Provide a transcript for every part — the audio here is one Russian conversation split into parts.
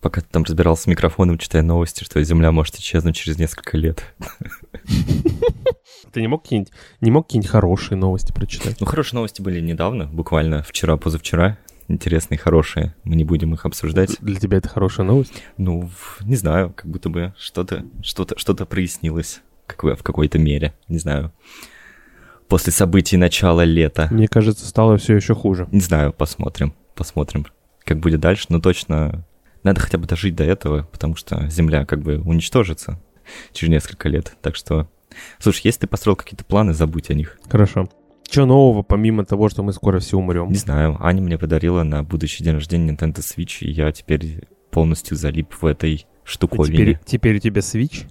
Пока ты там разбирался с микрофоном, читая новости, что Земля может исчезнуть через несколько лет. Ты не мог какие-нибудь, не мог какие-нибудь хорошие новости прочитать? Ну, хорошие новости были недавно, буквально вчера-позавчера. Интересные, хорошие. Мы не будем их обсуждать. Для тебя это хорошая новость? Ну, не знаю, как будто бы что-то что-то что-то прояснилось как в какой-то мере, не знаю. После событий начала лета. Мне кажется, стало все еще хуже. Не знаю, посмотрим, посмотрим, как будет дальше, но точно надо хотя бы дожить до этого, потому что Земля как бы уничтожится через несколько лет. Так что, слушай, если ты построил какие-то планы, забудь о них. Хорошо. Что нового, помимо того, что мы скоро все умрем? Не знаю, Аня мне подарила на будущий день рождения Nintendo Switch, и я теперь полностью залип в этой штуковине. Теперь, теперь у тебя Switch?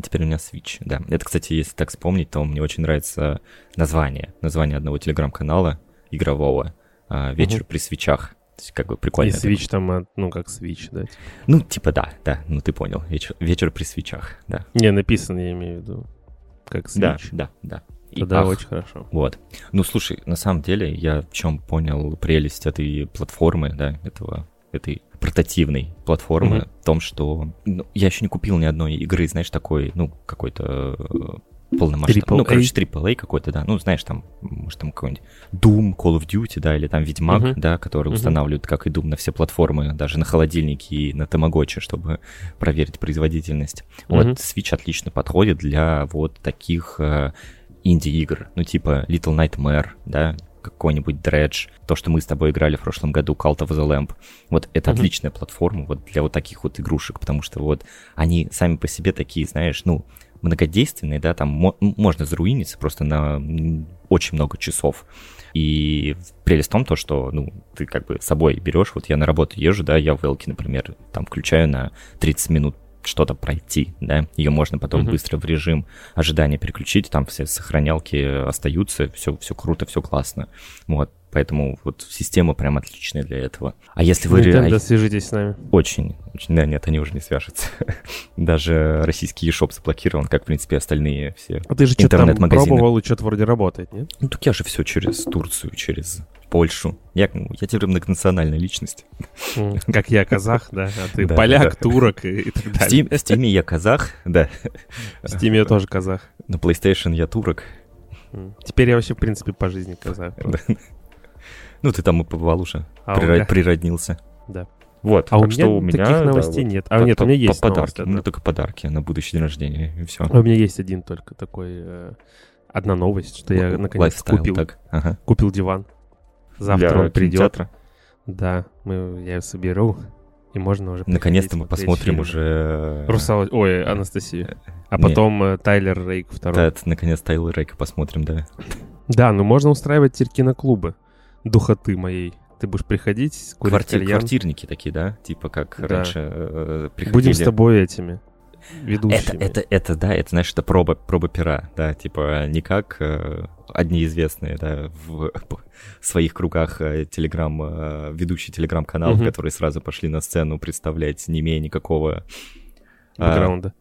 Теперь у меня Switch, да. Это, кстати, если так вспомнить, то мне очень нравится название. Название одного телеграм-канала игрового «Вечер угу. при свечах». Есть как бы прикольно. И свич там, ну, как свич, да? Типа. Ну, типа да, да, ну ты понял. Вечер, вечер при свечах, да. Не, написано, я имею в виду, как свич. Да, да, да. Тогда ах, очень хорошо. Вот. Ну, слушай, на самом деле, я в чем понял прелесть этой платформы, да, этого, этой портативной платформы mm-hmm. в том, что ну, я еще не купил ни одной игры, знаешь, такой, ну, какой-то полномасштабный. Ну, короче, AAA какой-то, да. Ну, знаешь, там, может, там какой-нибудь Doom, Call of Duty, да, или там Ведьмак, uh-huh. да, который uh-huh. устанавливают, как и Doom, на все платформы, даже на холодильнике и на Тамагочи, чтобы проверить производительность. Uh-huh. Вот Switch отлично подходит для вот таких э, инди-игр, ну, типа Little Nightmare, да, какой-нибудь Dredge, то, что мы с тобой играли в прошлом году, Cult of the Lamp. Вот это mm-hmm. отличная платформа вот для вот таких вот игрушек, потому что вот они сами по себе такие, знаешь, ну, многодейственный, да, там можно заруиниться просто на очень много часов. И прелесть в том, то, что, ну, ты как бы с собой берешь, вот я на работу езжу, да, я в Велке, например, там включаю на 30 минут что-то пройти, да, ее можно потом mm-hmm. быстро в режим ожидания переключить, там все сохранялки остаются, все, все круто, все классно, вот, Поэтому вот система прям отличная для этого. А если вы... Nintendo, свяжитесь с нами. Очень, очень, да, нет, они уже не свяжутся. Даже российский eShop заблокирован, как, в принципе, остальные все А ты же что-то там пробовал, и что-то вроде работает, нет? Ну, так я же все через Турцию, через Польшу. Я, ну, я теперь многонациональная личность. Как я казах, да? А ты поляк, турок и так далее. В Steam я казах, да. В Steam я тоже казах. На PlayStation я турок. Теперь я вообще, в принципе, по жизни казах. Ну, ты там и побывал уже, а природ, меня... природнился. Да. Вот, а у меня, у меня таких новостей да, нет. А, нет, у меня есть подарки. Новости, у меня только подарки на будущий день рождения, и все. А у меня есть один только такой, э, одна новость, что я наконец купил, так. Ага. купил диван. Завтра Для он придет. Кинотеатра? Да, мы, я соберу, и можно уже Наконец-то мы посмотрим фильм. уже... Э, Русал... Ой, Анастасию. А потом Нет. Э, Тайлер Рейк второй. Да, наконец Тайлер Рейка посмотрим, да. Да, ну можно устраивать теперь киноклубы духоты моей. Ты будешь приходить, курить Квартир, кальян. Квартирники такие, да? Типа как да. раньше э, приходили. Будем с тобой этими ведущими. Это, это, это, да, это, знаешь, это проба, проба пера, да, типа не как э, одни известные, да, в своих кругах э, телеграм, э, ведущие телеграм-каналов, угу. которые сразу пошли на сцену представлять, не имея никакого... Бэкграунда.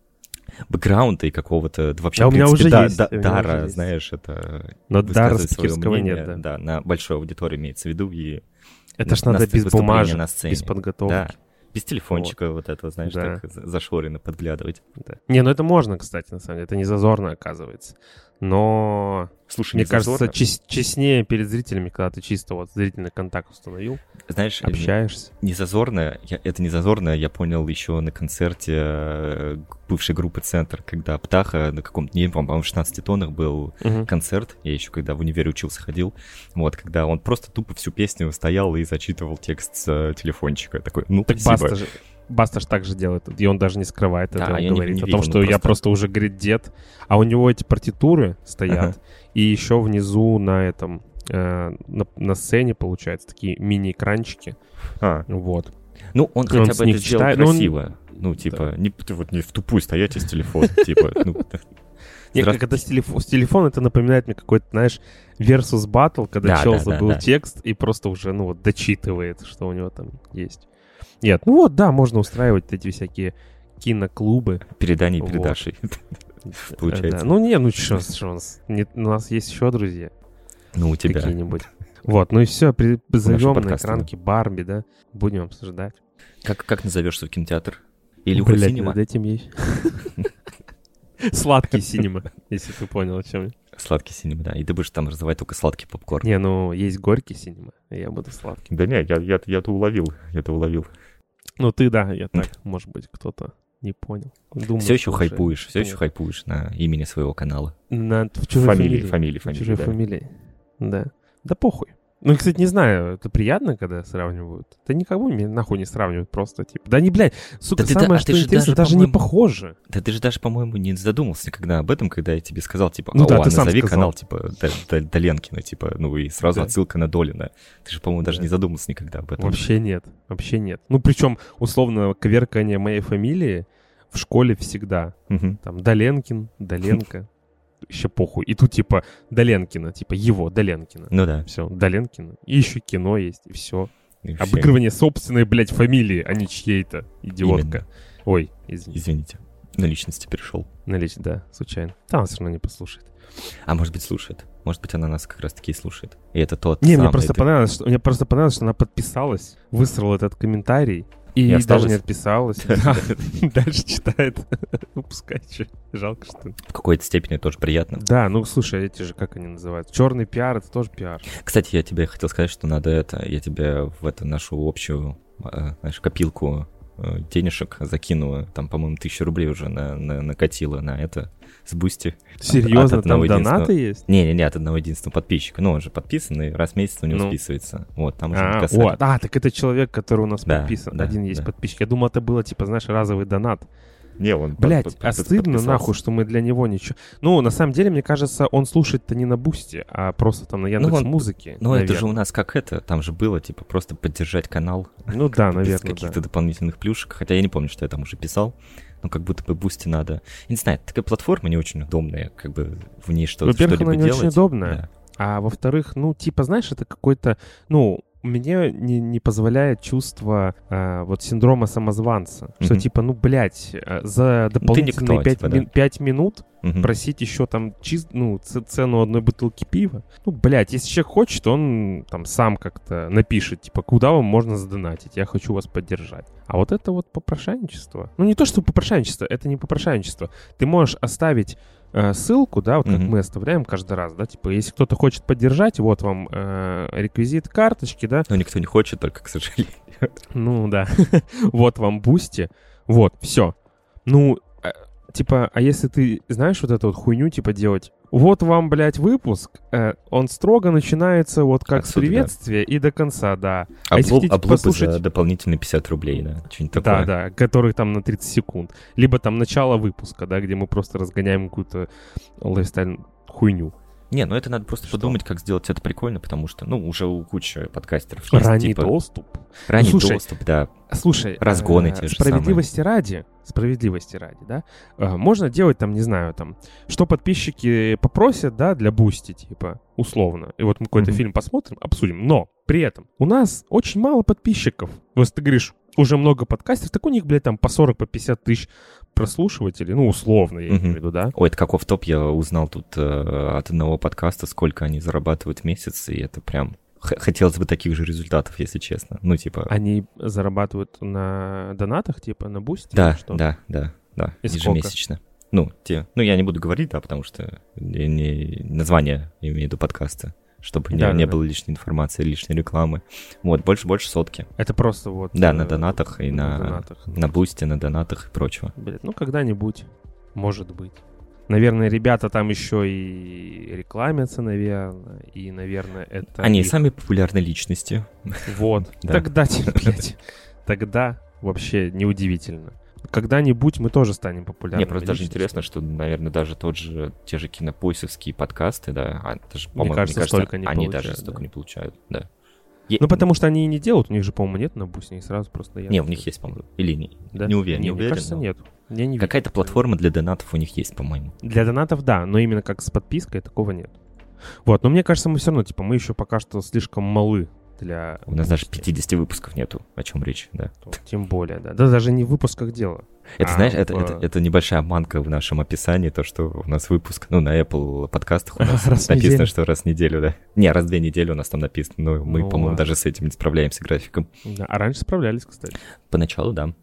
Бэкграунда и какого-то вообще, да, у меня принципе, уже да, есть. Да, дара, есть. знаешь, это Но дара спикерского мнение, нет, да. Да, на большой аудитории имеется в виду и Это ж надо без бумажек, на сцене. без подготовки. Да. Без телефончика вот, вот этого, знаешь, да. так зашорено подглядывать. Да. Не, ну это можно, кстати, на самом деле. Это не зазорно, оказывается. Но Слушай, мне кажется, чест, честнее перед зрителями, когда ты чисто вот зрительный контакт установил. Знаешь, общаешься. Не зазорно, я, это не зазорно, я понял еще на концерте э, бывшей группы Центр, когда Птаха на каком-то, не по-моему, в 16 тоннах был uh-huh. концерт, я еще когда в универе учился ходил, вот, когда он просто тупо всю песню стоял и зачитывал текст с э, телефончика. Такой, ну, так спасибо. Баста же, Басташ также делает, и он даже не скрывает да, это, он говорит не, не о том, что просто... я просто уже, говорит, дед, а у него эти партитуры стоят, ага. и еще внизу на этом, э, на, на сцене, получается, такие мини-экранчики, а. вот. Ну, он хотя бы это сделал читает, красиво. Он... Ну, типа, да. не, вот не в тупую стоять из телефона, типа, ну... Нет, когда с, телеф... с телефона это напоминает мне какой-то, знаешь, versus battle, когда да, чел да, забыл да, да. текст и просто уже, ну вот, дочитывает, что у него там есть. Нет, ну вот, да, можно устраивать эти всякие киноклубы. Переданий вот. передашей. Получается. Да. Ну не, ну что, у нас есть еще друзья. Ну у тебя. Какие-нибудь. Вот, ну и все, призовем на экранке Барби, да, будем обсуждать. Как, как назовешь свой кинотеатр? Или Блядь, Синема? над этим есть. Сладкий синема, если ты понял, о чем я. Сладкий синема, да. И ты будешь там развивать только сладкий попкорн. Не, ну есть горький синема, а я буду сладкий. Да не, я, я, я-то уловил, я-то уловил. Ну ты, да, я так, может быть, кто-то не понял. Думаю, все еще хайпуешь, все еще хайпуешь на имени своего канала. На в чужой фамилии. Фамилии, фамилии, чужой да. фамилии, да. Да похуй. Ну, кстати, не знаю, это приятно, когда сравнивают. Да никого нахуй не сравнивают, просто типа. Да не, блядь, сука, да самое, ты, а что ты интересно, даже, даже не похоже. Да ты же даже, по-моему, не задумался никогда об этом, когда я тебе сказал, типа, ну, а, да, о, ты назови сам канал, типа, Доленкина, типа, ну и сразу да. отсылка на Долина. Ты же, по-моему, даже да. не задумался никогда об этом. Вообще нет, вообще нет. Ну, причем, условно, коверкание моей фамилии в школе всегда. Угу. Там Доленкин, Доленко еще похуй. И тут типа Доленкина, типа его, Доленкина. Ну да. Все, Доленкина. И еще кино есть, и все. И Обыгрывание собственной, блядь, фамилии, а не чьей-то. Идиотка. Именно. Ой, извините. Извините. На личности перешел. На личность, да, случайно. Там все равно не послушает. А может быть слушает. Может быть, она нас как раз-таки и слушает. И это тот Не, мне просто, понравилось, что, мне просто понравилось, что она подписалась, высрала этот комментарий, и, и даже не отписалась. Дальше читает. Ну, пускай, что. Жалко, что В какой-то степени тоже приятно. Да, ну, слушай, эти же, как они называют? Черный пиар — это тоже пиар. Кстати, я тебе хотел сказать, что надо это... Я тебе в эту нашу общую, э, знаешь, копилку э, денежек закинула. Там, по-моему, тысячу рублей уже на, на, накатила на это с Бусти. Серьезно, от, от там донаты есть? Не-не-не, от одного единственного подписчика. Ну, он же подписан, и раз в месяц у него ну. списывается. Вот, там уже а, о, а, так это человек, который у нас да, подписан. Да, Один да. есть подписчик. Я думал, это было, типа, знаешь, разовый донат. Не, он Блять, под, под, а стыдно нахуй, что мы для него ничего... Ну, на самом деле, мне кажется, он слушает-то не на Бусти, а просто там на Яндекс ну, Музыке. Ну, это же у нас как это, там же было, типа, просто поддержать канал. Ну да, наверное, Без каких-то да. дополнительных плюшек, хотя я не помню, что я там уже писал ну, как будто бы Бусти надо... Я не знаю, такая платформа не очень удобная, как бы в ней что-то Во-первых, что-либо она не делать. очень удобная, да. а во-вторых, ну, типа, знаешь, это какой-то, ну, мне не, не позволяет чувство э, вот синдрома самозванца. Mm-hmm. Что типа, ну, блядь, э, за ну, дополнительные никто, 5, типа, да. 5 минут mm-hmm. просить еще там чист, ну, цену одной бутылки пива. Ну, блядь, если человек хочет, он там сам как-то напишет, типа, куда вам можно задонатить, я хочу вас поддержать. А вот это вот попрошайничество. Ну, не то, что попрошайничество, это не попрошайничество. Ты можешь оставить э, ссылку, да, вот как mm-hmm. мы оставляем каждый раз, да, типа, если кто-то хочет поддержать, вот вам э, реквизит карточки, да. Но никто не хочет, только, к сожалению. Ну, да. вот вам Бусти. Вот, все. Ну, типа, а если ты знаешь вот эту вот хуйню, типа, делать, вот вам, блядь, выпуск, э, он строго начинается вот как Отсюда, с приветствия да. и до конца, да. А, а если хотите послушать... за дополнительные 50 рублей, да, что-нибудь такое. Да, да, который там на 30 секунд. Либо там начало выпуска, да, где мы просто разгоняем какую-то лайфстайл хуйню. Не, ну это надо просто что? подумать, как сделать это прикольно, потому что, ну, уже у кучи подкастеров есть, Ранний типа... доступ. Ранний ну, слушай, доступ, да. Слушай, разгоны э, те же Справедливости самые. ради, справедливости ради, да, э, можно делать там, не знаю, там, что подписчики попросят, да, для Бусти, типа, условно. И вот мы какой-то mm-hmm. фильм посмотрим, обсудим. Но при этом у нас очень мало подписчиков. Вот ты говоришь, уже много подкастеров, так у них, блядь, там по 40, по 50 тысяч прослушивателей, ну, условно, я имею в виду, да? Ой, это каков топ, я узнал тут э, от одного подкаста, сколько они зарабатывают в месяц, и это прям... Хотелось бы таких же результатов, если честно. Ну, типа... Они зарабатывают на донатах, типа, на бусте? Да, да, да, да, и ежемесячно. Сколько? Ну, те... Ну, я не буду говорить, да, потому что не... название имею в виду подкаста чтобы да, не, да, не да. было лишней информации, лишней рекламы. Вот, больше-больше сотки. Это просто вот... Да, э, на донатах и на, на, донатах. на бусте, на донатах и прочего. Блин, ну когда-нибудь, может быть. Наверное, ребята там еще и рекламятся, наверное, и, наверное, это... Они их... сами популярные личности. Вот. Тогда, блядь, тогда вообще неудивительно когда-нибудь мы тоже станем популярными. Мне просто даже интересно, что, наверное, даже тот же, те же кинопоисовские подкасты, да, а, даже, мне кажется, мне кажется, столько не они даже столько да. не получают, да. Ну, потому что они и не делают, у них же, по-моему, нет на бусте, они сразу просто... Не, у них есть, по-моему, или не, да? не уверен, не, не уверен. Мне кажется, но... нет. Я не Какая-то платформа для донатов у них есть, по-моему. Для донатов, да, но именно как с подпиской такого нет. Вот, но мне кажется, мы все равно, типа, мы еще пока что слишком малы для... У нас даже 50 выпусков нету, о чем речь, да. Тем более, да. Да даже не в выпусках дело. Это, а, знаешь, в... это, это, это небольшая обманка в нашем описании, то, что у нас выпуск, ну, на Apple подкастах у нас раз написано, что раз в неделю, да. Не, раз в две недели у нас там написано, но мы, ну, по-моему, даже с этим не справляемся графиком. Да, а раньше справлялись, кстати. Поначалу, да.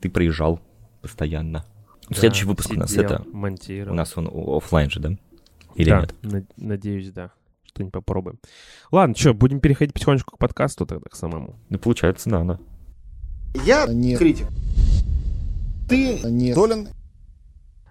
Ты проезжал постоянно. Да, Следующий выпуск сидел, у нас это... монтировал. У нас он офлайн же, да? Или да, нет? На- надеюсь, да. Что-нибудь попробуем. Ладно, что, будем переходить потихонечку к подкасту тогда, к самому. Ну, получается, да, да. Я не критик. Ты не долен.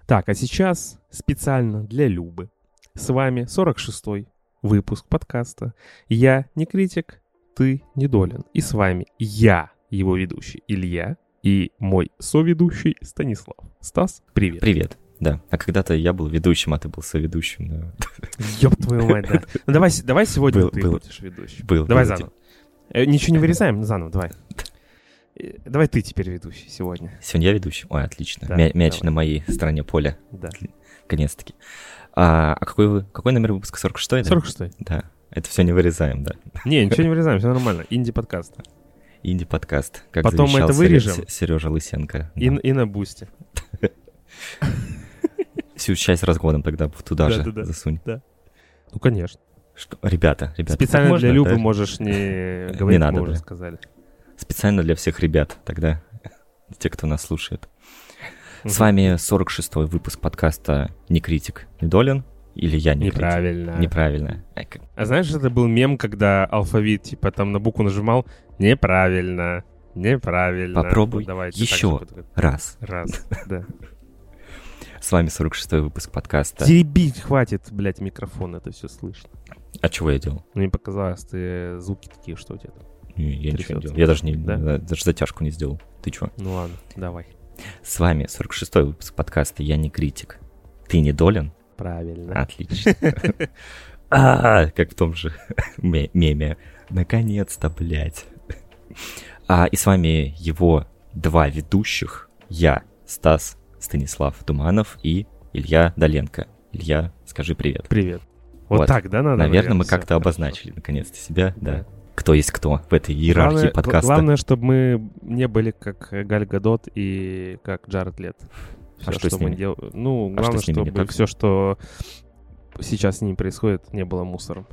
Так, а сейчас специально для Любы. С вами 46-й выпуск подкаста. Я не критик, ты недолен. И с вами я, его ведущий Илья, и мой соведущий Станислав. Стас, привет. Привет. Да, а когда-то я был ведущим, а ты был соведущим. Да. Ёб твою мать, да. Ну давай, давай сегодня был, ты был, будешь ведущим. Был, давай был, заново. Э, ничего не вырезаем, заново, давай. Э, давай ты теперь ведущий сегодня. Сегодня я ведущий? Ой, отлично. Да, Мя- мяч давай. на моей стороне поля. Да. Наконец-таки. А, а какой, вы, какой номер выпуска? 46-й? Да? 46-й. Да. Это все не вырезаем, да? Не, ничего не вырезаем, все нормально. Инди-подкаст. Инди-подкаст. Как Потом мы это вырежем. Сережа Лысенко. И, да. и на бусте. Всю часть разгоном тогда туда же засунь. Да. Ну, конечно. Что? Ребята, ребята. Специально можно, для Любы да? можешь не говорить, не надо, мы уже да. сказали. Специально для всех ребят тогда, те, кто нас слушает. С вами 46-й выпуск подкаста «Не критик, не долен». Или я не Неправильно. Критик. Неправильно. А знаешь, это был мем, когда алфавит, типа, там на букву нажимал «Неправильно». Неправильно. Попробуй Давайте еще раз. Раз, да. С вами 46-й выпуск подкаста. Теребить хватит, блядь, микрофон, это все слышно. А чего я делал? Ну, мне показалось, ты звуки такие, что у тебя там. Не, я ничего не делал. Я даже, не, да? даже затяжку не сделал. Ты чего? Ну ладно, давай. С вами 46-й выпуск подкаста «Я не критик». Ты недолен? Правильно. Отлично. А, как в том же меме. Наконец-то, блядь. А, и с вами его два ведущих. Я, Стас Станислав Туманов и Илья Доленко. Илья, скажи привет. Привет. Вот, вот. так, да, надо? Наверное, мы как-то обозначили наконец-то себя, да. да. Кто есть кто в этой иерархии главное, подкаста. Главное, чтобы мы не были как Галь Гадот и как Джаред Лет. Все, а что, что с ними? Мы дел... Ну, а главное, что чтобы все, что сейчас с ним происходит, не было мусором.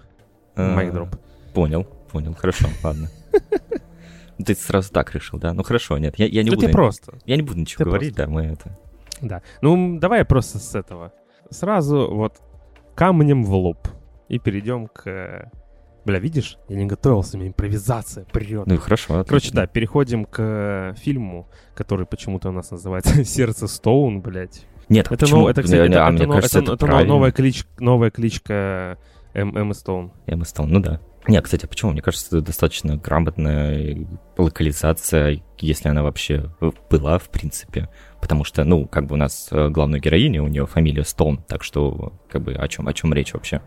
Майк-дроп. Понял, понял, хорошо, ладно. Ты сразу так решил, да? Ну хорошо, нет, я, я не буду... Ты просто. Я не буду ничего говорить, да, мы это... Да. Ну, давай просто с этого. Сразу вот камнем в лоб. И перейдем к... Бля, видишь? Я не готовился, у меня импровизация прет. Ну, хорошо. Отлично. Короче, да, переходим к фильму, который почему-то у нас называется «Сердце Стоун», блядь. Нет, это, почему? Ну, это, кстати, это, а, это, это, кажется, это, это, это новая, клич, новая кличка Эммы Стоун. Эммы Стоун, ну да. Не, кстати, почему? Мне кажется, это достаточно грамотная локализация, если она вообще была, в принципе. Потому что, ну, как бы у нас э, главная героиня, у нее фамилия Стоун, так что, как бы, о чем, о чем речь вообще?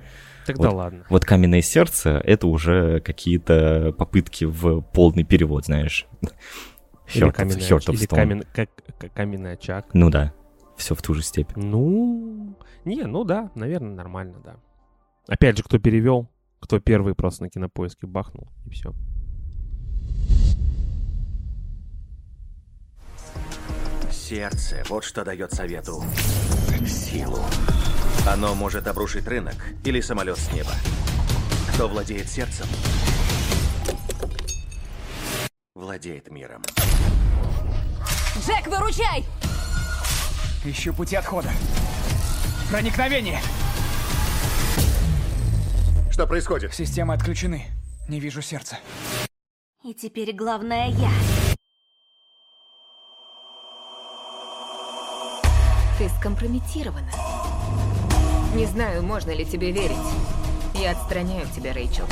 Тогда вот, ладно. Вот «Каменное сердце» — это уже какие-то попытки в полный перевод, знаешь. Или, каменный, или камен, как, каменный очаг. Ну да, все в ту же степень. Ну, не, ну да, наверное, нормально, да. Опять же, кто перевел, кто первый просто на кинопоиске бахнул, и все. Сердце — вот что дает совету силу. Оно может обрушить рынок или самолет с неба. Кто владеет сердцем, владеет миром. Джек, выручай! Ищу пути отхода. Проникновение! Что происходит? Системы отключены. Не вижу сердца. И теперь главное я. Скомпрометирована. Не знаю, можно ли тебе верить. Я отстраняю тебя, Рэйчел.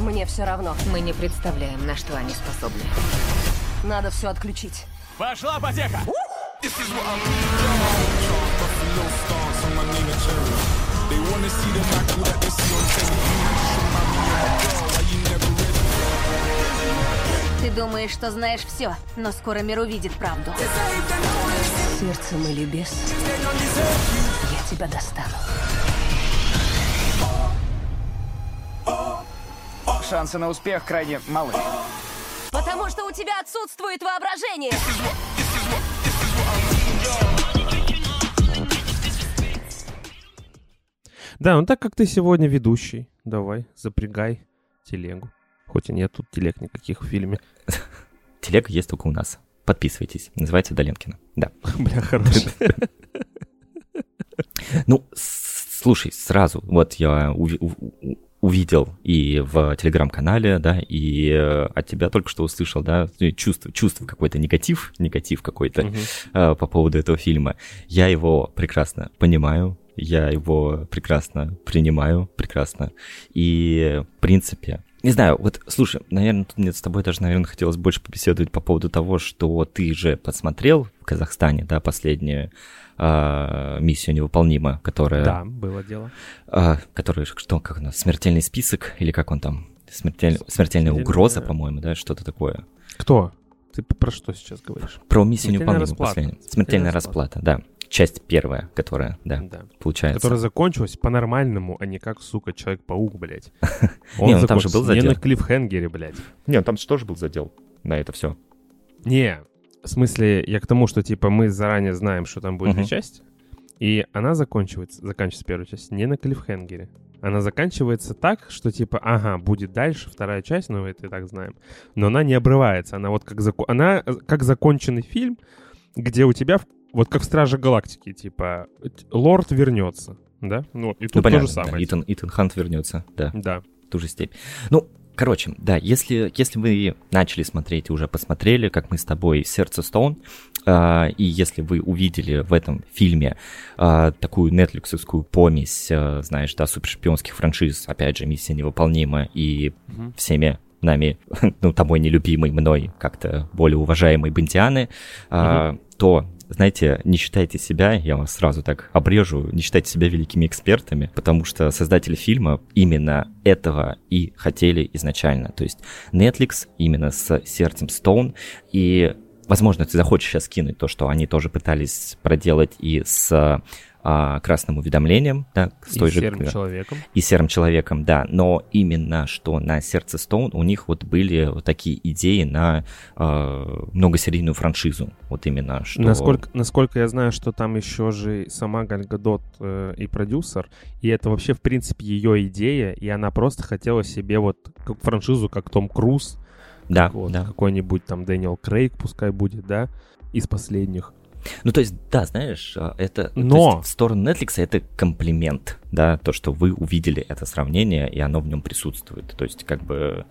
Мне все равно. Мы не представляем, на что они способны. Надо все отключить. Пошла потеха! Ты думаешь, что знаешь все, но скоро мир увидит правду. Сердцем или без, я тебя достану. шансы на успех крайне малы. Потому что у тебя отсутствует воображение. Да, ну так как ты сегодня ведущий, давай, запрягай телегу. Хоть и нет тут телег никаких в фильме. Телега есть только у нас. Подписывайтесь. Называется Доленкина. Да. Бля, хорошо. Ну, слушай, сразу, вот я увидел и в телеграм-канале, да, и э, от тебя только что услышал, да, чувство, чувство какой-то негатив, негатив какой-то uh-huh. по поводу этого фильма. Я его прекрасно понимаю, я его прекрасно принимаю, прекрасно. И, в принципе, не знаю, вот, слушай, наверное, тут мне с тобой даже, наверное, хотелось больше побеседовать по поводу того, что ты же посмотрел в Казахстане, да, последнюю э, миссию невыполнима, которая... Да, было дело. Э, которая, что, как у нас, смертельный список, или как он там? Смертель... Смертельная угроза, по-моему, да, что-то такое. Кто? Ты про что сейчас говоришь? Про миссию невыполнимую последнюю. Смертельная расплата, да часть первая, которая, да, да. получается. Которая закончилась по-нормальному, а не как, сука, Человек-паук, блядь. Он не, ну там же был задел. Не на клиффхенгере, блядь. Не, ну там же тоже был задел на это все. Не, в смысле, я к тому, что, типа, мы заранее знаем, что там будет две части, и она заканчивается, заканчивается первая часть не на клиффхенгере. Она заканчивается так, что типа, ага, будет дальше вторая часть, но ну, это и так знаем. Но она не обрывается. Она вот как, зако... она э, как законченный фильм, где у тебя вот как в Страже Галактики, типа, лорд вернется, да? Ну, и тут ну, понятно, то же самое. Да, Итан, Итан Хант вернется, да. Да. Ту же степь. Ну, короче, да, если, если вы начали смотреть и уже посмотрели, как мы с тобой, «Сердце Стоун», Uh, и если вы увидели в этом фильме uh, такую нетфликсовскую помесь, uh, знаешь, да, супершпионских франшиз, опять же, «Миссия невыполнима» и mm-hmm. всеми нами, ну, тобой нелюбимый, мной как-то более уважаемый Бентианы, mm-hmm. то знаете, не считайте себя, я вас сразу так обрежу, не считайте себя великими экспертами, потому что создатели фильма именно этого и хотели изначально. То есть Netflix именно с сердцем Stone и Возможно, ты захочешь сейчас кинуть то, что они тоже пытались проделать и с а, красным уведомлением, да, с той и же... серым человеком. И серым человеком, да, но именно что на сердце Стоун у них вот были вот такие идеи на а, многосерийную франшизу, вот именно что... Насколько, насколько я знаю, что там еще же сама Гальгадот э, и продюсер, и это вообще, в принципе, ее идея, и она просто хотела себе вот как франшизу, как Том Круз, да, как вот, да. какой-нибудь там Дэниел Крейг, пускай будет, да, из последних. Ну, то есть, да, знаешь, а, это Но... в сторону Netflix это комплимент, да, то, что вы увидели это сравнение, и оно в нем присутствует. То есть, как бы,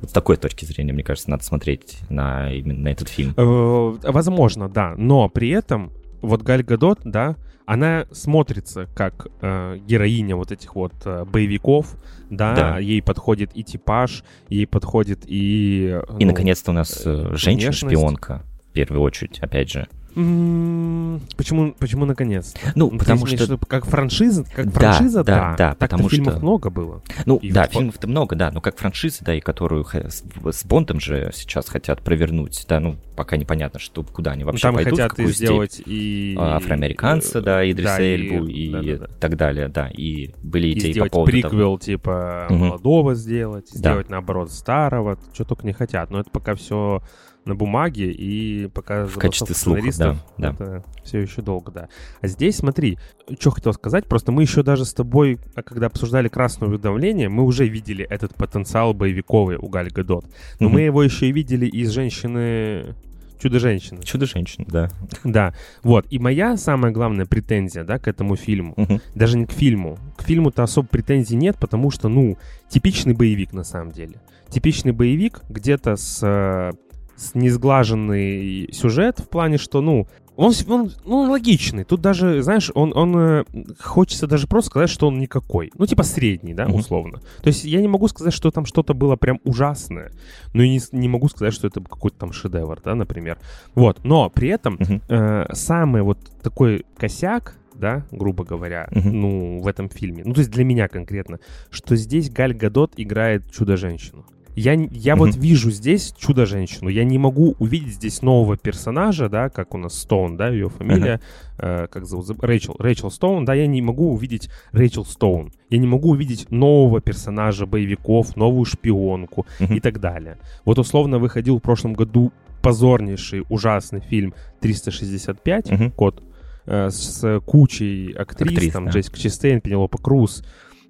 вот с такой точки зрения, мне кажется, надо смотреть на именно на этот фильм. Э, возможно, да. Но при этом вот Галь Гадот, да, она смотрится как э, героиня вот этих вот э, боевиков, да, да, ей подходит и типаж, ей подходит и... И, ну, наконец-то у нас э, женщина-шпионка, в первую очередь, опять же. Почему, почему наконец? Ну, ну потому что... что... Как франшиза, как да, франшиза, да. Да, да, потому фильмов что... много было. Ну, и да, вот... фильмов-то много, да, но как франшиза, да, и которую с, с Бондом же сейчас хотят провернуть, да, ну, пока непонятно, что, куда они вообще Там пойдут, хотят и сделать и... Афроамериканца, да, Идриса да, Эльбу и, и да, да, да. так далее, да, и были идеи и по поводу приквел, того... типа, угу. молодого сделать, да. сделать, наоборот, старого, что только не хотят, но это пока все на бумаге, и пока в качестве слуха, да, да. это все еще долго, да. А здесь, смотри, что хотел сказать, просто мы еще даже с тобой, а когда обсуждали «Красное уведомление», мы уже видели этот потенциал боевиковый у Галь Гадот. Но mm-hmm. мы его еще и видели из «Женщины...» Чудо-женщина. Чудо-женщина, да. Да, вот. И моя самая главная претензия, да, к этому фильму, угу. даже не к фильму. К фильму-то особо претензий нет, потому что, ну, типичный боевик на самом деле. Типичный боевик где-то с э, несглаженный сюжет в плане, что, ну, он, он, ну, логичный. Тут даже, знаешь, он, он э, хочется даже просто сказать, что он никакой. Ну, типа средний, да, mm-hmm. условно. То есть я не могу сказать, что там что-то было прям ужасное, но и не, не могу сказать, что это какой-то там шедевр, да, например. Вот, но при этом mm-hmm. э, самый вот такой косяк, да, грубо говоря, uh-huh. ну, в этом фильме. Ну, то есть для меня конкретно, что здесь Галь Гадот играет чудо-женщину. Я, я mm-hmm. вот вижу здесь чудо-женщину. Я не могу увидеть здесь нового персонажа, да, как у нас Стоун, да, ее фамилия, uh-huh. э, как зовут, Рэйчел, Рэйчел Стоун, да, я не могу увидеть Рэйчел Стоун. Я не могу увидеть нового персонажа боевиков, новую шпионку uh-huh. и так далее. Вот условно выходил в прошлом году позорнейший, ужасный фильм 365, uh-huh. э, с кучей актрис, Актрис, там да. Джессика Честейн, Пенелопа Круз,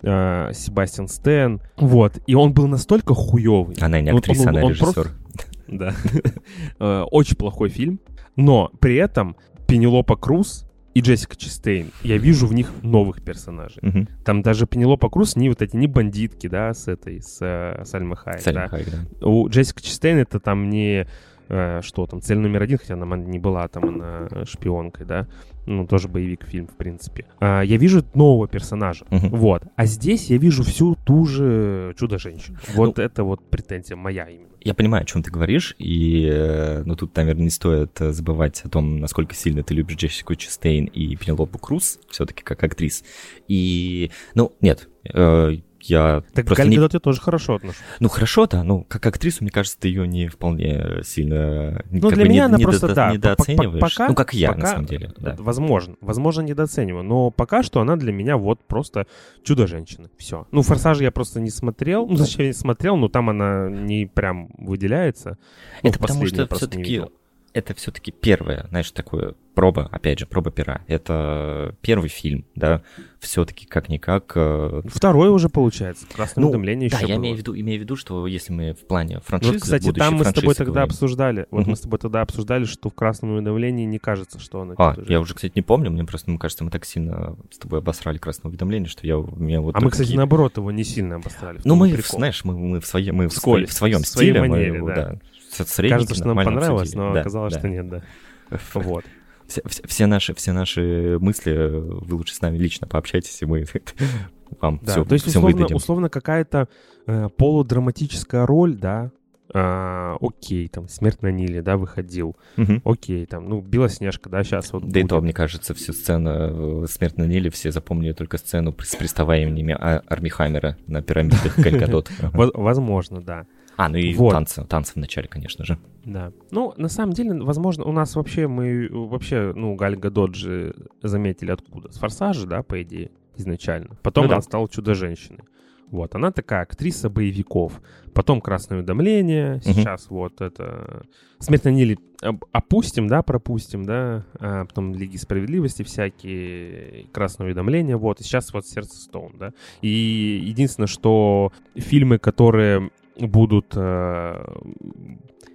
э, Себастьян Стэн. Вот. И он был настолько хуёвый. Она не актриса, он, он, она он режиссер. Просто... Да. Э, очень плохой фильм. Но при этом Пенелопа Круз и Джессика Честейн, я вижу в них новых персонажей. Угу. Там даже Пенелопа Круз не вот эти, не бандитки, да, с этой, с, э, с Альмой Хайек, да. Да. У Джессика Честейн это там не э, что там, цель номер один, хотя она не была там она шпионкой, да, ну, тоже боевик фильм, в принципе. А, я вижу нового персонажа, uh-huh. вот. А здесь я вижу всю ту же Чудо-женщину. Вот ну, это вот претензия моя именно. Я понимаю, о чем ты говоришь, и, э, ну, тут, наверное, не стоит э, забывать о том, насколько сильно ты любишь Джессику Честейн и Пенелопу Круз, все-таки как актрис. И, ну, нет, э, я так просто Галь Гадот не... я тоже хорошо отношусь. Ну, хорошо, да. Ну, как актрису, мне кажется, ты ее не вполне сильно... Ну, для меня не, она не просто, да. Недооцениваешь. Пока, ну, как я, пока, на самом деле. Да. Возможно. Возможно, недооцениваю. Но пока что она для меня вот просто чудо-женщина. Все. Ну, «Форсаж» я просто не смотрел. Ну, зачем я не смотрел, но там она не прям выделяется. Ну, Это потому что все-таки это все-таки первое, знаешь, такое проба, опять же, проба пера. Это первый фильм, да, все-таки как-никак... Э, Второй уже получается, «Красное ну, уведомление» да, еще я было. имею в, виду, имею в виду, что если мы в плане франшизы, Вот, кстати, там мы с тобой тогда говорим. обсуждали, вот мы с тобой тогда обсуждали, что в «Красном уведомлении» не кажется, что она... А, я уже, кстати, не помню, мне просто, мне кажется, мы так сильно с тобой обосрали «Красное уведомление», что я... Меня вот а мы, кстати, наоборот, его не сильно обосрали. Ну, мы, прикол. знаешь, мы, мы в, своем, мы в, в своем в стиле, манере, мы, да. да. Кажется, что нам понравилось, но да, оказалось, да. что нет, да. Вот. Все, все, наши, все наши мысли вы лучше с нами лично пообщайтесь, и мы вам да, все, то есть, условно, выдадим. условно какая-то э, полудраматическая роль, да, а, окей, там, «Смерть на Ниле», да, выходил, угу. окей, там, ну, «Белоснежка», да, сейчас вот Да будет. и то, мне кажется, всю сцену э, «Смерть на Ниле» все запомнили только сцену с приставаниями Армихаммера на пирамидах Галькадот. Возможно, да. А, ну и вот. танцы, танцы в начале, конечно же. Да. Ну, на самом деле, возможно, у нас вообще, мы вообще, ну, Галь Гадот же заметили откуда? С «Форсажа», да, по идее, изначально. Потом ну, она да. стала «Чудо-женщиной». Вот, она такая актриса боевиков. Потом «Красное уведомление», сейчас угу. вот это... «Смерть на Ниле» опустим, да, пропустим, да, а потом «Лиги справедливости» всякие, «Красное уведомление», вот, и сейчас вот «Сердце Стоун», да. И единственное, что фильмы, которые будут э,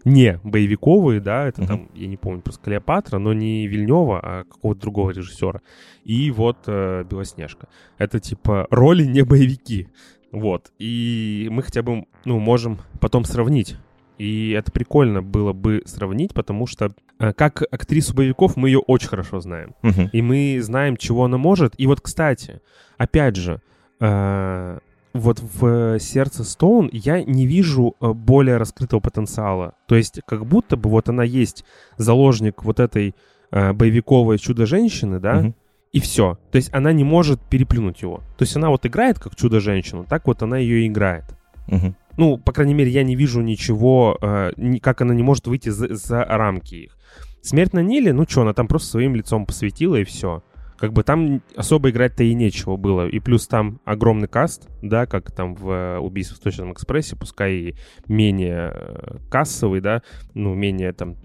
не боевиковые, да, это uh-huh. там, я не помню, просто Клеопатра, но не Вильнева, а какого-то другого режиссера. И вот э, Белоснежка. Это типа роли не боевики. Вот. И мы хотя бы, ну, можем потом сравнить. И это прикольно было бы сравнить, потому что э, как актрису боевиков мы ее очень хорошо знаем. Uh-huh. И мы знаем, чего она может. И вот, кстати, опять же, э, вот в сердце Стоун я не вижу э, более раскрытого потенциала. То есть как будто бы вот она есть заложник вот этой э, боевиковой чудо-женщины, да, угу. и все. То есть она не может переплюнуть его. То есть она вот играет как чудо-женщину, так вот она ее играет. Угу. Ну, по крайней мере, я не вижу ничего, э, ни, как она не может выйти за, за рамки их. Смерть на Ниле, ну что, она там просто своим лицом посветила и все как бы там особо играть-то и нечего было. И плюс там огромный каст, да, как там в э, «Убийстве в Точном экспрессе», пускай и менее э, кассовый, да, ну, менее там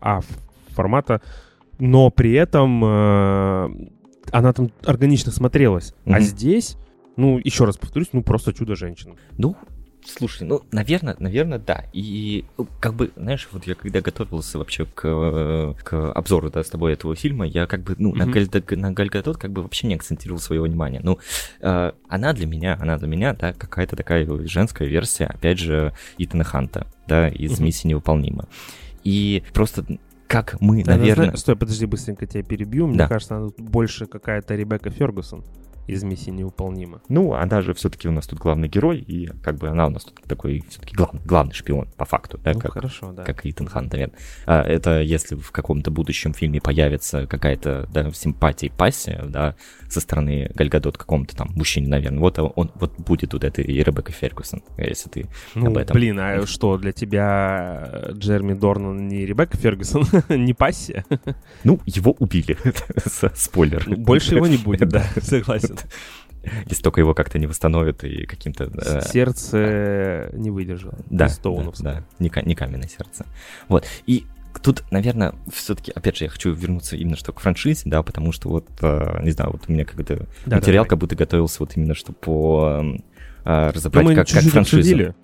А формата, но при этом э, она там органично смотрелась. Mm-hmm. А здесь, ну, еще раз повторюсь, ну, просто чудо-женщина. Ну, Слушай, ну, наверное, наверное, да. И ну, как бы, знаешь, вот я когда готовился вообще к, к обзору, да, с тобой этого фильма, я как бы, ну, mm-hmm. на, Галь, на Галь Гадот как бы вообще не акцентировал своего внимания. Ну, э, она для меня, она для меня, да, какая-то такая женская версия, опять же, Итана Ханта, да, из mm-hmm. «Миссии невыполнима». И просто как мы, да, наверное... Стой, подожди, быстренько тебя перебью. Мне да. кажется, она больше какая-то Ребекка Фергусон. Из миссии невыполнима. Ну, она же все-таки у нас тут главный герой, и как бы она у нас тут такой все-таки главный, главный шпион, по факту, да, ну, как, хорошо, да. как Итан Хант, наверное. А, это если в каком-то будущем фильме появится какая-то, да, симпатия и пассия, да, со стороны Гальгадот какому-то там мужчине, наверное, вот он вот будет вот это и Ребекка Фергюсон, если ты ну, об этом. блин, а что, для тебя Джерми Дорнан не Ребекка Фергюсон, не пассия? Ну, его убили, спойлер. Больше его не будет, да, согласен. Если только его как-то не восстановят и каким-то... Э, сердце не выдержало. Да, да, да, не, не каменное сердце. Вот, и тут, наверное, все-таки, опять же, я хочу вернуться именно что к франшизе, да, потому что вот, э, не знаю, вот у меня как-то да, материал как будто готовился вот именно что по э, разобрать, ну, как, как франшиза. Обсудили.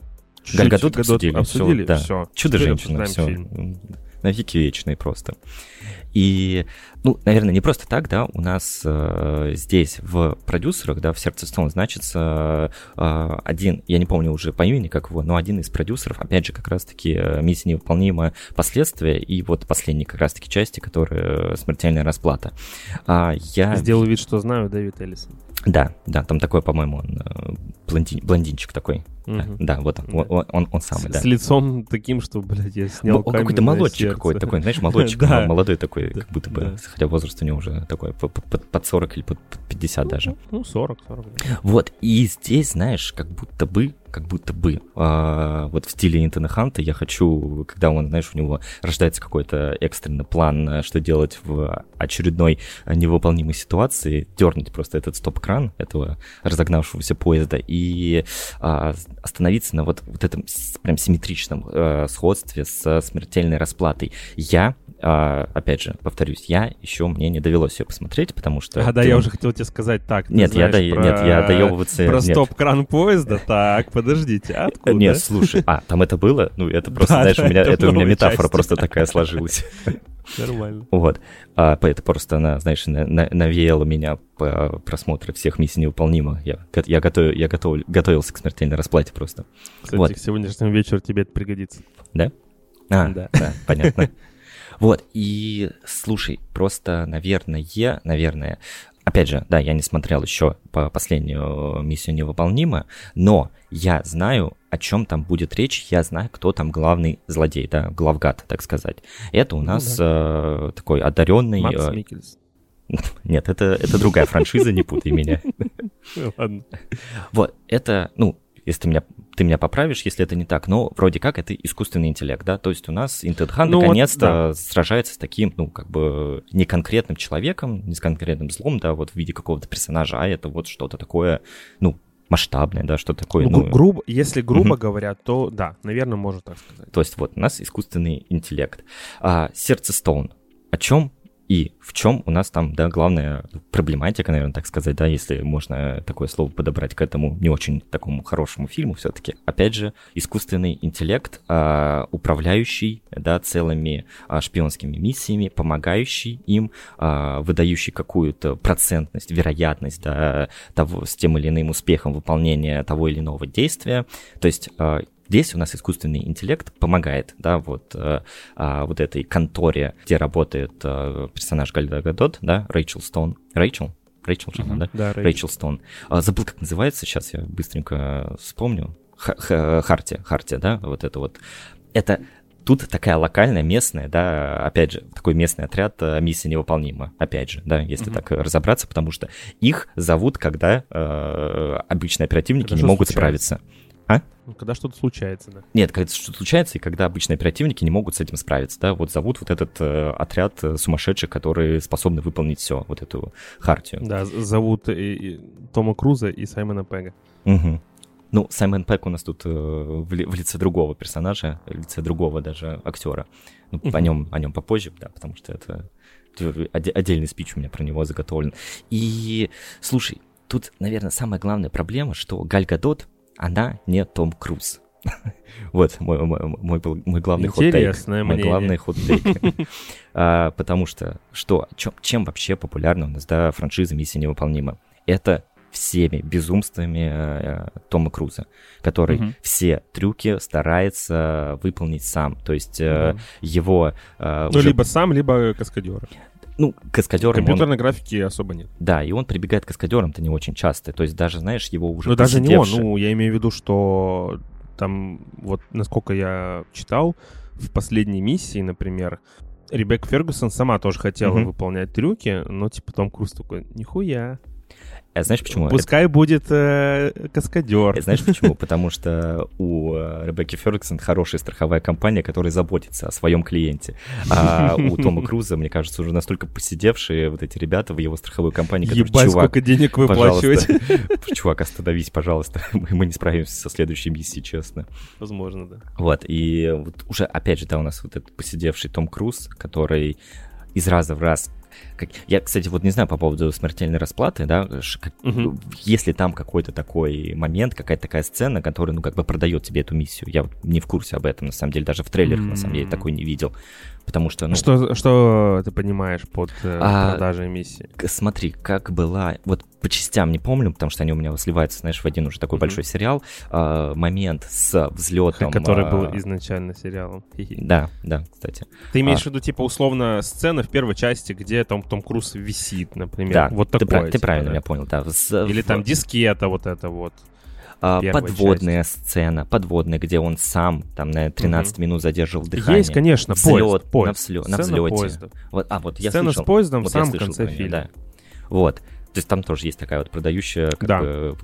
Гальгадот обсудили, обсудили, все, да. Чудо-женщина, все. Навеки вечные просто. И, ну, наверное, не просто так, да, у нас э, здесь в продюсерах, да, в сердце Stone значится э, один, я не помню уже по имени, как его, но один из продюсеров, опять же, как раз-таки э, «Миссия невыполнима. Последствия» и вот последней как раз-таки части, которая «Смертельная расплата». А, я... Сделаю вид, что знаю Дэвид Эллисон. Да, да, там такой, по-моему, он э, блондин, блондинчик такой. Угу. Да, вот он, да. он, он, он самый, с, да. С лицом таким, что, блядь, я снял Он какой-то молодчик какой-то такой, знаешь, молодчик, молодой такой, как будто бы, хотя возраст у него уже такой, под 40 или под 50 даже. Ну, 40, 40. Вот, и здесь, знаешь, как будто бы как будто бы а, вот в стиле Интона Ханта я хочу, когда он, знаешь, у него рождается какой-то экстренный план, э, что делать в очередной невыполнимой ситуации, дернуть просто этот стоп-кран этого разогнавшегося поезда и а, остановиться на вот, вот этом прям симметричном а, сходстве с смертельной расплатой. Я а, опять же, повторюсь, я еще мне не довелось ее посмотреть, потому что... А, да, я уже хотел тебе сказать так. Нет, я, до... про... нет, я доебываться... Про стоп-кран поезда, так, подождите, откуда? Нет, слушай, а, там это было? Ну, это просто, знаешь, у меня, это у меня метафора просто такая сложилась. Нормально. Вот. А, это просто она, знаешь, на, на, навеяла меня по просмотру всех миссий невыполнимо. Я, я, готов, я готов, готовился к смертельной расплате просто. Кстати, вот. к сегодняшнему вечеру тебе это пригодится. Да? А, да, да понятно. Вот, и слушай, просто, наверное, наверное, опять же, да, я не смотрел еще по последнюю миссию невыполнима, но я знаю, о чем там будет речь, я знаю, кто там главный злодей, да, главгад, так сказать. Это у ну нас ну, да. э, такой одаренный... Макс э, Микельс. Нет, это, это другая франшиза, не путай меня. Ладно. Вот, это, ну, если ты меня, ты меня поправишь, если это не так, но вроде как это искусственный интеллект, да, то есть у нас Интедхан ну, наконец-то вот, да. сражается с таким, ну, как бы не конкретным человеком, не с конкретным злом, да, вот в виде какого-то персонажа, а это вот что-то такое, ну, масштабное, да, что такое. Ну, ну грубо, если грубо угу. говоря, то да, наверное, можно так сказать. То есть вот у нас искусственный интеллект. А, сердце Стоун. О чем и в чем у нас там, да, главная проблематика, наверное, так сказать, да, если можно такое слово подобрать к этому не очень такому хорошему фильму все-таки. Опять же, искусственный интеллект, а, управляющий, да, целыми а, шпионскими миссиями, помогающий им, а, выдающий какую-то процентность, вероятность, да, того, с тем или иным успехом выполнения того или иного действия. То есть Здесь у нас искусственный интеллект помогает, да, вот, э, а, вот этой конторе, где работает э, персонаж Гальда Гадот, да, Рэйчел Стоун. Рэйчел? Рэйчел же, uh-huh. да? Да, Рэйчел Стоун. А, забыл, как называется, сейчас я быстренько вспомню. Хартия, Хартия, да, вот это вот. Это тут такая локальная, местная, да, опять же, такой местный отряд э, миссия невыполнима, опять же, да, если mm-hmm. так разобраться, потому что их зовут, когда э, обычные оперативники Когда не могут случается. справиться. А? Ну, когда что-то случается, да. Нет, когда что-то случается, и когда обычные оперативники не могут с этим справиться, да, вот зовут вот этот э, отряд э, сумасшедших, которые способны выполнить все, вот эту хартию. Да, зовут и, и Тома Круза и Саймона Пега. Угу. Ну, Саймон Пэк у нас тут э, в, в лице другого персонажа, в лице другого даже актера. Ну, uh-huh. о, нем, о нем попозже, да, потому что это отдельный спич у меня про него заготовлен. И, слушай, тут, наверное, самая главная проблема, что Галь Гадот — она не Том Круз. Вот мой, мой, мой, мой главный ход-тейк. Мой главный ход-тейк. а, потому что, что, чем, чем вообще популярна у нас, да, франшиза «Миссия невыполнима»? Это всеми безумствами э, Тома Круза, который угу. все трюки старается выполнить сам. То есть э, его... Э, ну, уже... либо сам, либо каскадер ну, каскадером... Компьютерной он... графики особо нет. Да, и он прибегает к каскадерам-то не очень часто. То есть даже, знаешь, его уже Ну, даже не он. Ну, я имею в виду, что там, вот насколько я читал, в последней миссии, например, Ребекка Фергюсон сама тоже хотела mm-hmm. выполнять трюки, но типа Том Круз такой, нихуя, а знаешь почему? Пускай это... будет э, каскадер. Знаешь почему? Потому что у э, Ребекки Фергюсон хорошая страховая компания, которая заботится о своем клиенте. А у Тома Круза, мне кажется, уже настолько посидевшие вот эти ребята в его страховой компании, которые, Ебать, чувак, сколько денег выплачивать. Чувак, остановись, пожалуйста. Мы не справимся со следующей миссией, честно. Возможно, да. Вот, и вот уже, опять же, да, у нас вот этот посидевший Том Круз, который из раза в раз как... Я, кстати, вот не знаю по поводу смертельной расплаты, да, как... угу. если там какой-то такой момент, какая-то такая сцена, которая, ну, как бы продает тебе эту миссию. Я вот не в курсе об этом, на самом деле, даже в трейлерах, mm-hmm. на самом деле, такой не видел. Потому что, ну... Что, что ты понимаешь под э, а, продажей миссии? Смотри, как была... Вот по частям не помню, потому что они у меня сливаются, знаешь, в один уже такой mm-hmm. большой сериал. А, момент с взлетом... Который а... был изначально сериалом. Да, да, кстати. Ты имеешь а... в виду, типа, условно, сцена в первой части, где там Том Круз висит, например? Да, вот такое. Ты, типа, ты правильно да? меня понял, да. С... Или там дискета вот это вот. А, подводная части. сцена, подводная, где он сам там на 13 угу. минут задерживал дыхание. Есть, конечно, Взлет, поезд, поезд. На, взлё, на взлете. Вот, а, вот я Сцена слышал, с поездом вот в самом конце фильма. Да. Вот. То есть там тоже есть такая вот продающая как да. бы,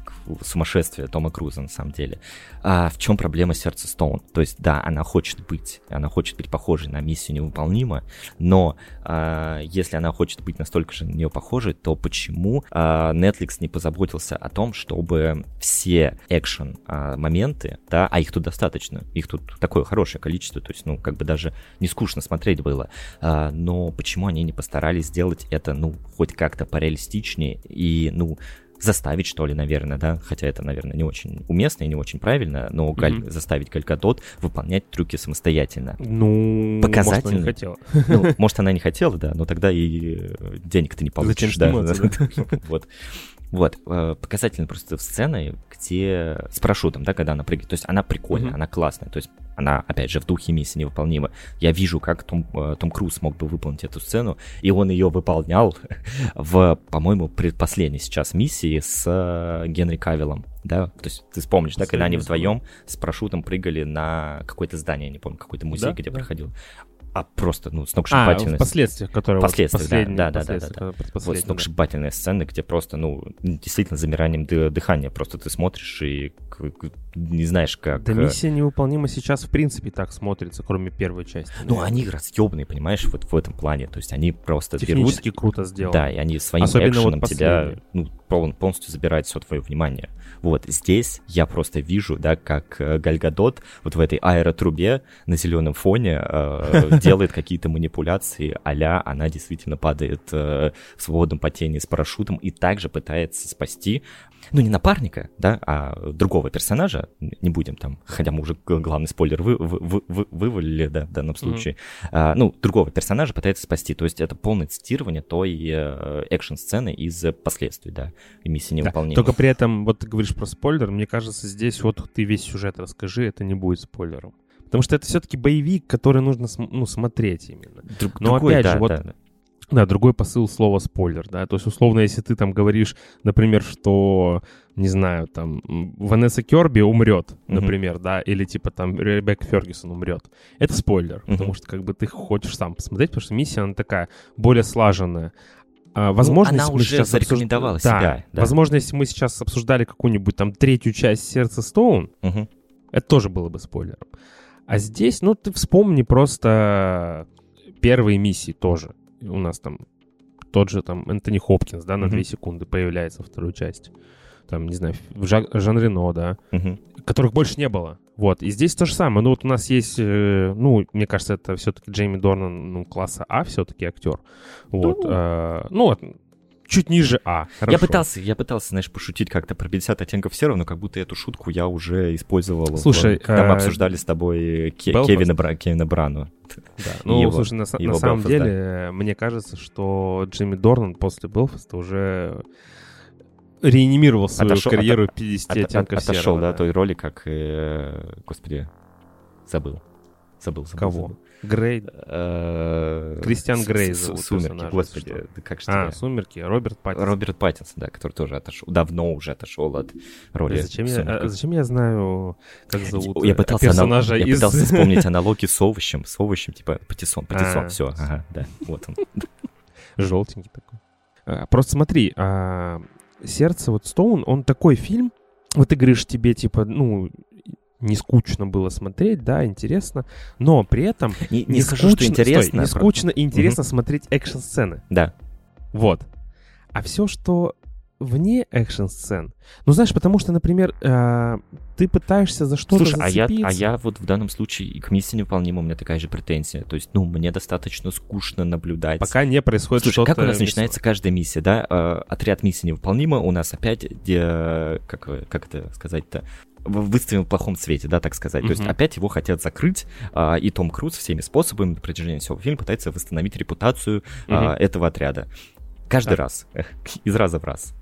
сумасшествие Тома Круза на самом деле. А в чем проблема сердца Стоун? То есть да, она хочет быть, она хочет быть похожей на миссию невыполнима, но а, если она хочет быть настолько же на нее похожей, то почему а, Netflix не позаботился о том, чтобы все экшен а, моменты, да, а их тут достаточно, их тут такое хорошее количество, то есть ну как бы даже не скучно смотреть было, а, но почему они не постарались сделать это ну хоть как-то пореалистичнее и, ну, заставить, что ли, наверное, да, хотя это, наверное, не очень уместно и не очень правильно, но mm-hmm. Галь, заставить Галькадот выполнять трюки самостоятельно. Ну, Показательно. Может, она не хотела. Ну, может, она не хотела, да, но тогда и денег ты не получишь. Зачем да. Вот. Вот, э, показательно просто сцены, где с парашютом, да, когда она прыгает. То есть она прикольная, mm-hmm. она классная. То есть она, опять же, в духе миссии невыполнима. Я вижу, как Том, э, Том Круз мог бы выполнить эту сцену, и он ее выполнял в, по-моему, предпоследней сейчас миссии с э, Генри Кавиллом. Да, то есть ты вспомнишь, да, когда они вдвоем с парашютом прыгали на какое-то здание, не помню, какой-то музей, да, где да. проходил а просто, ну, сногсшибательная... А, впоследствия, которые... Впоследствия, вот да, да, да, да, да. Вот сногсшибательная да. сцена, где просто, ну, действительно замиранием дыхания, просто ты смотришь и не знаешь, как... Да миссия невыполнима сейчас, в принципе, так смотрится, кроме первой части. Ну, они разъебные, понимаешь, вот в этом плане, то есть они просто Технически берут... круто сделано. Да, и они своим Особенно экшеном вот тебя, ну, полностью забирают все твое внимание. Вот здесь я просто вижу, да, как э, Гальгадот вот в этой аэротрубе на зеленом фоне э, делает какие-то манипуляции, а она действительно падает э, в свободном потении с парашютом и также пытается спасти ну, не напарника, да, а другого персонажа, не будем там, хотя мы уже главный спойлер вы, вы, вы, вывалили, да, в данном случае, mm-hmm. а, ну, другого персонажа пытается спасти, то есть это полное цитирование той э, экшн-сцены из последствий, да, и миссии невыполнима. Да, только при этом, вот ты говоришь про спойлер, мне кажется, здесь вот ты весь сюжет расскажи, это не будет спойлером. Потому что это все-таки боевик, который нужно ну, смотреть именно. Друг, Но другой, опять да, же, вот да. Да, другой посыл слова спойлер, да, то есть условно, если ты там говоришь, например, что, не знаю, там, Ванесса Керби умрет, mm-hmm. например, да, или типа там Ребекка Фергюсон умрет, это спойлер, mm-hmm. потому что как бы ты хочешь сам посмотреть, потому что миссия, она такая более слаженная. А, возможно, ну, она уже сейчас зарекомендовала обсуж... себя. Да, да. Возможно, если мы сейчас обсуждали какую-нибудь там третью часть Сердца Стоун, угу. это тоже было бы спойлером. А здесь, ну, ты вспомни просто первые миссии тоже у нас там тот же там Энтони Хопкинс, да, на mm-hmm. 2 секунды появляется во второй части. Там, не знаю, Жан, Жан Рено, да, mm-hmm. которых больше не было. Вот, и здесь то же самое. Ну, вот у нас есть, э, ну, мне кажется, это все-таки Джейми Дорнан, ну, класса А все-таки актер. Вот, ну, э, ну чуть ниже А. Хорошо. Я пытался, я пытался, знаешь, пошутить как-то про 50 оттенков серого, но как будто эту шутку я уже использовал. Слушай, в, когда мы э, обсуждали с тобой Ке- Кевина, Бра- Кевина Брану. Да. Ну, его, слушай, на, его на самом Belfast, деле, да. мне кажется, что Джимми Дорнан после Белфаста уже реанимировал свою отошел, карьеру от, 50 от, оттенков от, Отошел, да, да, той роли, как, э, господи, забыл. Забыл, забыл. Кого? забыл. Грей. Э, Кристиан Грей зовут Сумерки, господи, что. да как же А, тебя? «Сумерки», Роберт Паттинсон. Роберт Паттинсон, да, который тоже отошел, давно уже отошел от роли. Зачем я, а зачем я знаю, как зовут Я э, пытался, анал- персонажа я из... пытался вспомнить аналогии с овощем, с овощем, типа патиссон, патиссон, А. все, ага, да, вот он. Желтенький такой. А, Просто смотри, а, «Сердце», вот Стоун, он такой фильм, вот ты говоришь, тебе, типа, ну, не скучно было смотреть, да, интересно, но при этом Не, не не скажу, что скучно- интересно. стой, не про- скучно и интересно смотреть экшн-сцены. Да, Вот. А все, что вне экшн-сцен, ну, знаешь, потому что, например, а, ты пытаешься за что-то Слушай, а я, зацепиться. а я вот в данном случае и к миссии невыполнима у меня такая же претензия. То есть, ну, мне достаточно скучно наблюдать. Пока не происходит Слушай, что-то... как у нас начинается каждая миссия, да? Э, Отряд миссии невыполнима, у нас опять, где, как, вы- как это сказать-то, в- выставлен в плохом цвете, да, так сказать. То есть опять его хотят закрыть, а, и Том Круз всеми способами на протяжении всего фильма пытается восстановить репутацию а, Мгм. этого отряда. Каждый Так. раз, из раза в раз.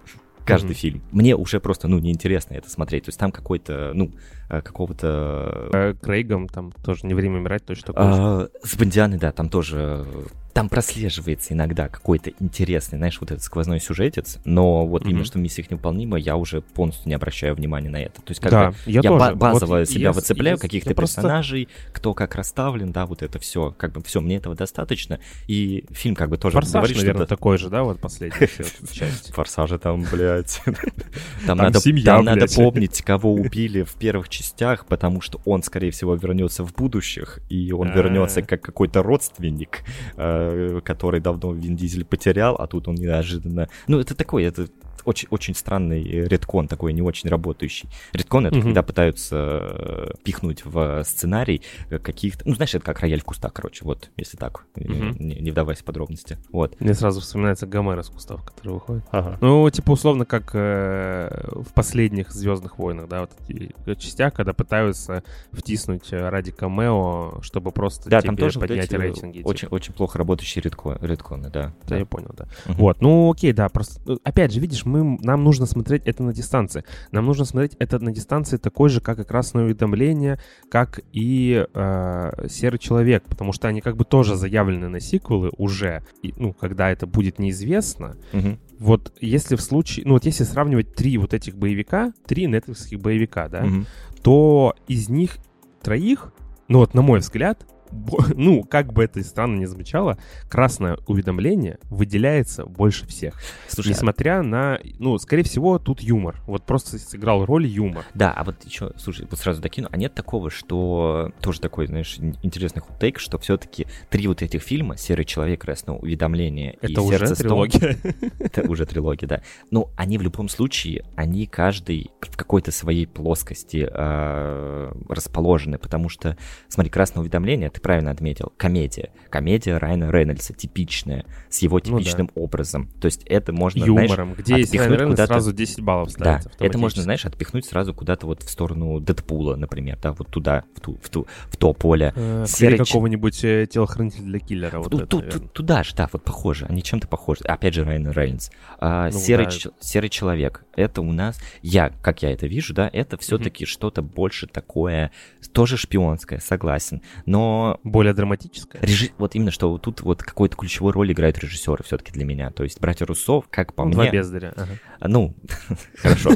Каждый фильм. Мне уже просто, ну, неинтересно это смотреть. То есть там какой-то, ну, э, какого-то Э, Крейгом там тоже не время умирать, точно такое а, с Бондианой, да, там тоже... Там прослеживается иногда какой-то интересный, знаешь, вот этот сквозной сюжетец, но вот Мгм. именно что в миссиях невыполнимо, я уже полностью не обращаю внимания на это. То есть как да, бы я, я тоже. ба- базово Вот себя я- выцепляю, я- каких-то я просто- персонажей, кто как расставлен, да, вот это все, как бы все, мне этого достаточно, и фильм как бы тоже Форсаж, говорит, наверное, что... такой же, да, вот последняя часть. Форсажи там, блядь. Там, надо, семья, там надо помнить, кого убили в первых частях, потому что он, скорее всего, вернется в будущих, и он вернется А. как какой-то родственник, э, который давно Вин Дизель потерял, а тут он неожиданно... Ну, это такой, это очень, очень странный редкон, такой не очень работающий. Редкон — это Мгм. когда пытаются э, пихнуть в сценарий э, каких-то... Ну, знаешь, это как рояль в кустах, короче, вот, если так, э, Мгм. не, не вдаваясь в подробности. Вот. Мне сразу вспоминается Гомер из кустов, который выходит. Ага. Ну, типа, условно, как э, в последних Звездных войнах, да, вот эти частях, когда пытаются втиснуть э, ради камео, чтобы просто Да, тебе там тоже вот поднять эти рейтинги. типа. очень, очень плохо работающие редко- редконы, да. Да, я понял, да. Мгм. Вот, ну окей, да, просто, э, опять же, видишь, мы, нам нужно смотреть это на дистанции. Нам нужно смотреть это на дистанции такой же, как и «Красное уведомление», как и э, «Серый человек», потому что они как бы тоже заявлены на сиквелы уже, и, ну, когда это будет неизвестно. Мгм. Вот если в случае, ну вот если сравнивать три вот этих боевика, три нетфликсских боевика, да, Мгм. то из них троих, ну вот на мой взгляд, ну, как бы это и странно не звучало, красное уведомление выделяется больше всех. Слушай, а- Несмотря на, ну, скорее всего, тут юмор. Вот просто сыграл роль юмор. Да, а вот еще, слушай, вот сразу докину, а нет такого, что тоже такой, знаешь, ин- интересный худтейк, что все-таки три вот этих фильма «Серый человек», «Красное уведомление» и Это уже «Сердце Стоун» трилогия. это уже трилогия, да. Ну, они в любом случае, они каждый в какой-то своей плоскости э, расположены, потому что, смотри, «Красное уведомление», ты правильно отметил, комедия. Комедия Райана Рейнольдса, типичная, с его Ну да. типичным образом. То есть это можно, знаешь, Юмором. Где есть Райан Рейнольдс, куда-то- сразу 10 баллов Да, ставится это можно, знаешь, отпихнуть сразу куда-то вот в сторону Дэдпула, например, да, вот туда, в, ту, в, ту, в то поле. Э, Серый какого-нибудь э, телохранителя для киллера. Вот Ту- это, ту- ту- туда же, да, вот похоже, они чем-то похожи. Опять же, Райан Рейнс. А, Ну серый, да. ч- серый человек. Это у нас, я, как я это вижу, да, это все-таки что-то больше такое, тоже шпионское, согласен. Но Более драматическое. режи- вот именно что тут вот какой-то ключевой роль играют режиссеры все-таки для меня. То есть братья Руссо, как по Два мне, бездаря. ага. ну, хорошо.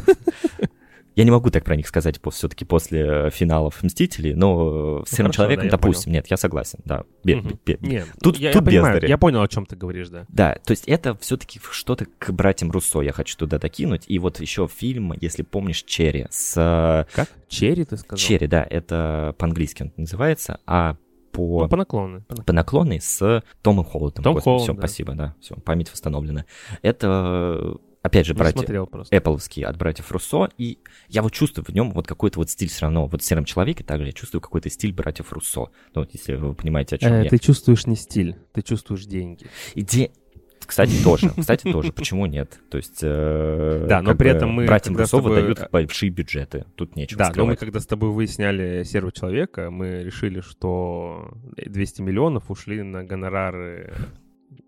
Я не могу так про них сказать все-таки после финалов «Мстителей», но с «Серым хорошо, человеком», да, допустим, нет, я согласен, да. бе- Мгм. бе- Не, Тут- я, тут я понимаю, я понял, о чем ты говоришь, да. Да, то есть это все-таки что-то к братьям Руссо я хочу туда докинуть. И вот еще фильм, если помнишь, «Черри» с... э, Как? Черри, ты сказал? «Черри», да, это по-английски он называется, а по... Ну, по наклону. по наклону. с Томом Холландом. Том Холланд, все, да. спасибо, да, все, память восстановлена. Это, опять же, Не братья... Эппловский от братьев Руссо, и я вот чувствую в нем вот какой-то вот стиль все равно, вот в «Сером человеке» также я чувствую какой-то стиль братьев Руссо, ну, вот если вы понимаете, о чем Э, я. Ты чувствуешь не стиль, ты чувствуешь деньги. Иде... Кстати, тоже, кстати, тоже, почему нет? То есть, э, Да, но при этом мы братьям Руссо тобой- выдают большие бюджеты, тут нечего Да, но мы когда с тобой выясняли «Серого человека», мы решили, что 200 миллионов ушли на гонорары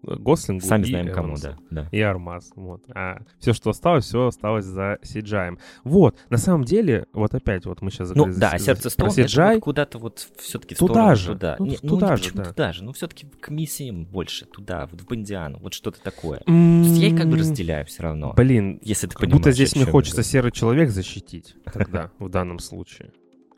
Гослингу Сами и знаем Эвансу. кому, да. да. И Армаз. Вот. А все, что осталось, все осталось за CGI. Вот, на самом деле, вот опять вот мы сейчас Ну заговорили да, за- сердце Стоун, CGI. вот куда-то вот все-таки Туда же, туда. ну, Не- туда не же, да. туда же, ну все-таки к миссиям больше, туда, вот в Бондиану, вот что-то такое. То М, есть я их как бы разделяю все равно. Блин, Если ты как будто понимаешь, здесь о мне хочется серый человек защитить тогда, в данном случае,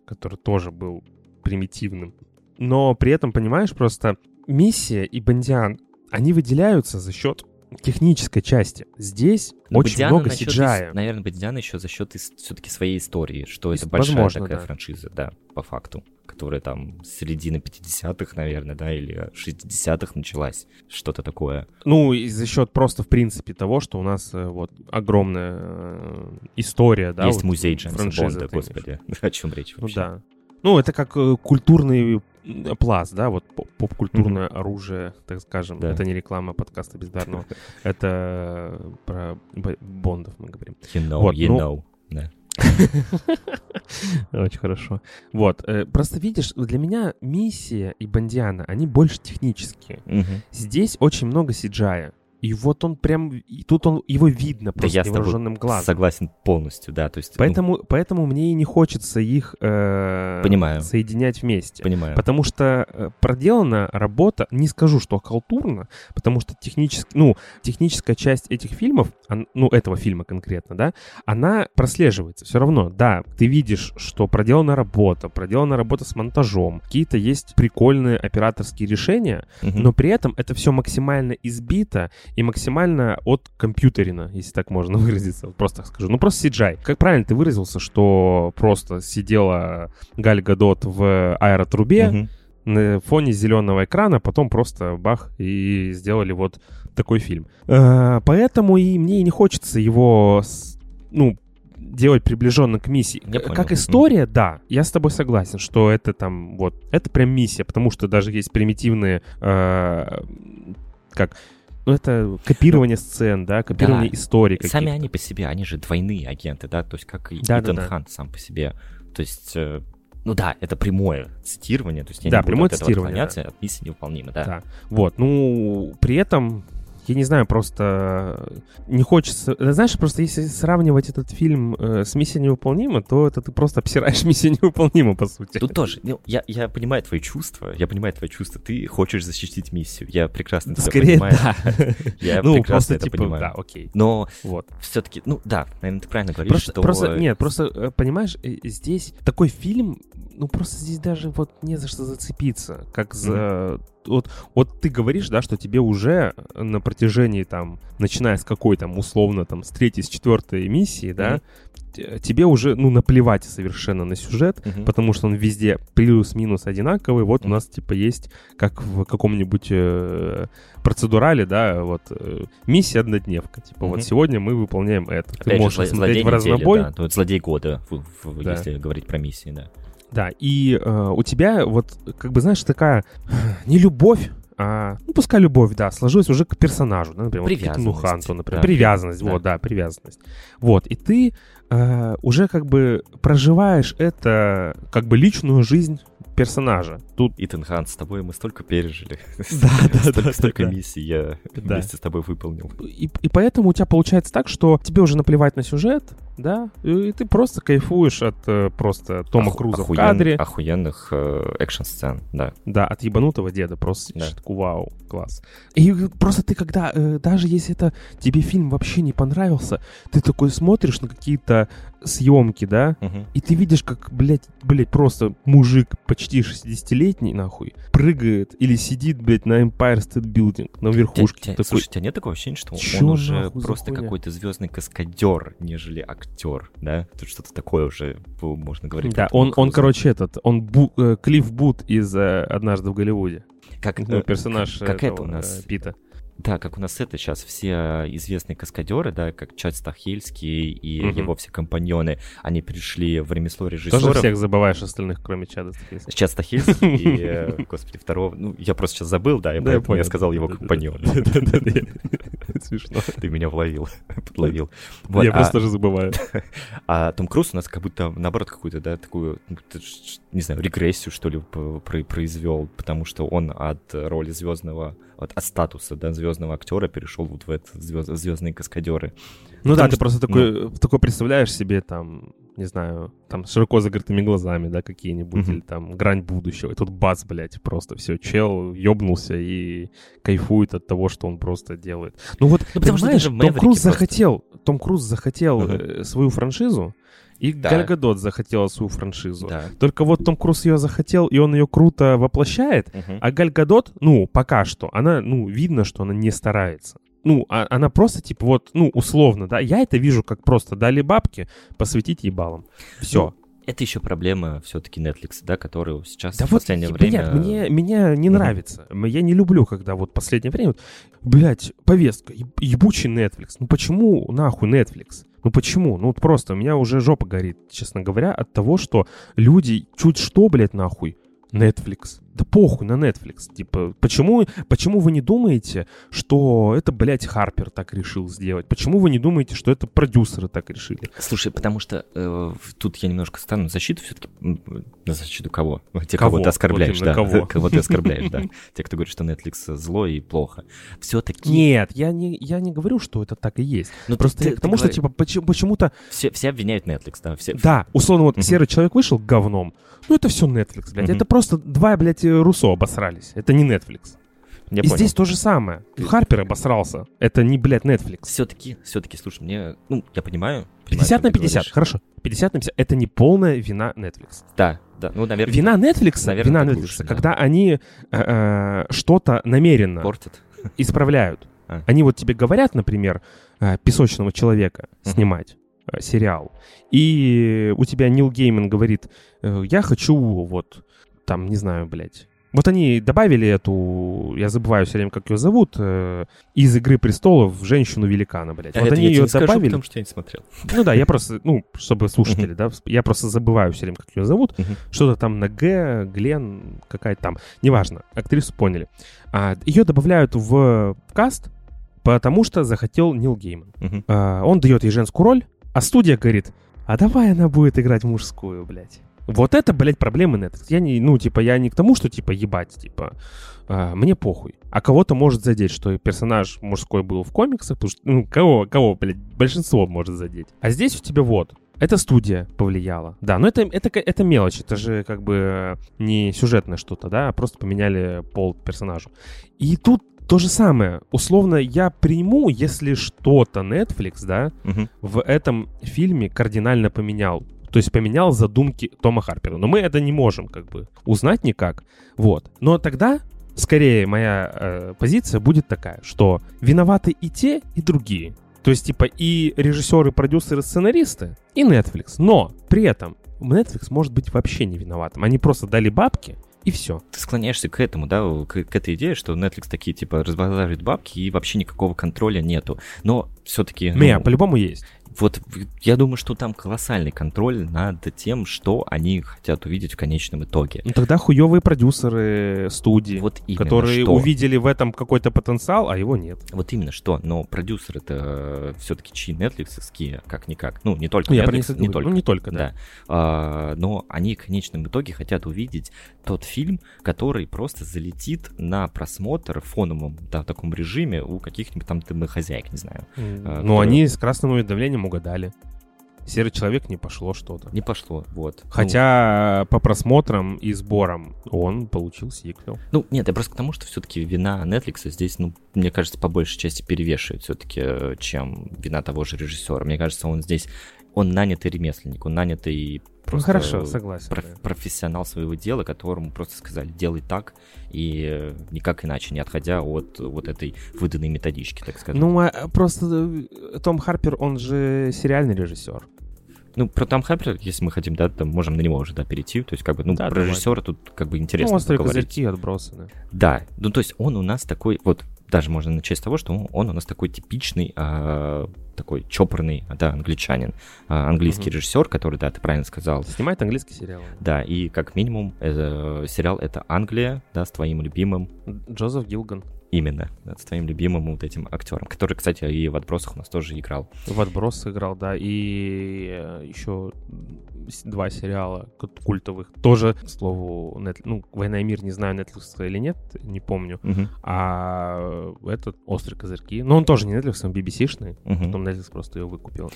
который тоже был примитивным. Но при этом, понимаешь, просто миссия и Бондиан, они выделяются за счет технической части. Здесь Но очень Бондиана много CGI. Наверное, Бондиана еще за счет все-таки своей истории, что Ис- это большая возможно, такая да. франшиза, да, по факту, которая там с середины 50-х, наверное, да, или 60-х началась, что-то такое. Ну, и за счет просто, в принципе, того, что у нас э, вот огромная э, история, да. Есть вот, музей Джеймса франшизы, Бонда, господи, о чем речь Ну вообще? да. Ну, это как э, культурный пласт, да, вот поп- поп-культурное оружие, так скажем. Да. Это не реклама подкаста Бездарного. Это э, про Бондов мы говорим. You know, Вот, you ну, know. Да. Очень хорошо. Вот. э, Просто видишь, для меня миссия и Бондиана, они больше технические. Здесь очень много CGI. И вот он прям, и тут он, его видно Да просто я с тобой невооруженным глазом. согласен полностью, да, то есть... ну, Поэтому, поэтому мне и не хочется их э, Понимаю. соединять вместе. понимаю. Потому что э, проделана работа, не скажу, что халтурно, потому что технически, ну, техническая часть этих фильмов, ну, этого фильма конкретно, да, она прослеживается. Все равно, да, ты видишь, что проделана работа, проделана работа с монтажом, какие-то есть прикольные операторские решения, Мгм. но при этом это все максимально избито и максимально от компьютерина, если так можно выразиться, просто так скажу. Ну, просто CGI. Как правильно ты выразился, что просто сидела Галь Гадот в аэротрубе на фоне зеленого экрана, потом просто бах и сделали вот такой фильм. Э, Поэтому и мне не хочется его, ну, делать приближенно к миссии. Я К- понял. Как история, да, я с тобой согласен, что это там вот, это прям миссия, потому что даже есть примитивные, э, как, ну это копирование сцен, да, копирование Да. историй Сами каких-то. они по себе, они же двойные агенты, да, то есть как и Да, Итан да, да. Хант сам по себе. То есть, э, ну да, это прямое цитирование, то есть я Да, не буду прямое от этого цитирование, отклоняться, от миссии невыполнима, да. Да. Вот, ну, при этом, я не знаю, просто не хочется... э, Знаешь, просто если сравнивать этот фильм э, с «Миссией невыполнима», то это ты просто обсираешь «Миссию невыполниму», по сути. Тут тоже, ну, я, я понимаю твои чувства, я понимаю твои чувства, ты хочешь защитить миссию, я прекрасно тебя Скорее, понимаю. да. Я ну, прекрасно просто это типа, понимаю. да, окей. Но Вот. все-таки, ну да, наверное, ты правильно говоришь, Просто, что... просто, нет, просто, э, понимаешь, э, здесь такой фильм, ну, просто здесь даже вот не за что зацепиться, как за... Вот, вот ты говоришь, да, что тебе уже на протяжении, там, начиная с какой там, условно, там, с третьей, с четвертой миссии, да, т- тебе уже, ну, наплевать совершенно на сюжет, Мгм. потому что он везде плюс-минус одинаковый. Вот у Мгм. нас, типа, есть, как в каком-нибудь э, процедурале, да, вот, э, миссия однодневка. Типа, Мгм. вот сегодня мы выполняем это. Ты Опять же, можешь зло- смотреть в недели, разнобой. да, то есть злодей года, в- в- Да. если говорить про миссии, да. Да, и э, у тебя вот, как бы, знаешь, такая не любовь, а, ну, пускай любовь, да, сложилась уже к персонажу, да, например, вот к Привязанность, Ханту, например. да, привязанность, да. вот, да, привязанность. Вот, и ты э, уже как бы проживаешь это, как бы, личную жизнь персонажа. Тут Итан Хант, с тобой мы столько пережили. Да, да, да, Столько миссий я вместе с тобой выполнил. и поэтому у тебя получается так, что тебе уже наплевать на сюжет, да, и ты просто кайфуешь от э, просто Тома Оху- Круза в охуен- кадре, Охуенных э, экшн-сцен, да. да, от ебанутого деда, просто Да. такой, вау, класс. И просто ты когда, э, даже если это тебе фильм вообще не понравился, ты такой смотришь на какие-то съемки, да, Мгм. и ты видишь, как, блядь, блядь, просто мужик почти 60-летний, нахуй, прыгает или сидит, блядь, на Empire State Building, на верхушке. Тя- тя- такой, Слушай, у тебя нет такого ощущения, что «Чё он уже просто хуйня?» какой-то звездный каскадер, нежели актер, да? Тут что-то такое уже можно говорить. Да, он, он, короче, этот, он Бу- э, Клифф Бут из э, «Однажды в Голливуде». как, Ну, персонаж как этого, это у нас? э, Пита. Да, как у нас это сейчас все известные каскадеры, да, как Чад Стахельский и Мгм. его все компаньоны, они пришли в ремесло Тоже режиссеров. всех забываешь остальных, кроме Чада Стахельского. Чад Стахельский и, э, господи, второго, ну, я просто сейчас забыл, да, я Да, я поэтому я понял. сказал его компаньон. Смешно. Ты меня вловил, подловил. Вот, Я а, просто же забываю. А Том Круз у нас как будто, наоборот, какую-то, да, такую, ну, не знаю, регрессию, что ли, произвел, потому что он от роли звездного, от, от статуса, да, звездного актера перешел вот в это звезд, звездные каскадеры. Ну да, ты просто такой, ну, такой представляешь себе там не знаю, там широко закрытыми глазами, да, какие-нибудь, mm-hmm. или там грань будущего. И тут бац, блядь, просто все, чел ёбнулся и кайфует от того, что он просто делает. Ну вот, ну, потому что Том Круз просто... захотел, Том Круз захотел mm-hmm. свою франшизу, и да. Галь Гадот захотела свою франшизу. Да. Только вот Том Круз ее захотел, и он ее круто воплощает, uh-huh. а Галь Гадот, ну, пока что, она, ну, видно, что она не старается ну, а, она просто, типа, вот, ну, условно, да, я это вижу как просто дали бабки посвятить ебалам. Все. Это еще проблема все-таки Netflix, да, который сейчас да в вот, последнее время... Нет, мне, мне не mm-hmm. нравится. Я не люблю, когда вот последнее время... Блять, повестка, ебучий Netflix. Ну почему нахуй Netflix? Ну почему? Ну вот просто у меня уже жопа горит, честно говоря, от того, что люди чуть что, блядь, нахуй, Netflix. Да похуй на Netflix. Типа, почему, почему вы не думаете, что это, блядь, Харпер так решил сделать? Почему вы не думаете, что это продюсеры так решили? Слушай, потому что э, тут я немножко стану защиту все-таки. На защиту кого? Те, кого, кого ты оскорбляешь, вот да. Кого? кого ты оскорбляешь, да. Те, кто говорит, что Netflix зло и плохо. Все-таки... Нет, я не, я не говорю, что это так и есть. Но ну, Просто ты, потому ты что, говор... типа, почему-то... Все, все обвиняют Netflix, да. Все... Да, условно, вот серый человек вышел говном. Ну, это все Netflix, блядь. Это просто два, блядь, Руссо обосрались. Это не Netflix. Я и понял. здесь то же самое. Харпер обосрался. Это не, блядь, Netflix. Все-таки, все-таки, слушай, мне, ну, я понимаю. 50 на 50, хорошо. 50 на 50. Это не полная вина Netflix. Да, да, ну, наверное. Вина Netflix, наверное, вина Netflix, лучше, когда да. они э, э, что-то намеренно Портят. исправляют. А. Они вот тебе говорят, например, э, песочного человека снимать. Э, сериал. И у тебя Нил Гейман говорит, э, я хочу вот, там, не знаю, блядь, вот они добавили эту, я забываю все время, как ее зовут, э, из «Игры престолов» женщину-великана, блядь. А вот они ее добавили. Скажу, потому что я не смотрел. Ну да, я просто, ну, чтобы слушатели, да, я просто забываю все время, как ее зовут. Что-то там на Г, Глен, какая-то там, неважно, актрису поняли. А, ее добавляют в каст, потому что захотел Нил Гейман. А, он дает ей женскую роль, а студия говорит, а давай она будет играть мужскую, блядь. Вот это, блядь, проблемы Netflix. Я не, ну, типа, я не к тому, что, типа, ебать, типа, а, мне похуй. А кого-то может задеть, что персонаж мужской был в комиксах, потому что, ну, кого, кого, блядь, большинство может задеть. А здесь у тебя вот, эта студия повлияла. Да, но это, это, это мелочь, это же как бы не сюжетное что-то, да, а просто поменяли пол персонажу. И тут то же самое. Условно, я приму, если что-то Netflix, да, угу. в этом фильме кардинально поменял. То есть поменял задумки Тома Харпера. Но мы это не можем как бы узнать никак. Вот. Но тогда скорее моя э, позиция будет такая, что виноваты и те, и другие. То есть, типа, и режиссеры, продюсеры, сценаристы, и Netflix. Но при этом Netflix может быть вообще не виноватым. Они просто дали бабки, и все. Ты склоняешься к этому, да, к, к этой идее, что Netflix такие, типа, разбазаривает бабки и вообще никакого контроля нету. Но все-таки... Ну, Не, по-любому есть вот я думаю, что там колоссальный контроль над тем, что они хотят увидеть в конечном итоге. Ну тогда хуевые продюсеры студии, вот которые что. увидели в этом какой-то потенциал, а его нет. Вот именно что. Но продюсеры это все-таки чьи Netflix, как-никак. Ну, не только ну, Netflix, не, ну, только. Ну, не только, да. да. А, но они в конечном итоге хотят увидеть тот фильм, который просто залетит на просмотр в фоновом да, в таком режиме у каких-нибудь там домохозяек, не знаю. Mm. А, ну, которые... они с красным уведомлением фильм угадали. Серый человек не пошло что-то. Не пошло, вот. Хотя ну, по просмотрам и сборам он получил сиквел. Ну, нет, я просто к тому, что все-таки вина Netflix здесь, ну, мне кажется, по большей части перевешивает все-таки, э, чем вина того же режиссера. Мне кажется, он здесь он нанятый ремесленник, он нанятый ну, просто ну, хорошо, согласен, проф, да. профессионал своего дела, которому просто сказали, делай так, и никак иначе, не отходя от вот этой выданной методички, так сказать. Ну, а просто э, Том Харпер, он же сериальный режиссер. Ну, про Том Харпер, если мы хотим, да, то можем на него уже, да, перейти. То есть, как бы, ну, да, про режиссера тут как бы интересно ну, острые поговорить. козырьки отбросаны. Да, ну, то есть он у нас такой, вот, даже можно начать с того, что он, он у нас такой типичный, а, такой чопорный, да, англичанин, а, английский угу. режиссер, который, да, ты правильно сказал. Снимает английский сериал. Да, и как минимум э, сериал это Англия, да, с твоим любимым. Джозеф Гилган. Именно, с твоим любимым вот этим актером, который, кстати, и в «Отбросах» у нас тоже играл. В «Отбросах» играл, да, и э, еще два сериала культовых. Тоже, к слову, Net... ну, «Война и мир», не знаю, Netflix или нет, не помню. Мгм. А этот «Острые козырьки», ну, он тоже не Netflix, он BBC-шный, Мгм. потом Netflix просто ее выкупил.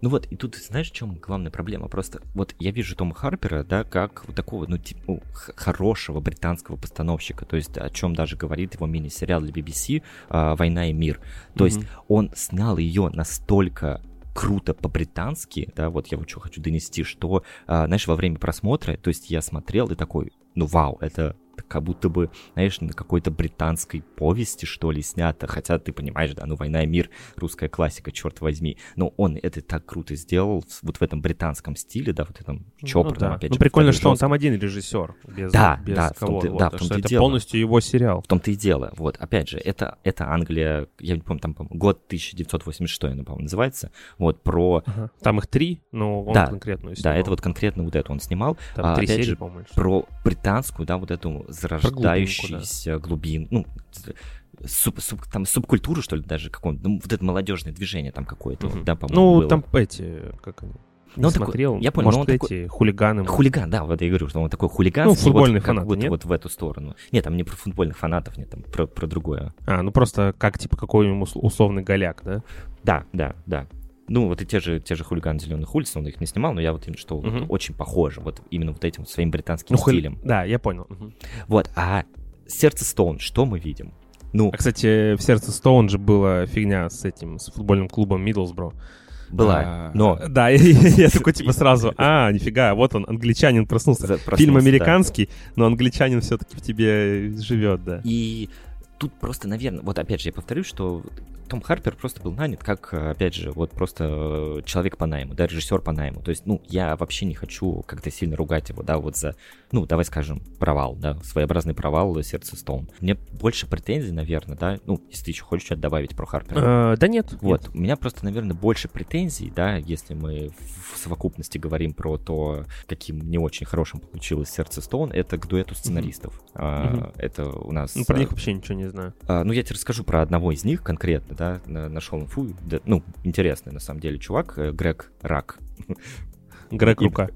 Ну вот, и тут, знаешь, в чем главная проблема? Просто вот я вижу Тома Харпера, да, как вот такого, ну, типа, ну, хорошего британского постановщика, то есть о чем даже говорит его мини-сериал для BBC а, «Война и мир». То есть Мгм. он снял ее настолько круто по-британски, да, вот я вот что хочу донести, что, а, знаешь, во время просмотра, то есть я смотрел и такой, ну вау, это как будто бы, знаешь, на какой-то британской повести, что ли, снято, хотя ты понимаешь, да, ну «Война и мир», русская классика, черт возьми, но он это так круто сделал вот в этом британском стиле, да, вот этом чопорном, ну, да. опять ну, же, прикольно, что он жестком. там один режиссер, без, Да, без да, в том-то- кого-то. да, вот, в что том-то и это дело. полностью его сериал. В том-то и дело. Вот, опять же, это, это Англия, я не помню, там, по-моему, год 1986, она, по-моему, называется. Вот, про... Ага. Там их три, но он Да, конкретную Да, снимал. это вот конкретно вот это он снимал. Там а, три серии, же, по-моему. про британскую, да, вот эту зарождающуюся глубин, ну, суб, суб- там субкультуру, что ли, даже какое-то, ну, вот это молодежное движение там какое-то, Мгм. да, по-моему, Ну, было. там эти, как они, не Ну, он такой- смотрел. я понял, Может, но он такой- эти хулиганы. Хулиган, да, вот я и говорю, что он такой хулиган. Ну, футбольные фанаты, вот, нет? вот в эту сторону. Нет, там не про футбольных фанатов, нет, там про, про другое. А, ну просто как, типа, какой-нибудь ус- условный голяк, да? Да, да, да. Ну, вот и те же, те же хулиганы зеленых улиц, он их не снимал, но я вот именно что вот Мгм. очень похоже, вот именно вот этим своим британским Ну, стилем. Да, я понял. Мгм. Вот, а сердце Стоун, что мы видим? Ну, А, кстати, в сердце Стоун же была фигня с этим, с футбольным клубом Миддлсбро. была, А, но... Да, я такой, типа, сразу, а, нифига, вот он, англичанин проснулся. Фильм да. американский, но англичанин все-таки в тебе живет, да. И тут просто, наверное, вот опять же я повторюсь, что Том Харпер просто был нанят как, э, опять же, вот просто э, человек по найму, да, режиссер по найму. То есть, ну, я вообще не хочу как-то сильно ругать его, да, вот за, ну, давай скажем, провал, да, своеобразный провал «Сердце Стоун». Мне больше претензий, наверное, да, ну, если ты еще хочешь что-то добавить про Харпера. Э, Да нет. Вот, нет. у меня просто, наверное, больше претензий, да, если мы в совокупности говорим про то, каким не очень хорошим получилось сердце Стоун, это к дуэту сценаристов. А. Это у нас. Ну, про них вообще ничего не знаю. а, ну, я тебе расскажу про одного из них конкретно, да, на- нашел инфу, да, ну, интересный на самом деле чувак, э, Грег Рак. Грег Рука.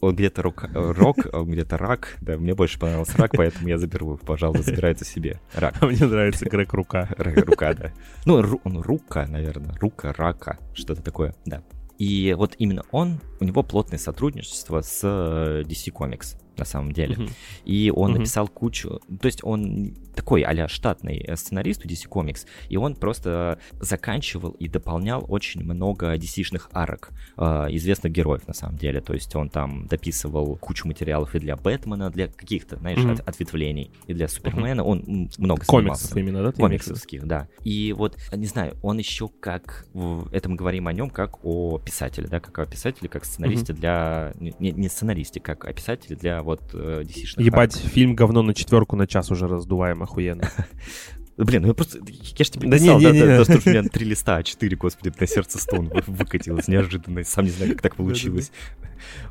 Он где-то рок, э, рок, а он где-то рак, да, мне больше понравился рак, поэтому я заберу, пожалуйста, забирайте себе. Рак. А мне нравится Грег Рука. Рука, да. Ну, ру- он рука, наверное. Рука, рака, что-то такое, да. И вот именно он, у него плотное сотрудничество с э, DC Comics, на самом деле. Мгм. И он Мгм. написал кучу... То есть он такой а штатный э, сценарист у DC Comics, и он просто заканчивал и дополнял очень много DC-шных арок, э, известных героев, на самом деле. То есть он там дописывал кучу материалов и для Бэтмена, для каких-то, знаешь, Мгм. от- ответвлений, и для Супермена. Он м, много Комиксов занимался. именно, да? Комиксовских, да. И вот, не знаю, он еще как... Это мы говорим о нем как о писателе, да, как о писателе, как сценаристе для... Не, не сценаристе, как о писателе для вот э, DC-шных Ебать, фильм говно на четверку на час уже раздуваем, охуенно. Блин, ну я просто... Я же тебе Да писал, не, да, не, да, не. да, что ж у меня три листа, а четыре, господи, на сердце стон вы- выкатилось неожиданно. Сам не знаю, как так получилось.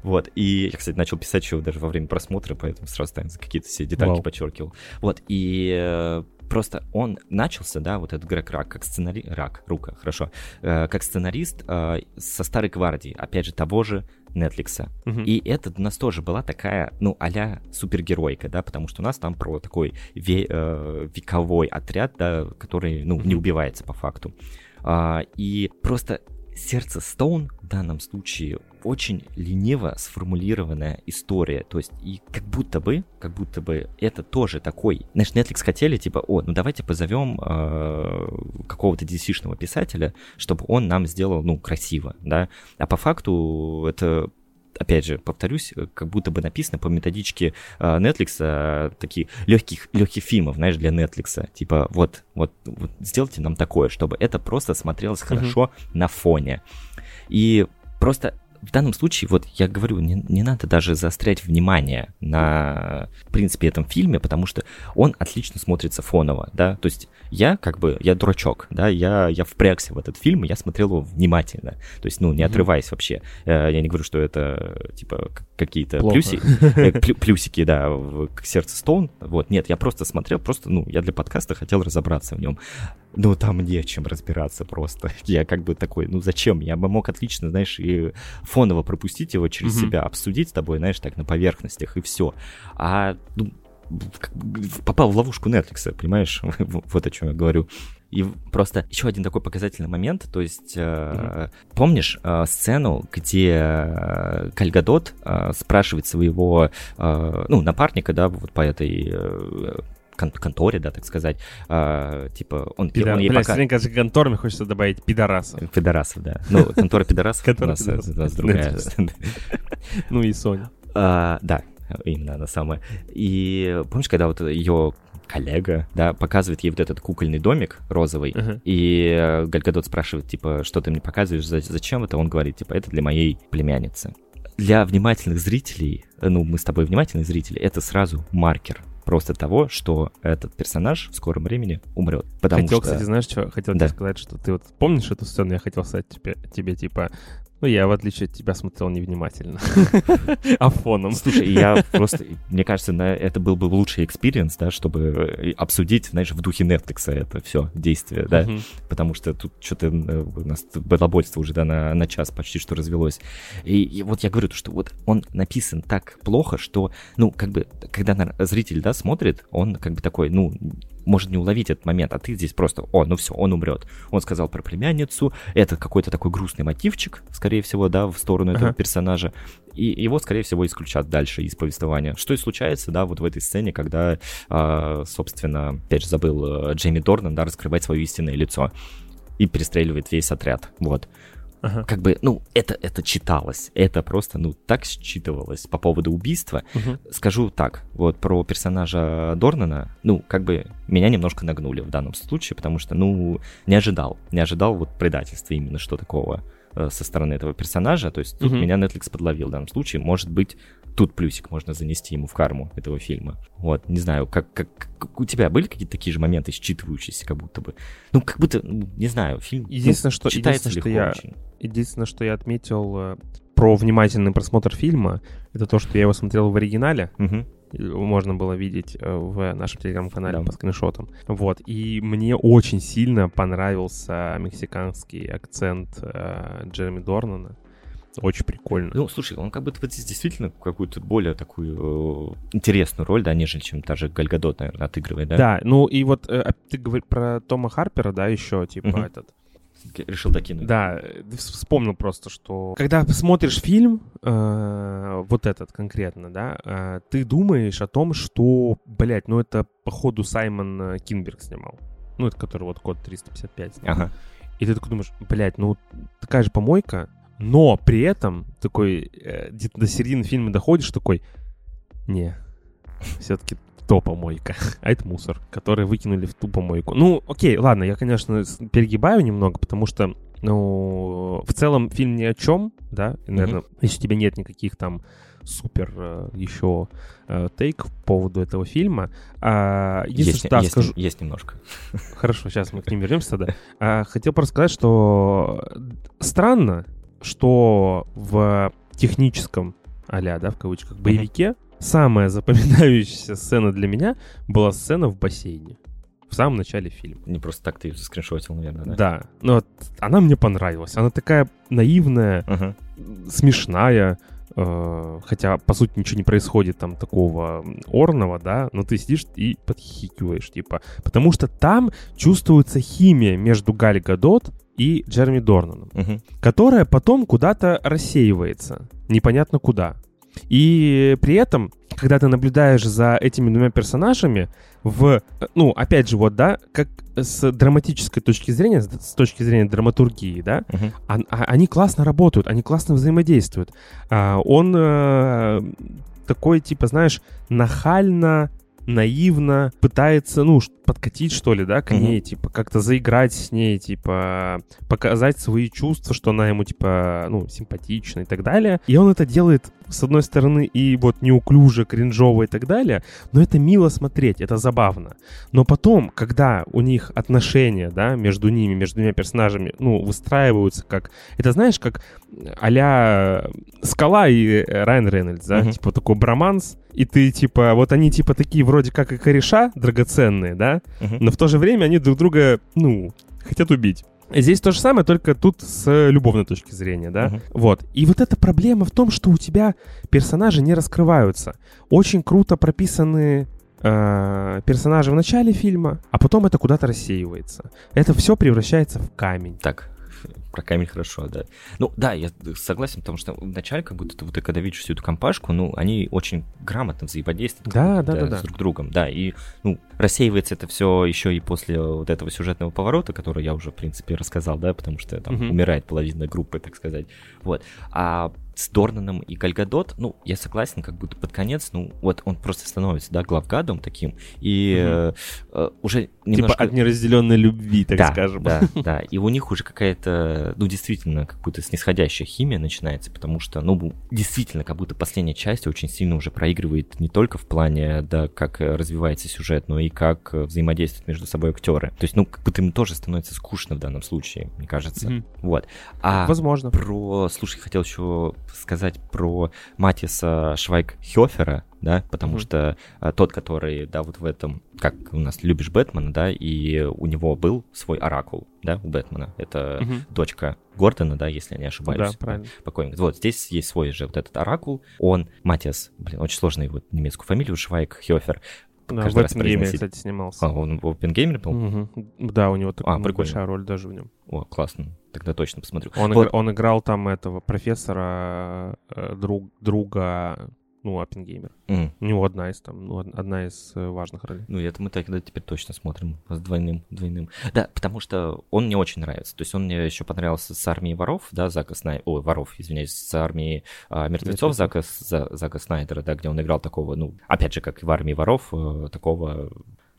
Вот, и я, кстати, начал писать еще даже во время просмотра, поэтому сразу там какие-то все детальки подчеркивал. Вот, и э, просто он начался, да, вот этот Грег Рак, как сценарист... Рак, Рука, хорошо. э, как сценарист э, со старой гвардии, опять же, того же Netflix. Мгм. И это у нас тоже была такая, ну, а-ля супергеройка, да, потому что у нас там про такой ве- э, вековой отряд, да, который, ну, не убивается по факту. А, и просто сердце Стоун в данном случае очень лениво сформулированная история. То есть, и как будто бы, как будто бы это тоже такой... Знаешь, Netflix хотели, типа, о, ну давайте позовем э, какого-то DC-шного писателя, чтобы он нам сделал, ну, красиво, да. А по факту это опять же, повторюсь, э, как будто бы написано по методичке э, Netflix, э, таких легких, легких фильмов, знаешь, для Netflix. Типа, вот, вот, вот сделайте нам такое, чтобы это просто смотрелось хорошо на фоне. И просто в данном случае, вот я говорю, не, не надо даже заострять внимание на, в принципе, этом фильме, потому что он отлично смотрится фоново, да, то есть я как бы, я дурачок, да, я, я впрягся в этот фильм, я смотрел его внимательно, то есть, ну, не отрываясь вообще. Э, Я не говорю, что это, типа, какие-то плюси, э, плюсики, да, в сердце Стоун. Вот, нет, я просто смотрел, просто, ну, я для подкаста хотел разобраться в нем. Ну, там не в чем разбираться просто. Я как бы такой, ну, зачем? Я бы мог отлично, знаешь, и фоново пропустить его через себя, обсудить с тобой, знаешь, так, на поверхностях, и все. А, ну, попал в ловушку Netflix, понимаешь? вот о чем я говорю. И просто еще один такой показательный момент, то есть mm-hmm. помнишь э, сцену, где э, Кальгадот спрашивает своего, ну, напарника, да, вот по этой кон- конторе, да, так сказать, э, типа он, Пидор... он ей Бля, пока... Бля, кажется, конторами хочется добавить пидорасов. Пидорасов, да. Ну, контора пидорасов у нас другая. Ну и Соня. А, да, именно она самая. И помнишь, когда вот ее коллега, да, показывает ей вот этот кукольный домик розовый, uh-huh. и Гальгадот спрашивает, типа, что ты мне показываешь, зачем это? Он говорит, типа, это для моей племянницы. Для внимательных зрителей, э, ну, мы с тобой внимательные зрители, это сразу маркер просто того, что этот персонаж в скором времени умрет. Потому хотел, что... кстати, знаешь, что хотел да. тебе сказать, что ты вот помнишь эту сцену, я хотел сказать тебе, тебе типа, ну, я, в отличие от тебя, смотрел невнимательно. а фоном. Слушай, я просто... Мне кажется, это был бы лучший experience, да, чтобы э, обсудить, знаешь, в духе Netflix это все действие, да. Потому что тут что-то э, у нас балабольство уже, да, на, на час почти что развелось. И, и вот я говорю, что вот он написан так плохо, что, ну, как бы, когда зритель, да, смотрит, он как бы такой, ну, может не уловить этот момент, а ты здесь просто, о, ну все, он умрет. Он сказал про племянницу, это какой-то такой грустный мотивчик, скорее всего, да, в сторону этого uh-huh. персонажа, и его, скорее всего, исключат дальше из повествования. Что и случается, да, вот в этой сцене, когда, э, собственно, опять же, забыл э, Джейми Дорнан, да, раскрывать свое истинное лицо и перестреливает весь отряд, вот. Ага. Как бы, ну, это, это читалось. Это просто, ну, так считывалось по поводу убийства. Угу. Скажу так, вот про персонажа Дорнана, ну, как бы меня немножко нагнули в данном случае, потому что, ну, не ожидал. Не ожидал вот предательства именно, что такого э, со стороны этого персонажа. То есть тут угу. меня Netflix подловил в данном случае. Может быть, тут плюсик можно занести ему в карму этого фильма. Вот, не знаю, как, как, как у тебя были какие-то такие же моменты, считывающиеся, как будто бы. Ну, как будто, ну, не знаю, фильм единственное, ну, что, читается единственное, что я, очень. Единственное, что я отметил э, про внимательный просмотр фильма, это то, что я его смотрел в оригинале. Угу можно было видеть э, в нашем телеграм-канале да. по скриншотам. Вот. И мне очень сильно понравился мексиканский акцент э, Джереми Дорнана. Очень прикольно. Ну, слушай, он как будто вот здесь действительно какую-то более такую э, интересную роль, да, нежели чем та же Гальгадот, наверное, отыгрывает, да? Да, ну и вот э, ты говоришь про Тома Харпера, да, еще, типа, угу. этот... Решил докинуть. Да, вспомнил просто, что когда смотришь фильм, э, вот этот конкретно, да, э, ты думаешь о том, что, блядь, ну это, походу, Саймон э, Кинберг снимал. Ну, это который вот код 355 снимал. Ага. И ты такой думаешь, блядь, ну такая же помойка, но при этом такой э, где-то до середины фильма доходишь такой, не, все-таки то помойка, а это мусор, который выкинули в ту помойку. Ну, окей, ладно, я, конечно, перегибаю немного, потому что, ну, в целом фильм ни о чем, да, и, наверное, mm-hmm. если у тебя нет никаких там супер э, еще э, тейк по поводу этого фильма. А, есть, да, есть, скажу... есть немножко. Хорошо, сейчас мы к ним вернемся тогда. А, хотел просто сказать, что странно, что в техническом а да, в кавычках, боевике. Самая запоминающаяся сцена для меня была сцена в бассейне. В самом начале фильма. Не просто так ты ее скриншотил, наверное, да? Да. Но вот она мне понравилась. Она такая наивная, uh-huh. смешная, э, хотя, по сути, ничего не происходит там такого орного, да, но ты сидишь и подхихикиваешь, типа, потому что там чувствуется химия между Галь Гадот и Джереми Дорнаном, угу. которая потом куда-то рассеивается, непонятно куда. И при этом, когда ты наблюдаешь за этими двумя персонажами, в, ну, опять же, вот, да, как с драматической точки зрения, с точки зрения драматургии, да, uh-huh. а, а, они классно работают, они классно взаимодействуют. А, он а, такой, типа, знаешь, нахально наивно пытается, ну, подкатить, что ли, да, к mm-hmm. ней, типа, как-то заиграть с ней, типа, показать свои чувства, что она ему, типа, ну, симпатична и так далее. И он это делает, с одной стороны, и вот неуклюже, кринжово и так далее, но это мило смотреть, это забавно. Но потом, когда у них отношения, да, между ними, между двумя персонажами, ну, выстраиваются как... Это знаешь, как а Скала и Райан Рейнольдс, да, mm-hmm. типа такой броманс, и ты, типа, вот они, типа, такие вроде как и кореша драгоценные, да, uh-huh. но в то же время они друг друга, ну, хотят убить. Здесь то же самое, только тут с любовной точки зрения, да? Uh-huh. Вот. И вот эта проблема в том, что у тебя персонажи не раскрываются. Очень круто прописаны э, персонажи в начале фильма, а потом это куда-то рассеивается. Это все превращается в камень. Так, про камень хорошо, да. Ну, да, я согласен, потому что вначале, как будто ты, вот, когда видишь всю эту компашку, ну, они очень грамотно взаимодействуют да, да, да, да, с друг другом, да, и, ну, рассеивается это все еще и после вот этого сюжетного поворота, который я уже, в принципе, рассказал, да, потому что там угу. умирает половина группы, так сказать, вот. А с Дорнаном и Гальгадот, ну, я согласен, как будто под конец, ну, вот он просто становится, да, главгадом таким, и угу. э, уже типа немножко... Типа от неразделенной любви, так да, скажем. Да, да, и у них уже какая-то, ну, действительно, как будто снисходящая химия начинается, потому что, ну, действительно, как будто последняя часть очень сильно уже проигрывает не только в плане, да, как развивается сюжет, но и как взаимодействуют между собой актеры. То есть, ну, как будто им тоже становится скучно в данном случае, мне кажется. Угу. Вот. А Возможно. Про, слушай, хотел еще сказать про Матиса Швайк-Хёфера, да, потому mm-hmm. что а, тот, который, да, вот в этом, как у нас любишь Бэтмена, да, и у него был свой оракул, да, у Бэтмена, это mm-hmm. дочка Гордона, да, если я не ошибаюсь. Да, правильно. Покойник. Вот, здесь есть свой же вот этот оракул, он, Матиас, блин, очень сложный вот немецкую фамилию, Швайк Хёфер, да, в Опенгеймере, кстати, снимался. А, он в Опенгеймере был? Угу. Да, у него такая а, большая роль даже в нем. О, классно. Тогда точно посмотрю. Он, вот. игр, он играл там этого профессора, э, друг, друга ну, Оппенгеймер. Mm. У него одна из там, ну, одна из э, важных ролей. Ну, это мы тогда теперь точно смотрим с двойным, двойным. Да, потому что он мне очень нравится. То есть он мне еще понравился с армией воров, да, Зака Снайдера, ой, воров, извиняюсь, с армией а, мертвецов Зака, Зака Снайдера, да, где он играл такого, ну, опять же, как и в армии воров, э, такого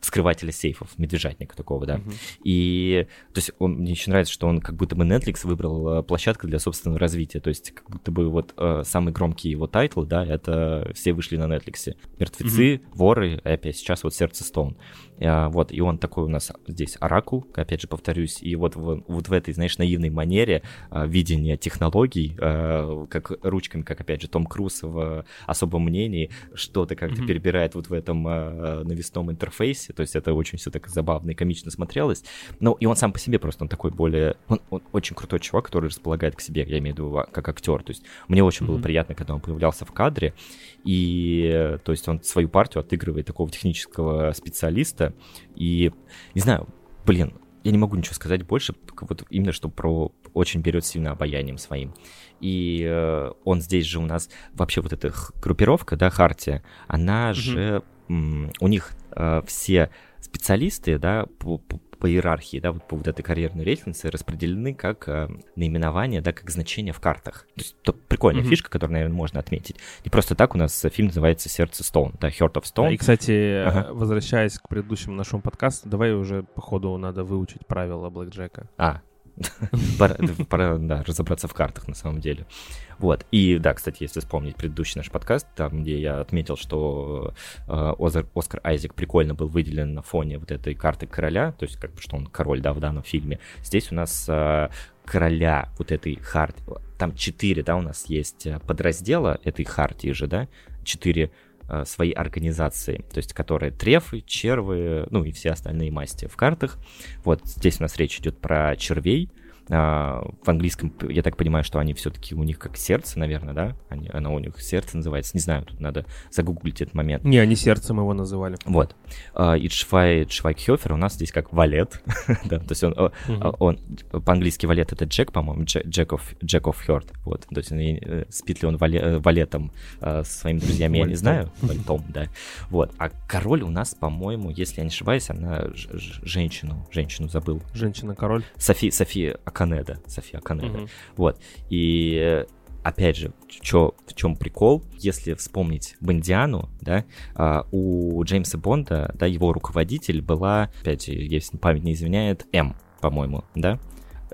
вскрывателя сейфов, медвежатника такого, да. Uh-huh. И, то есть, он, мне еще нравится, что он как будто бы Netflix выбрал э, площадку для собственного развития, то есть, как будто бы вот э, самый громкий его title, да, это все вышли на Netflix. Мертвецы, uh-huh. воры, и опять сейчас вот Сердце Стоун. А, вот, и он такой у нас здесь оракул, опять же повторюсь, и вот в, вот в этой, знаешь, наивной манере а, видения технологий, а, как ручками, как опять же Том Круз в особом мнении, что-то как-то mm-hmm. перебирает вот в этом навесном интерфейсе, то есть это очень все так забавно и комично смотрелось. Ну, и он сам по себе просто, он такой более... Он, он очень крутой чувак, который располагает к себе, я имею в виду, как актер. То есть мне очень mm-hmm. было приятно, когда он появлялся в кадре, и то есть он свою партию отыгрывает такого технического специалиста, и, не знаю, блин, я не могу ничего сказать больше, вот именно что про очень берет сильно обаянием своим. И э, он здесь же у нас, вообще вот эта группировка, да, Хартия, она mm-hmm. же, у них э, все специалисты, да, по, по, по иерархии, да, вот по вот этой карьерной лестнице распределены как э, наименование, да, как значение в картах. То есть то прикольная mm-hmm. фишка, которую, наверное, можно отметить. Не просто так у нас фильм называется «Сердце Стоун», да, «Heart of Stone». И, кстати, ага. возвращаясь к предыдущему нашему подкасту, давай уже, по ходу, надо выучить правила Блэк Джека. А, пора, да, разобраться в картах на самом деле. Вот. И да, кстати, если вспомнить предыдущий наш подкаст, там, где я отметил, что э, Оскар Айзек прикольно был выделен на фоне вот этой карты короля, то есть как бы, что он король, да, в данном фильме. Здесь у нас э, короля вот этой харты, там четыре, да, у нас есть э, подраздела этой хартии же, да, четыре своей организации, то есть которые трефы, червы, ну и все остальные масти в картах. Вот здесь у нас речь идет про червей, в английском, я так понимаю, что они все-таки у них как сердце, наверное, да? Они, оно у них сердце называется. Не знаю, тут надо загуглить этот момент. Не, они сердцем его называли. Вот. А, и Швай, Швайкхёфер у нас здесь как валет. да, то есть он, uh-huh. он по-английски валет это Джек, по-моему, Джек of, Jack of Heart. Вот. То есть э, спит ли он вале, э, валетом со своими друзьями, я не знаю. Вальтом, да. Вот. А король у нас, по-моему, если я не ошибаюсь, она женщину, женщину забыл. Женщина-король? Софи, Софи Аканеда, София Аканеда. Угу. Вот. И опять же, чё, в чем прикол, если вспомнить Бондиану, да, а, у Джеймса Бонда, да, его руководитель была, опять, если память не изменяет, М, по-моему, да,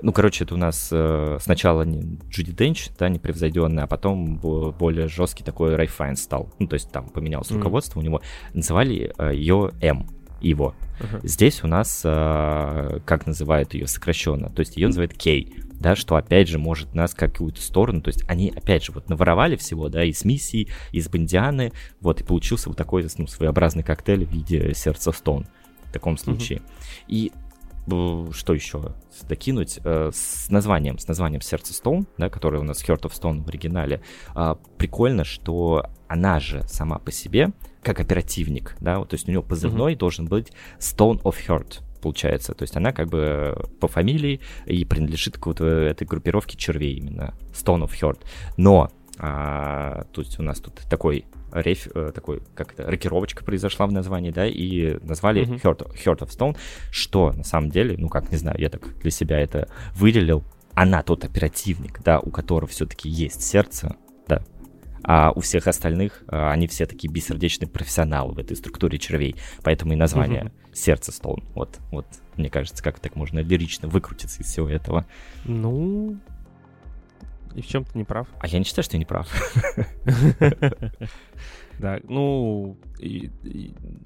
ну, короче, это у нас э, сначала Джуди Денч, да, непревзойденная, а потом более жесткий такой Рэй Файн стал. Ну, то есть там поменялось mm-hmm. руководство у него. Называли э, ее М, его. Uh-huh. Здесь у нас, э, как называют ее сокращенно, то есть ее называют Кей, да, что опять же может нас какую-то сторону, то есть они опять же вот наворовали всего, да, из миссии, из Бондианы, вот, и получился вот такой, ну, своеобразный коктейль в виде сердца Стоун в таком случае. Uh-huh. И что еще докинуть э, с названием, с названием Сердце Стоун, да, которое у нас Heart of Stone в оригинале. А, прикольно, что она же сама по себе, как оперативник, да, то есть у нее позывной mm-hmm. должен быть Stone of Heart, получается. То есть она как бы по фамилии и принадлежит к вот этой группировке червей именно, Stone of Heart. Но, а, то есть у нас тут такой реф, э, такой, как это, рокировочка произошла в названии, да, и назвали mm-hmm. Heart, Heart of Stone, что на самом деле, ну как, не знаю, я так для себя это выделил, она тот оперативник, да, у которого все-таки есть сердце, да, а у всех остальных э, они все такие бессердечные профессионалы в этой структуре червей, поэтому и название mm-hmm. Сердце Стоун, вот, вот, мне кажется, как так можно лирично выкрутиться из всего этого. Ну, и в чем ты не прав? А я не считаю, что я не прав. Да, ну,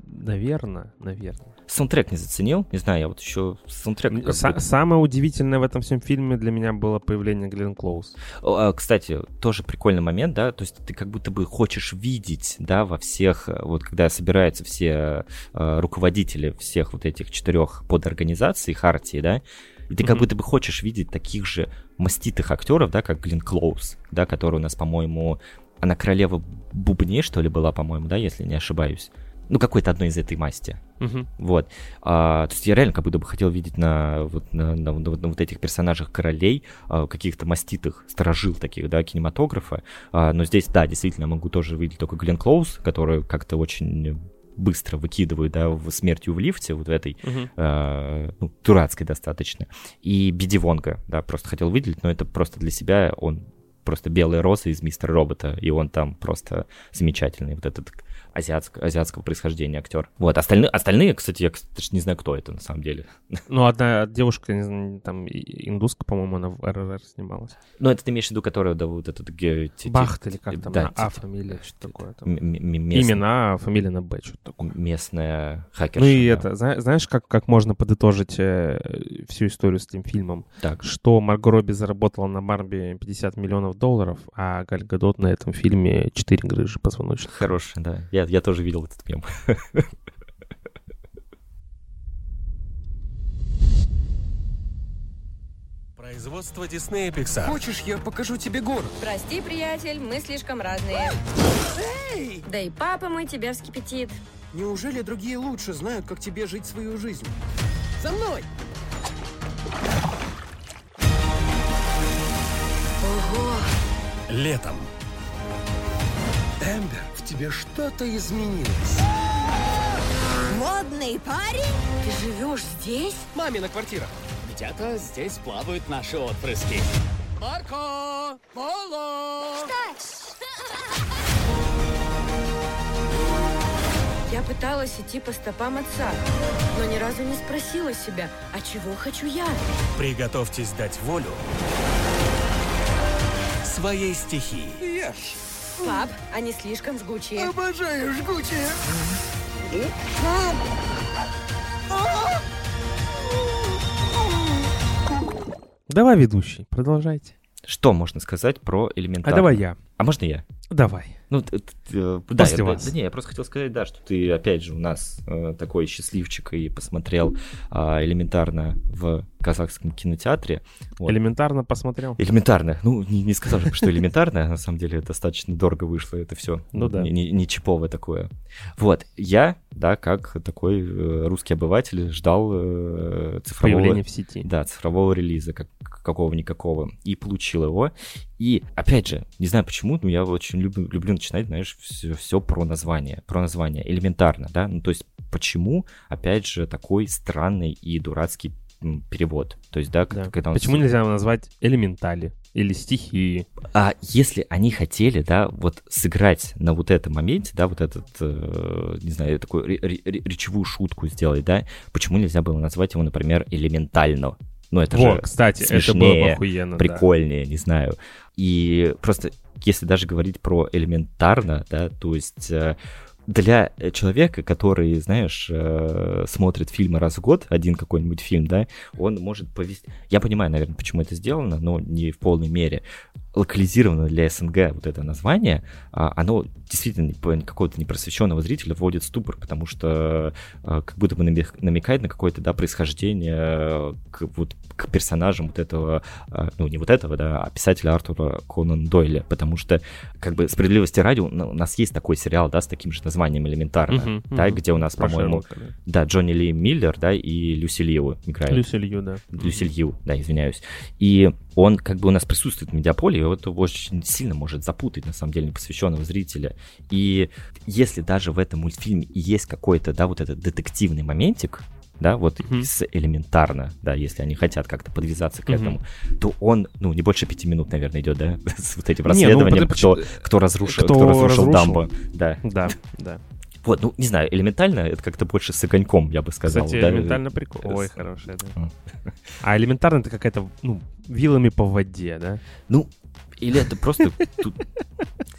наверное, наверное. Саундтрек не заценил, не знаю, я вот еще саундтрек... Самое удивительное в этом всем фильме для меня было появление Глен Клоуз. А, кстати, тоже прикольный момент, да, то есть ты как будто бы хочешь видеть, да, во всех, вот когда собираются все э, руководители всех вот этих четырех подорганизаций Хартии, да, и ты mm-hmm. как будто бы хочешь видеть таких же маститых актеров, да, как Глен Клоуз, да, который у нас, по-моему, она королева бубней, что ли, была, по-моему, да, если не ошибаюсь. Ну, какой-то одной из этой масти. Uh-huh. Вот. А, то есть я реально как будто бы хотел видеть на вот, на, на, на, на вот этих персонажах королей, а, каких-то маститых, сторожил таких, да, кинематографа. А, но здесь, да, действительно, могу тоже видеть только Глен Клоуз, который как-то очень быстро выкидывают, да, в смертью в лифте, вот в этой, uh-huh. э, ну, дурацкой достаточно. И Биди Вонга, да, просто хотел выделить, но это просто для себя он просто белая роза из Мистера Робота, и он там просто замечательный. Вот этот азиатск, азиатского происхождения актер. Вот, остальные, остальные, кстати, я даже не знаю, кто это на самом деле. Ну, одна девушка, не знаю, там, индуска, по-моему, она в РРР снималась. Ну, это ты имеешь в виду, которая, да, вот этот... Бахт или как там, да, А фамилия, что такое там. Имена, а фамилия на Б, что такое. Местная хакерша. Ну и это, знаешь, как, как можно подытожить э, всю историю с этим фильмом? Так. Что Марго Робби заработала на Марбе 50 миллионов долларов, а Галь Гадот на этом фильме 4 грыжи позвоночных. Хороший, да. Я я тоже видел этот мем. Производство Диснея Pixar. Хочешь, я покажу тебе город? Прости, приятель, мы слишком разные. Эй! Да и папа мой тебя вскипятит. Неужели другие лучше знают, как тебе жить свою жизнь? За мной! Ого! Летом. Эмбер, тебе что-то изменилось. Модный парень? Ты живешь здесь? Мамина квартира. Где-то здесь плавают наши отпрыски. Марко! Поло! Что? Я пыталась идти по стопам отца, но ни разу не спросила себя, а чего хочу я? Приготовьтесь дать волю своей стихии. Ешь! Пап, они слишком жгучие. Обожаю жгучие. Давай, ведущий, продолжайте. Что можно сказать про элементарно? А давай я. А можно я? Давай. Ну, э, да, После я, вас. Да, да, не, я просто хотел сказать, да, что ты, опять же, у нас э, такой счастливчик и посмотрел э, элементарно в казахском кинотеатре. Вот. Элементарно посмотрел? Элементарно. Ну, не, не сказал, что элементарно, на самом деле достаточно дорого вышло это все. Ну да. Не, не, чиповое такое. Вот, я, да, как такой э, русский обыватель, ждал э, цифрового... Появления в сети. Да, цифрового релиза, как, какого-никакого, и получил его. И, опять же, не знаю почему, но я очень люблю, люблю начинать, знаешь, все, все про название, про название, элементарно, да, ну, то есть почему, опять же, такой странный и дурацкий перевод, то есть, да, да. когда он... Почему нельзя назвать элементали? Или стихии. А если они хотели, да, вот сыграть на вот этом моменте, да, вот этот, э, не знаю, такую речевую шутку сделать, да, почему нельзя было назвать его, например, элементально? Ну, это Во, же кстати, смешнее, это было охуенно, прикольнее, да. не знаю. И просто, если даже говорить про элементарно, да, то есть э, для человека, который, знаешь, э, смотрит фильмы раз в год, один какой-нибудь фильм, да, он может повести... Я понимаю, наверное, почему это сделано, но не в полной мере локализировано для СНГ вот это название, а, оно действительно какого-то непросвещенного зрителя вводит в ступор, потому что а, как будто бы намекает на какое-то, да, происхождение к, вот, к персонажам вот этого, а, ну, не вот этого, да, а писателя Артура Конан Дойля, потому что, как бы, справедливости ради, у нас есть такой сериал, да, с таким же названием элементарно, uh-huh, да, uh-huh. где у нас, по-моему, да, Джонни Ли Миллер, да, и Люси Лью играет. Люси Лью, да. Люси Лью, да, извиняюсь. И он как бы у нас присутствует в медиаполе, и это очень сильно может запутать, на самом деле, непосвященного зрителя. И если даже в этом мультфильме есть какой-то, да, вот этот детективный моментик, да, вот mm-hmm. с элементарно, да, если они хотят как-то подвязаться к mm-hmm. этому, то он, ну, не больше пяти минут, наверное, идет, да, с вот этим расследованием, Не, ну, кто, кто разрушил, кто, кто разрушил, разрушил Дамбо, да. Да, да. Вот, ну, не знаю, элементально это как-то больше с огоньком, я бы сказал. Кстати, да? элементально прикол. Ой, хорошая, да. А элементарно это какая-то, ну, вилами по воде, да? Ну, или это просто тут...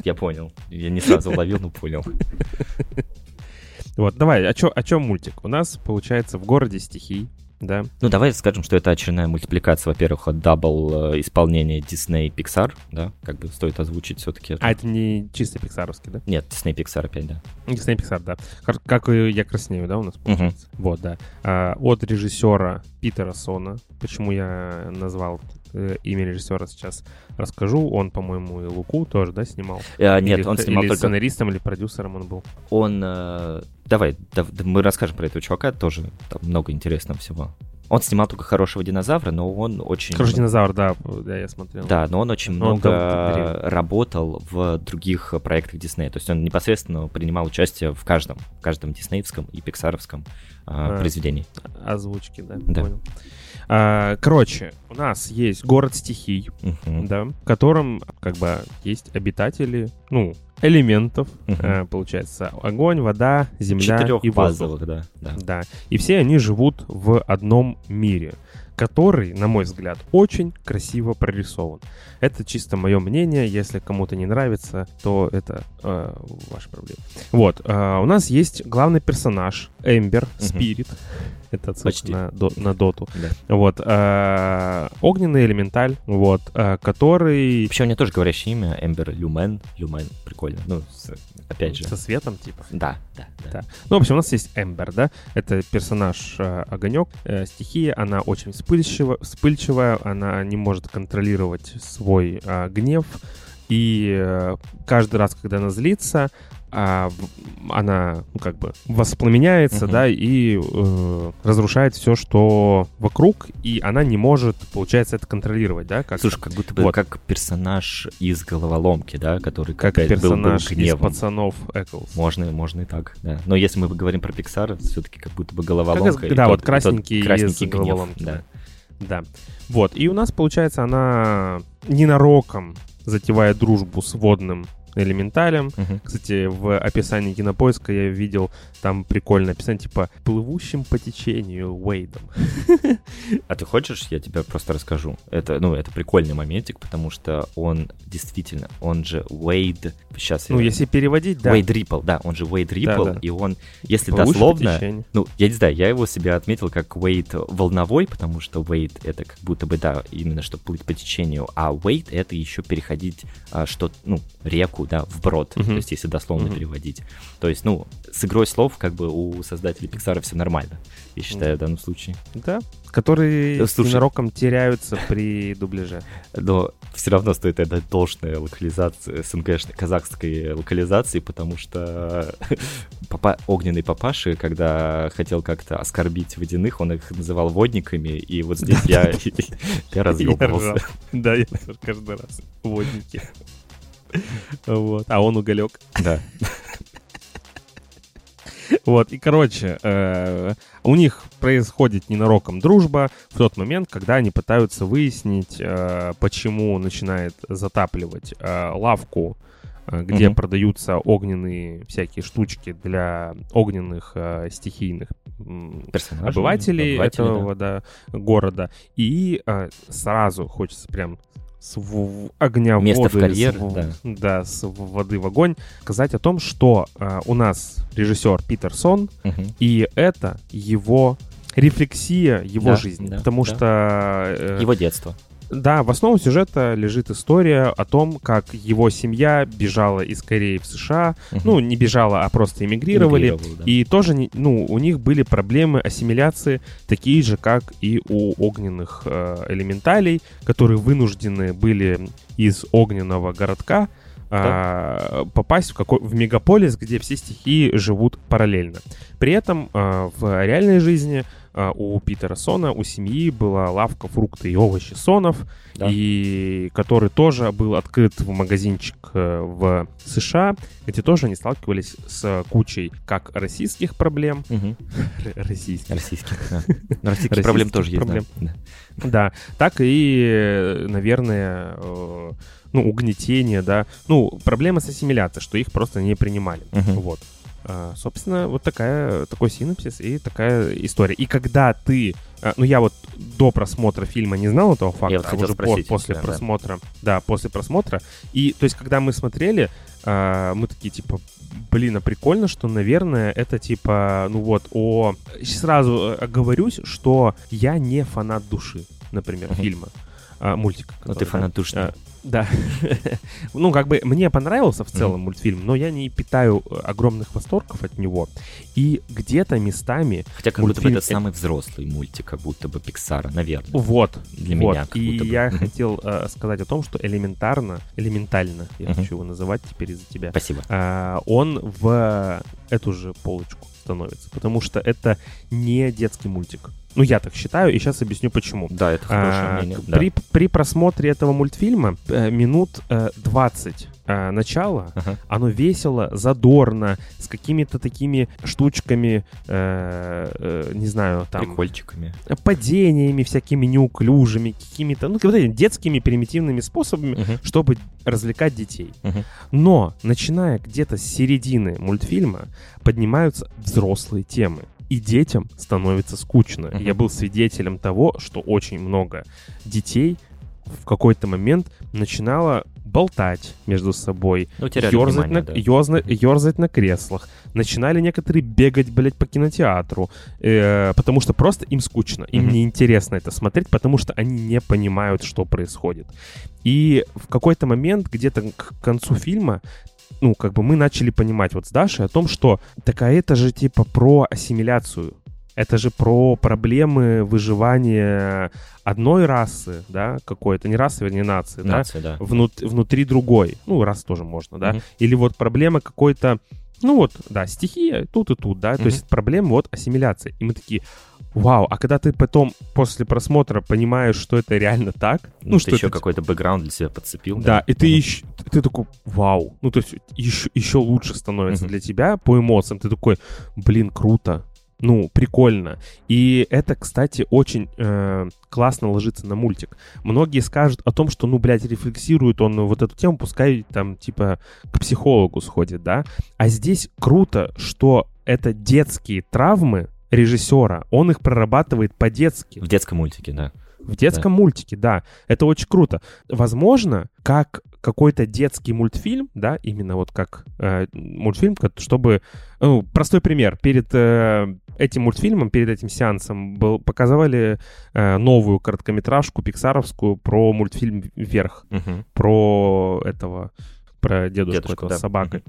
Я понял. Я не сразу уловил, но понял. Вот, давай, о, чё, о чем мультик? У нас, получается, в городе стихий да. Ну, давай скажем, что это очередная мультипликация, во-первых, от double э, исполнения Disney Pixar, да, как бы стоит озвучить все-таки. А это не чисто пиксаровский, да? Нет, Disney Pixar опять, да. Disney Pixar, да. Как и «Я краснею», да, у нас получается? Угу. Вот, да. А, от режиссера Питера Сона. Почему я назвал э, имя режиссера сейчас расскажу. Он, по-моему, и Луку тоже, да, снимал? А, нет, или, он снимал или только... сценаристом, или продюсером он был. Он... Э, давай, да, мы расскажем про этого чувака тоже. Там много интересного всего. Он снимал только «Хорошего динозавра», но он очень... «Хороший динозавр», да, да, я смотрел. Да, но он очень но много он работал в других проектах Диснея. То есть он непосредственно принимал участие в каждом, в каждом диснеевском и пиксаровском а, а, произведении. Озвучки, да, да. понял. А, короче, у нас есть город стихий, uh-huh. да, в котором как бы есть обитатели, ну, элементов, uh-huh. получается, огонь, вода, земля Четырех и воздух. Базовых, да, да. Да. И все они живут в одном мире который, на мой взгляд, очень красиво прорисован. Это чисто мое мнение. Если кому-то не нравится, то это э, ваша проблема. Вот. Э, у нас есть главный персонаж Эмбер, Спирит. Это отсылка на, до, на доту. Да. Вот. Э, огненный элементаль, вот, э, который... Вообще у меня тоже говорящее имя Эмбер Люмен. Люмен, прикольно. Ну, с, опять же. Со светом, типа? Да, да, да. да. Ну, в общем, у нас есть Эмбер, да? Это персонаж э, огонек, э, стихия. Она очень вспыльчивая, вспыльчивая, она не может контролировать свой э, гнев. И э, каждый раз, когда она злится, а, она, ну, как бы, воспламеняется, uh-huh. да, и э, разрушает все, что вокруг, и она не может, получается, это контролировать, да? Как... Слушай, как будто бы вот. как персонаж из головоломки, да, который как персонаж был, был из пацанов Эклс. Можно, можно и так, да. Но если мы говорим про Pixar, все-таки как будто бы головоломка. Как, да, тот, вот красненький, красненький из гнев, головоломки. Да. да. Вот, и у нас, получается, она ненароком затевая дружбу с водным элементалем. Uh-huh. Кстати, в описании кинопоиска я видел там прикольное описание, типа «плывущим по течению Уэйдом». А ты хочешь, я тебе просто расскажу? Это, ну, это прикольный моментик, потому что он действительно, он же Уэйд... Сейчас ну, я... если переводить, да. Уэйд Риппл, да, он же Уэйд Риппл, да, да. и он, если Плывущий дословно... Ну, я не знаю, я его себе отметил как Уэйд волновой, потому что Уэйд это как будто бы, да, именно что плыть по течению, а Уэйд это еще переходить а, что ну, реку, да, вброд, uh-huh. то есть если дословно uh-huh. переводить. То есть, ну, с игрой слов как бы у создателей Pixar все нормально, я считаю, uh-huh. в данном случае. Да, которые ну, Слушай, ненароком теряются при дубляже. Но все равно стоит отдать должное локализации, СНГ, казахской локализации, потому что папа, огненный папаши, когда хотел как-то оскорбить водяных, он их называл водниками, и вот здесь я, я разъебывался. Да, я каждый раз. Водники. Вот. А он уголек. Да. Вот, и, короче, э, у них происходит ненароком дружба в тот момент, когда они пытаются выяснить, э, почему начинает затапливать э, лавку, где угу. продаются огненные всякие штучки для огненных стихийных Персонажей, обывателей этого да. Да, города. И сразу хочется прям с в, огня в Место воду, в карьер, с, да. да, с воды в огонь, сказать о том, что э, у нас режиссер Питер Сон, угу. и это его рефлексия его да, жизни, да, потому да. что... Э, его детство. Да, в основу сюжета лежит история о том, как его семья бежала из Кореи в США. Угу. Ну, не бежала, а просто эмигрировали. Да. И тоже, ну, у них были проблемы ассимиляции, такие же, как и у огненных э, элементалей, которые вынуждены были из огненного городка а, попасть в, какой, в мегаполис, где все стихии живут параллельно. При этом а, в реальной жизни у Питера Сона, у семьи была лавка фрукты и овощи Сонов, да. и который тоже был открыт в магазинчик э, в США, где тоже они сталкивались с кучей как российских проблем, российских, российских, российских проблем тоже есть, да, так и, наверное, э, ну угнетение, да, ну проблема с ассимиляцией, что их просто не принимали, вот. А, собственно, вот такая, такой синопсис и такая история. И когда ты... А, ну, я вот до просмотра фильма не знал этого факта, я вот а уже спросить, после да, просмотра... Да. да, после просмотра. И, то есть, когда мы смотрели, мы такие, типа, блин, а прикольно, что, наверное, это, типа, ну вот, о... Сразу э, оговорюсь, что я не фанат души, например, uh-huh. фильма а, мультика. Но ты фанат души. А, да. ну, как бы мне понравился в целом mm-hmm. мультфильм, но я не питаю э, огромных восторгов от него. И где-то местами... Хотя как мультфильм... будто бы это самый взрослый мультик, как будто бы Пиксара, наверное. Вот. Для вот. меня как И будто бы. я хотел э, сказать о том, что элементарно, элементально, я mm-hmm. хочу его называть теперь из-за тебя. Спасибо. Э, он в эту же полочку становится, потому что это не детский мультик. Ну, я так считаю, и сейчас объясню почему. Да, это хорошее а, мнение. При, да. при просмотре этого мультфильма э, минут э, 20 э, начала, ага. оно весело, задорно, с какими-то такими штучками, э, э, не знаю, там... Прикольчиками. Падениями всякими неуклюжими, какими-то, ну, вот детскими примитивными способами, uh чтобы развлекать детей. uh Но, начиная где-то с середины мультфильма, поднимаются взрослые темы и детям становится скучно. Я был свидетелем того, что очень много детей в какой-то момент начинало болтать между собой, ну, ерзать, на, да. ерзать, ерзать на креслах. Начинали некоторые бегать, блядь, по кинотеатру, э, потому что просто им скучно, им mm-hmm. неинтересно это смотреть, потому что они не понимают, что происходит. И в какой-то момент, где-то к концу фильма, ну, как бы мы начали понимать вот с Дашей о том, что такая это же типа про ассимиляцию. Это же про проблемы выживания одной расы, да, какой-то, не расы, вернее, нации, Нация, да, да. Внут, внутри другой. Ну, раз тоже можно, да. Mm-hmm. Или вот проблема какой-то, ну вот, да, стихия тут и тут, да, mm-hmm. то есть проблема вот ассимиляции. И мы такие, Вау, а когда ты потом после просмотра понимаешь, что это реально так, ну, ну что еще это... какой-то бэкграунд для себя подцепил. Да, да? и ты, еще, ты такой, вау, ну то есть еще, еще лучше становится mm-hmm. для тебя по эмоциям. Ты такой, блин, круто, ну, прикольно. И это, кстати, очень э, классно ложится на мультик. Многие скажут о том, что, ну, блядь, рефлексирует он вот эту тему, пускай там, типа, к психологу сходит, да. А здесь круто, что это детские травмы, режиссера, он их прорабатывает по-детски. В детском мультике, да. В детском да. мультике, да. Это очень круто. Возможно, как какой-то детский мультфильм, да, именно вот как э, мультфильм, чтобы... Ну, простой пример. Перед э, этим мультфильмом, перед этим сеансом был, показывали э, новую короткометражку пиксаровскую про мультфильм «Вверх», угу. про этого про дедушку, дедушку этого да. с собакой.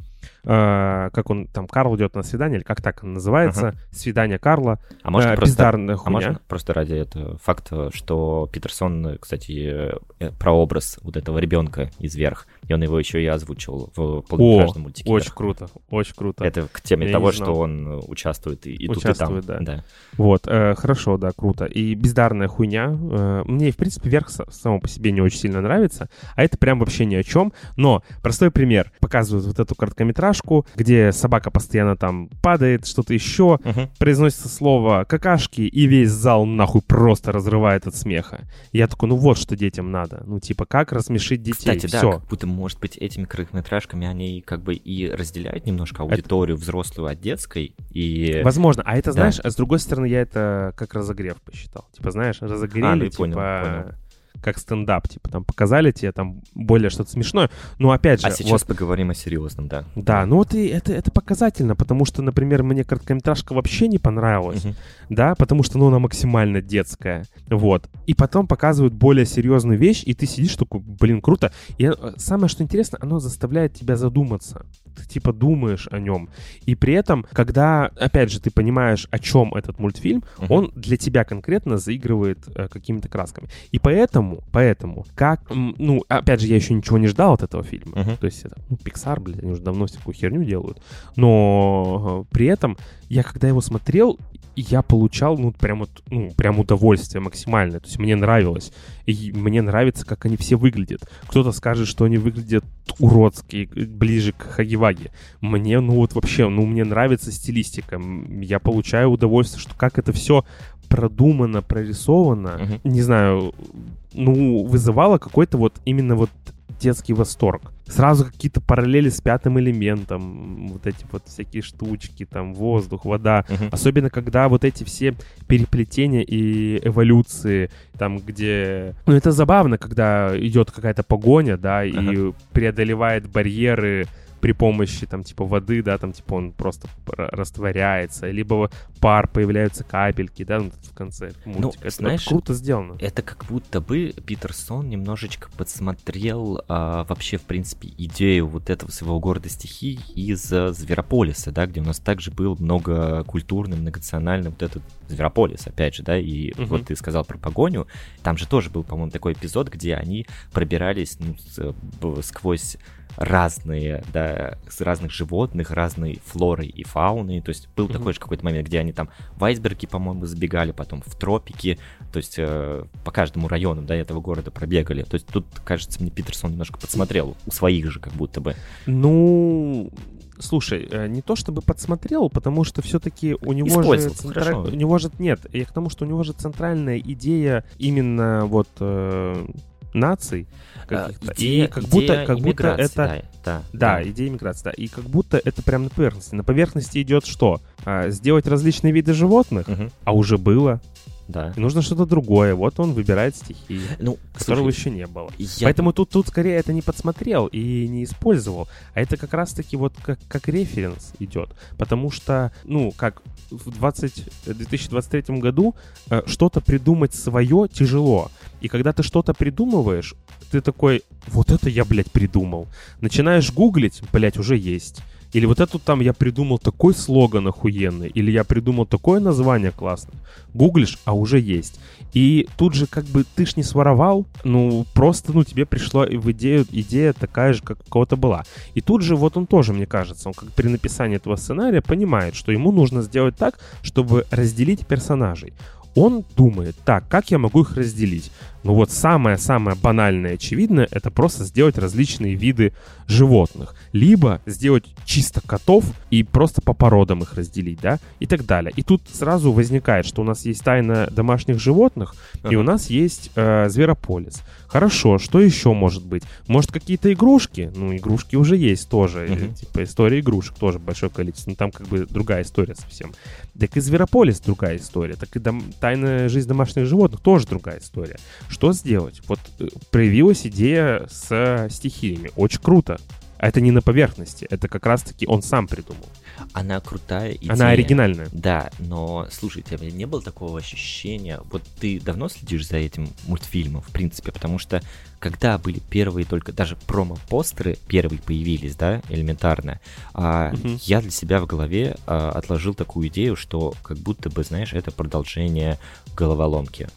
А, как он там, Карл идет на свидание, или как так называется, ага. свидание Карла. А можно а, просто, а можно просто ради этого факта, что Питерсон, кстати, э, про образ вот этого ребенка из «Вверх», и он его еще и озвучил в полнометражном мультике. очень круто, очень круто. Это к теме Я того, что он участвует и, и участвует, тут, и там. Да. да. Вот, э, хорошо, да, круто. И бездарная хуйня. Э, мне, в принципе, «Вверх» само по себе не очень сильно нравится, а это прям вообще ни о чем. Но простой пример. Показывают вот эту короткометражку, где собака постоянно там падает, что-то еще, угу. произносится слово какашки, и весь зал нахуй просто разрывает от смеха. Я такой, ну вот что детям надо. Ну типа, как рассмешить детей. Кстати, Всё. да, как будто, может быть, этими короткометражками они как бы и разделяют немножко аудиторию это... взрослую от детской. И... Возможно. А это, да. знаешь, а с другой стороны, я это как разогрев посчитал. Типа, знаешь, разогрели, а, ну, типа... Понял, понял как стендап, типа там показали тебе там более что-то смешное, но опять же... А сейчас вот, поговорим о серьезном, да. Да, ну вот и это, это показательно, потому что, например, мне короткометражка вообще не понравилась, угу. да, потому что, ну, она максимально детская, вот. И потом показывают более серьезную вещь, и ты сидишь такой, блин, круто. И э, самое, что интересно, оно заставляет тебя задуматься. Ты типа думаешь о нем. И при этом, когда, опять же, ты понимаешь, о чем этот мультфильм, угу. он для тебя конкретно заигрывает э, какими-то красками. И поэтому Поэтому, поэтому, как, ну, опять же, я еще ничего не ждал от этого фильма. Uh-huh. То есть, это, ну, Pixar, блядь, они уже давно всякую херню делают. Но при этом, я когда его смотрел, я получал, ну, прям вот, ну, прям удовольствие максимальное. То есть мне нравилось. И мне нравится, как они все выглядят. Кто-то скажет, что они выглядят уродски, ближе к Хагиваге. Мне, ну, вот вообще, ну, мне нравится стилистика. Я получаю удовольствие, что как это все продумано, прорисовано, uh-huh. не знаю, ну, вызывало какой-то вот именно вот детский восторг. Сразу какие-то параллели с пятым элементом, вот эти вот всякие штучки, там, воздух, вода. Uh-huh. Особенно, когда вот эти все переплетения и эволюции, там, где... Ну, это забавно, когда идет какая-то погоня, да, uh-huh. и преодолевает барьеры при помощи, там, типа, воды, да, там, типа, он просто растворяется, либо пар, появляются капельки, да, ну, в конце мультика. Ну, это, знаешь, это круто сделано. Это как будто бы Питерсон немножечко подсмотрел а, вообще, в принципе, идею вот этого своего города стихий из а, Зверополиса, да, где у нас также был многокультурный, многонациональный вот этот Зверополис, опять же, да, и угу. вот ты сказал про погоню, там же тоже был, по-моему, такой эпизод, где они пробирались ну, сквозь разные, да, с разных животных, разной флорой и фауной. То есть был mm-hmm. такой же какой-то момент, где они там в айсберги, по-моему, забегали, потом в тропики, то есть э, по каждому району, да, этого города пробегали. То есть тут, кажется, мне Питерсон немножко подсмотрел у своих же как будто бы. Ну, Слушай, э, не то чтобы подсмотрел, потому что все-таки у него же центра... у него же нет, я к тому, что у него же центральная идея именно вот э, наций а, идея, и как будто, как будто это... Да, да, да, идея миграции, да. И как будто это прямо на поверхности. На поверхности идет что? А, сделать различные виды животных, угу. а уже было. Да. И нужно что-то другое. Вот он выбирает стихи, ну, которого слушай, еще не было. Я... Поэтому тут, тут скорее это не подсмотрел и не использовал, а это как раз-таки вот как, как референс идет. Потому что, ну, как в 20, 2023 году э, что-то придумать свое тяжело. И когда ты что-то придумываешь, ты такой, вот это я, блядь, придумал. Начинаешь гуглить, блядь, уже есть. Или вот это там я придумал такой слоган охуенный, или я придумал такое название классное. Гуглишь, а уже есть. И тут же как бы ты ж не своровал, ну просто ну тебе пришла в идею идея такая же, как у кого-то была. И тут же вот он тоже, мне кажется, он как при написании этого сценария понимает, что ему нужно сделать так, чтобы разделить персонажей он думает, так, как я могу их разделить? Ну вот самое-самое банальное, очевидное, это просто сделать различные виды животных. Либо сделать чисто котов и просто по породам их разделить, да, и так далее. И тут сразу возникает, что у нас есть тайна домашних животных, ага. и у нас есть э, зверополис. Хорошо, что еще может быть? Может какие-то игрушки? Ну, игрушки уже есть тоже. Uh-huh. Типа история игрушек тоже большое количество. Но там как бы другая история совсем. Так и Зверополис другая история. Так и дом... Тайная жизнь домашних животных тоже другая история. Что сделать? Вот э, проявилась идея с стихиями. Очень круто. А это не на поверхности, это как раз-таки он сам придумал. Она крутая идея. Она оригинальная. Да, но слушай, у тебя не было такого ощущения, вот ты давно следишь за этим мультфильмом, в принципе, потому что когда были первые только, даже промо-постеры первые появились, да, элементарно, а, угу. я для себя в голове а, отложил такую идею, что как будто бы, знаешь, это продолжение головоломки.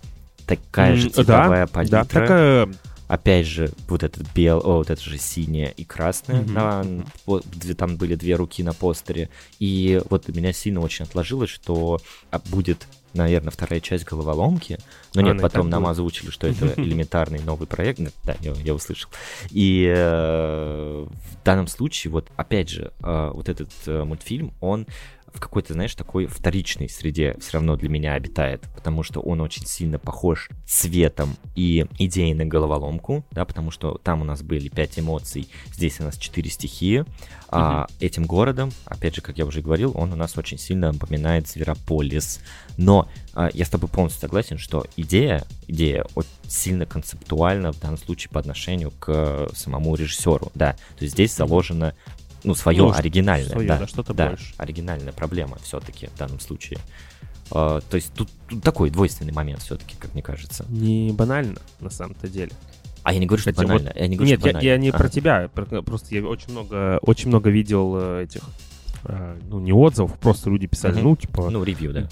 Такая же цветовая да, палитра. Да, такая опять же, вот этот бел, о, вот это же синее и красное, mm-hmm. на, вот, там были две руки на постере, и вот меня сильно очень отложилось, что а, будет наверное, вторая часть головоломки. Но а, нет, потом нам будет. озвучили, что это элементарный новый проект. Да, я, я услышал. И э, в данном случае, вот опять же, э, вот этот э, мультфильм, он в какой-то, знаешь, такой вторичной среде все равно для меня обитает, потому что он очень сильно похож цветом и идеей на головоломку, да, потому что там у нас были пять эмоций, здесь у нас четыре стихии, а этим городом, опять же, как я уже говорил, он у нас очень сильно напоминает Зверополис, но а, я с тобой полностью согласен, что идея, идея очень сильно концептуальна в данном случае по отношению к самому режиссеру, да, то есть здесь заложено ну, свое ну, оригинальное. Свое, да, да что-то да, больше. оригинальная проблема все-таки в данном случае. Uh, то есть тут, тут такой двойственный момент все-таки, как мне кажется. Не банально, на самом-то деле. А я не говорю, что банально. Вот... Я не говорю, Нет, что я, я не а. про тебя. Просто я очень много, очень много видел э, этих э, ну, не отзывов, просто люди писали, uh-huh. ну, типа... Ну, ревью, да.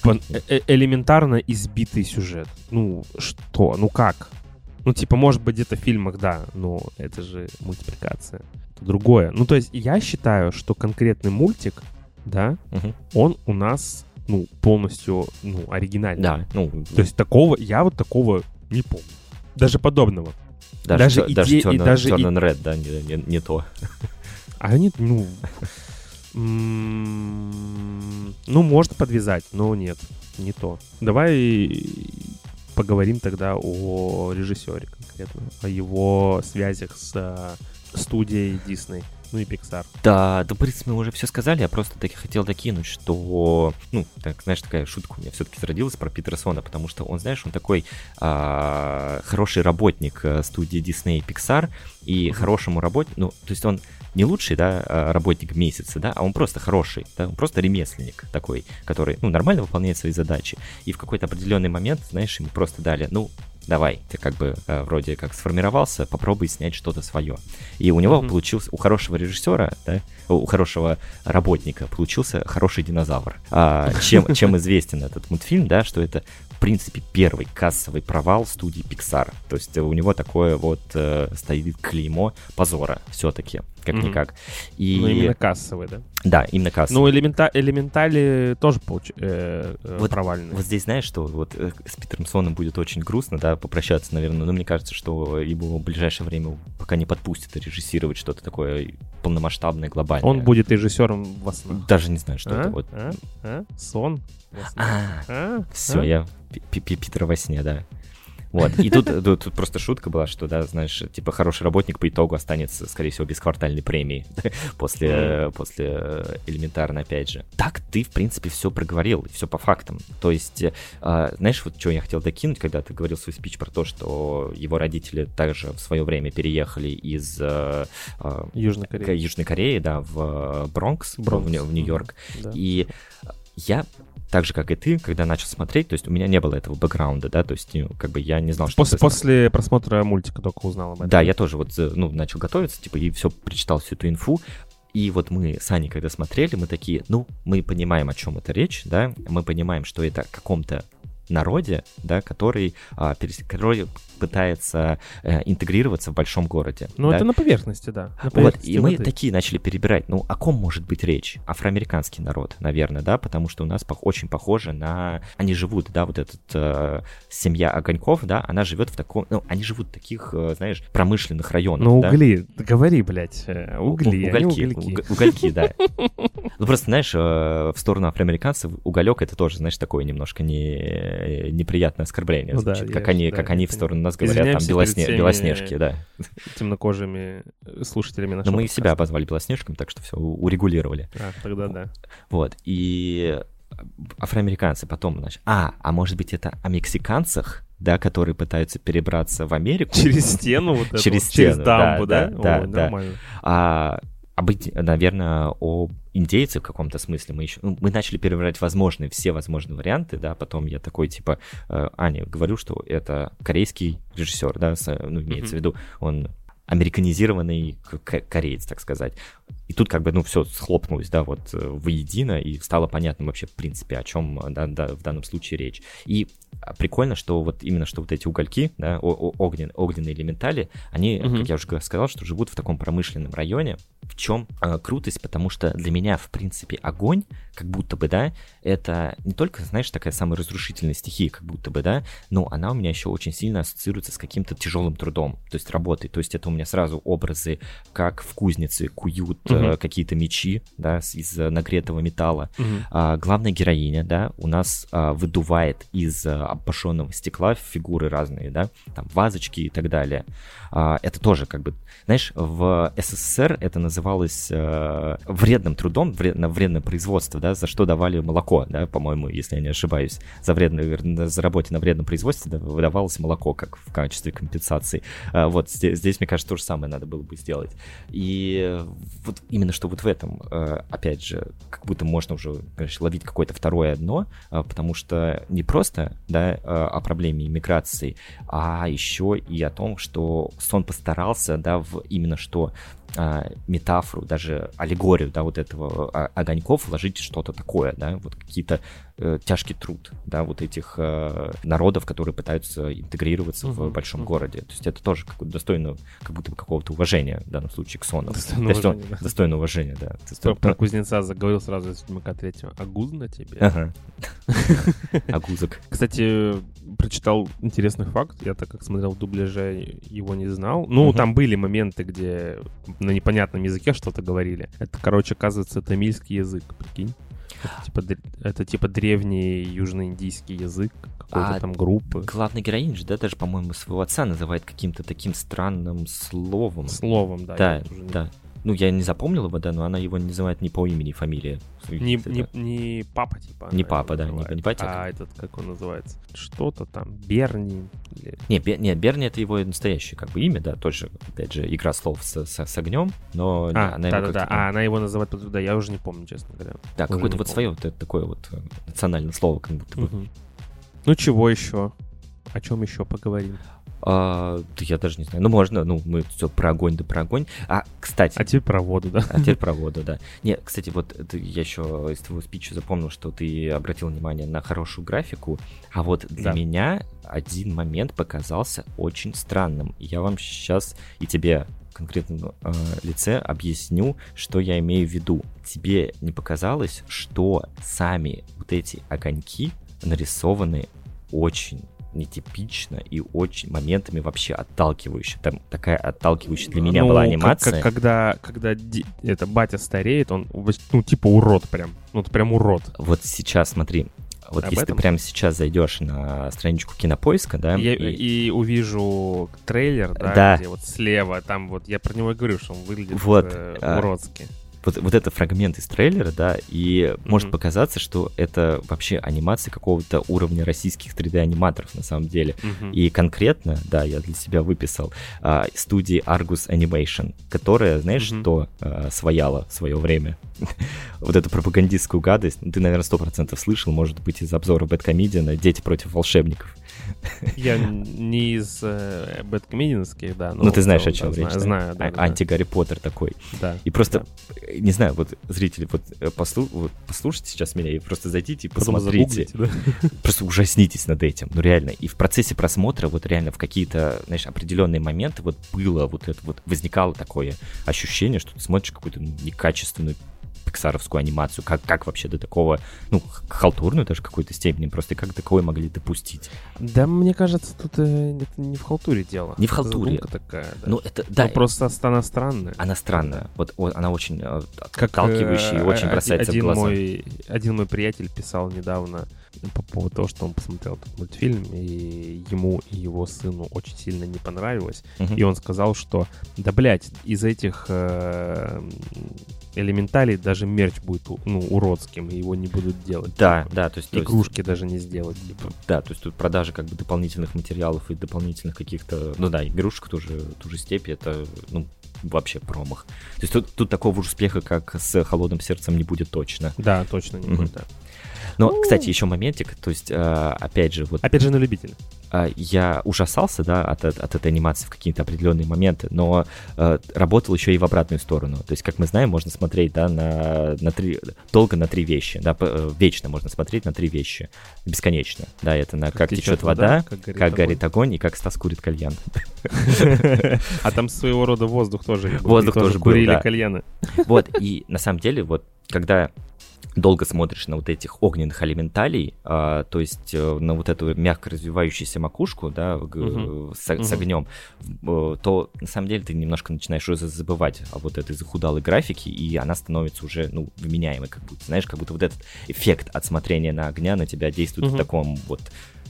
Э элементарно избитый сюжет. Ну, что? Ну, как? Ну, типа, может быть, где-то в фильмах, да, но это же мультипликация. Это другое. Ну, то есть я считаю, что конкретный мультик, да, угу. он у нас, ну, полностью, ну, оригинальный. Да, ну... То есть такого, я вот такого не помню. Даже подобного. Даже, даже, иде... даже, Turn, даже Turn and Red, да, не, не, не то. А они, ну... Ну, можно подвязать, но нет, не то. Давай поговорим тогда о режиссере конкретно, о его связях с э, студией Disney ну и Pixar. Да, да, в принципе, мы уже все сказали, я просто таки хотел докинуть, что, ну, так, знаешь, такая шутка у меня все-таки зародилась про Питерсона, потому что он, знаешь, он такой а, хороший работник э, студии Disney и Pixar, и хорошему работнику, ну, то есть он не лучший, да, а, работник месяца, да, а он просто хороший, да, он просто ремесленник такой, который, ну, нормально выполняет свои задачи. И в какой-то определенный момент, знаешь, ему просто дали, ну, давай, ты как бы э, вроде как сформировался, попробуй снять что-то свое. И у него mm-hmm. получился, у хорошего режиссера, да, у хорошего работника получился хороший динозавр. А, чем, чем известен этот мультфильм, да, что это в принципе, первый кассовый провал студии Pixar. То есть у него такое вот э, стоит клеймо позора все-таки, как-никак. Mm-hmm. И... Ну, именно кассовый, да? Да, именно кассовый. Ну, элемента... элементали тоже получ... э, э, вот, провальные. Вот здесь, знаешь, что вот э, с Питером Соном будет очень грустно, да, попрощаться, наверное, но мне кажется, что его в ближайшее время пока не подпустят режиссировать что-то такое полномасштабное, глобальное. Он будет режиссером во снах. Даже не знаю, что а? это вот. А? А? Сон? А, а? Все, а? я Питер во сне, да. Вот, и тут, тут, тут просто шутка была, что, да, знаешь, типа хороший работник по итогу останется, скорее всего, без квартальной премии после, после э, элементарно, опять же. Так ты, в принципе, все проговорил, все по фактам. То есть, э, знаешь, вот что я хотел докинуть, когда ты говорил свой спич про то, что его родители также в свое время переехали из э, э, Южной, Кореи. Южной Кореи, да, в Бронкс, Бронкс. В, в Нью-Йорк. Да. И я так же, как и ты, когда начал смотреть, то есть у меня не было этого бэкграунда, да, то есть, ну, как бы я не знал, что... После, после просмотра мультика только узнал об этом. Да, я тоже вот, э, ну, начал готовиться, типа, и все, прочитал всю эту инфу, и вот мы с Аней, когда смотрели, мы такие, ну, мы понимаем, о чем это речь, да, мы понимаем, что это каком-то народе, да, который, а, перес... который пытается э, интегрироваться в большом городе. Ну, да? это на поверхности, да. На поверхности вот, и мы такие начали перебирать, ну, о ком может быть речь? Афроамериканский народ, наверное, да, потому что у нас пох- очень похоже на... Они живут, да, вот этот э, семья огоньков, да, она живет в таком... Ну, они живут в таких, э, знаешь, промышленных районах, Ну, угли, да? говори, блядь, э, угли, у- угольки, угольки. угольки, да. Ну, просто, знаешь, э, в сторону афроамериканцев уголек это тоже, знаешь, такое немножко не, неприятное оскорбление. Ну, звучит, да, как, они, да, как они в сторону нас говорят, там белосне, белоснежки, да. Темнокожими слушателями нашего Но мы и себя обозвали белоснежками, так что все урегулировали. А, тогда да. Вот, и афроамериканцы потом, значит, а, а может быть это о мексиканцах, да, которые пытаются перебраться в Америку. Через стену вот эту, через, стену, через дамбу, да? Да, да, О, да. А, а быть, наверное, о индейце в каком-то смысле. Мы еще, ну, мы начали перебирать возможные, все возможные варианты, да, потом я такой, типа, э, Аня, говорю, что это корейский режиссер, да, с, ну, имеется mm-hmm. в виду, он американизированный кореец, так сказать. И тут как бы, ну, все схлопнулось, да, вот э, воедино, и стало понятно вообще, в принципе, о чем да, да, в данном случае речь. И а, прикольно, что вот именно, что вот эти угольки, да, огнен, огненные элементали, они, mm-hmm. как я уже сказал, что живут в таком промышленном районе, в чем э, крутость, потому что для меня, в принципе, огонь, как будто бы, да, это не только, знаешь, такая самая разрушительная стихия, как будто бы, да, но она у меня еще очень сильно ассоциируется с каким-то тяжелым трудом, то есть работой. То есть это у меня сразу образы, как в кузнице куют угу. э, какие-то мечи, да, из нагретого металла. Угу. А, главная героиня, да, у нас а, выдувает из а, обошенного стекла фигуры разные, да, там вазочки и так далее. А, это тоже как бы, знаешь, в СССР это называлось а, вредным трудом, вред, на вредное производство, да, за что давали молоко, да, по-моему, если я не ошибаюсь, за вредное, за работе на вредном производстве да, выдавалось молоко как в качестве компенсации. А, вот здесь, здесь, мне кажется, то же самое надо было бы сделать. И вот именно что вот в этом, а, опять же, как будто можно уже, конечно, ловить какое-то второе дно, а, потому что не просто, да, а, о проблеме иммиграции, а еще и о том, что сон постарался, да, в именно что метафору, даже аллегорию, да, вот этого а, огоньков вложить что-то такое, да, вот какие-то э, тяжкий труд, да, вот этих э, народов, которые пытаются интегрироваться uh-huh, в большом uh-huh. городе. То есть это тоже как достойно, как будто бы какого-то уважения в данном случае к сону. Достойно, уважения, да. достойно уважения, да. Достойно... Про, кузнеца заговорил сразу из Ведьмака третьего. Агуз на тебе? Ага. Агузок. Кстати, прочитал интересный факт. Я так как смотрел в дубляже, его не знал. Ну, там были моменты, где на непонятном языке что-то говорили. Это, короче, оказывается, тамильский язык, прикинь. Это типа, это типа древний южноиндийский язык какой-то а там группы. Главный героинь же, да, даже, по-моему, своего отца называет каким-то таким странным словом. Словом, да. Да, да. Ну, я не запомнил его, да, но она его не называет ни по имени, фамилии. Не, не, не папа, типа. Не папа, да, не, не батя. А этот, как он называется? Что-то там, Берни. Или... Не, Бер, нет, Берни это его настоящее как бы имя, да, тоже, опять же, игра слов с, с, с огнем, но а, она да, да, да. А она его называет, да, я уже не помню, честно говоря. Да, какое-то вот помню. свое вот такое вот э, национальное слово, как будто бы. Угу. Ну, чего еще? О чем еще поговорим? А, я даже не знаю. Ну, можно, ну, мы все про огонь да про огонь. А, кстати... А теперь про воду, да? А теперь про воду, да. Не, кстати, вот это, я еще из твоего спича запомнил, что ты обратил внимание на хорошую графику, а вот для да. меня один момент показался очень странным. Я вам сейчас и тебе конкретном э, лице объясню, что я имею в виду. Тебе не показалось, что сами вот эти огоньки нарисованы очень нетипично и очень моментами вообще отталкивающе. Там такая отталкивающая для меня ну, была анимация. Как, когда, когда это батя стареет, он, ну, типа урод прям. Ну, это прям урод. Вот сейчас, смотри, вот Об если этом? ты прямо сейчас зайдешь на страничку кинопоиска, да, я, и... и увижу трейлер, да, да, где вот слева, там вот я про него и говорю, что он выглядит вот, э, а, уродски вот, вот это фрагмент из трейлера, да, и mm-hmm. может показаться, что это вообще анимация какого-то уровня российских 3D-аниматоров на самом деле. Mm-hmm. И конкретно, да, я для себя выписал а, студии Argus Animation, которая, знаешь, mm-hmm. что а, свояла в свое время? вот эту пропагандистскую гадость. Ну, ты, наверное, сто процентов слышал, может быть, из обзора Бэткомедиана «Дети против волшебников». Я не из э, бэткомедианских, да. Ну, ты знаешь, о чем речь. Знаю, да. Анти-Гарри Поттер такой. Да. И просто, не знаю, вот зрители, вот, э, послушайте сейчас меня и просто зайдите и посмотрите. Просто ужаснитесь над этим, ну реально. И в процессе просмотра вот реально в какие-то, знаешь, определенные моменты вот было вот это вот, возникало такое ощущение, что ты смотришь какую-то некачественную пиксаровскую анимацию? Как, как вообще до такого, ну, халтурную даже какой-то степени, просто как такое могли допустить? Да, мне кажется, тут э, это не в халтуре дело. Не в халтуре. Это такая, да. Ну, это, да. Ну, просто она странная. Она странная. Вот, вот она очень э, как, отталкивающая и очень э, бросается один в глаза. Мой, один мой приятель писал недавно по поводу того, что он посмотрел этот мультфильм, и ему и его сыну очень сильно не понравилось. Uh-huh. И он сказал, что, да, блядь, из этих э, элементалей даже мерч будет ну, уродским, и его не будут делать. Да, типа. да, то есть... Игрушки то есть, даже не сделать, типа. Да, то есть тут продажи как бы дополнительных материалов и дополнительных каких-то... Ну да, игрушек тоже, ту же степи, это, ну, вообще промах. То есть тут, тут такого успеха, как с «Холодным сердцем» не будет точно. Да, точно не mm-hmm. будет, да. Но, ну... кстати, еще моментик, то есть, э, опять же, вот... Опять же, на любителя. Э, я ужасался, да, от, от, от этой анимации в какие-то определенные моменты, но э, работал еще и в обратную сторону. То есть, как мы знаем, можно смотреть, да, на, на три, долго на три вещи, да, э, вечно можно смотреть на три вещи, бесконечно. Да, это на как, как течет вода, как горит, как горит огонь и как Стас курит кальян. А там своего рода воздух тоже. Воздух тоже курили кальяны. Вот, и на самом деле, вот, когда долго смотришь на вот этих огненных элементалей, а, то есть э, на вот эту мягко развивающуюся макушку, да, uh-huh. с, uh-huh. с огнем, э, то на самом деле ты немножко начинаешь уже забывать о вот этой захудалой графике, и она становится уже, ну, вменяемой, как будто, знаешь, как будто вот этот эффект от смотрения на огня на тебя действует uh-huh. в таком вот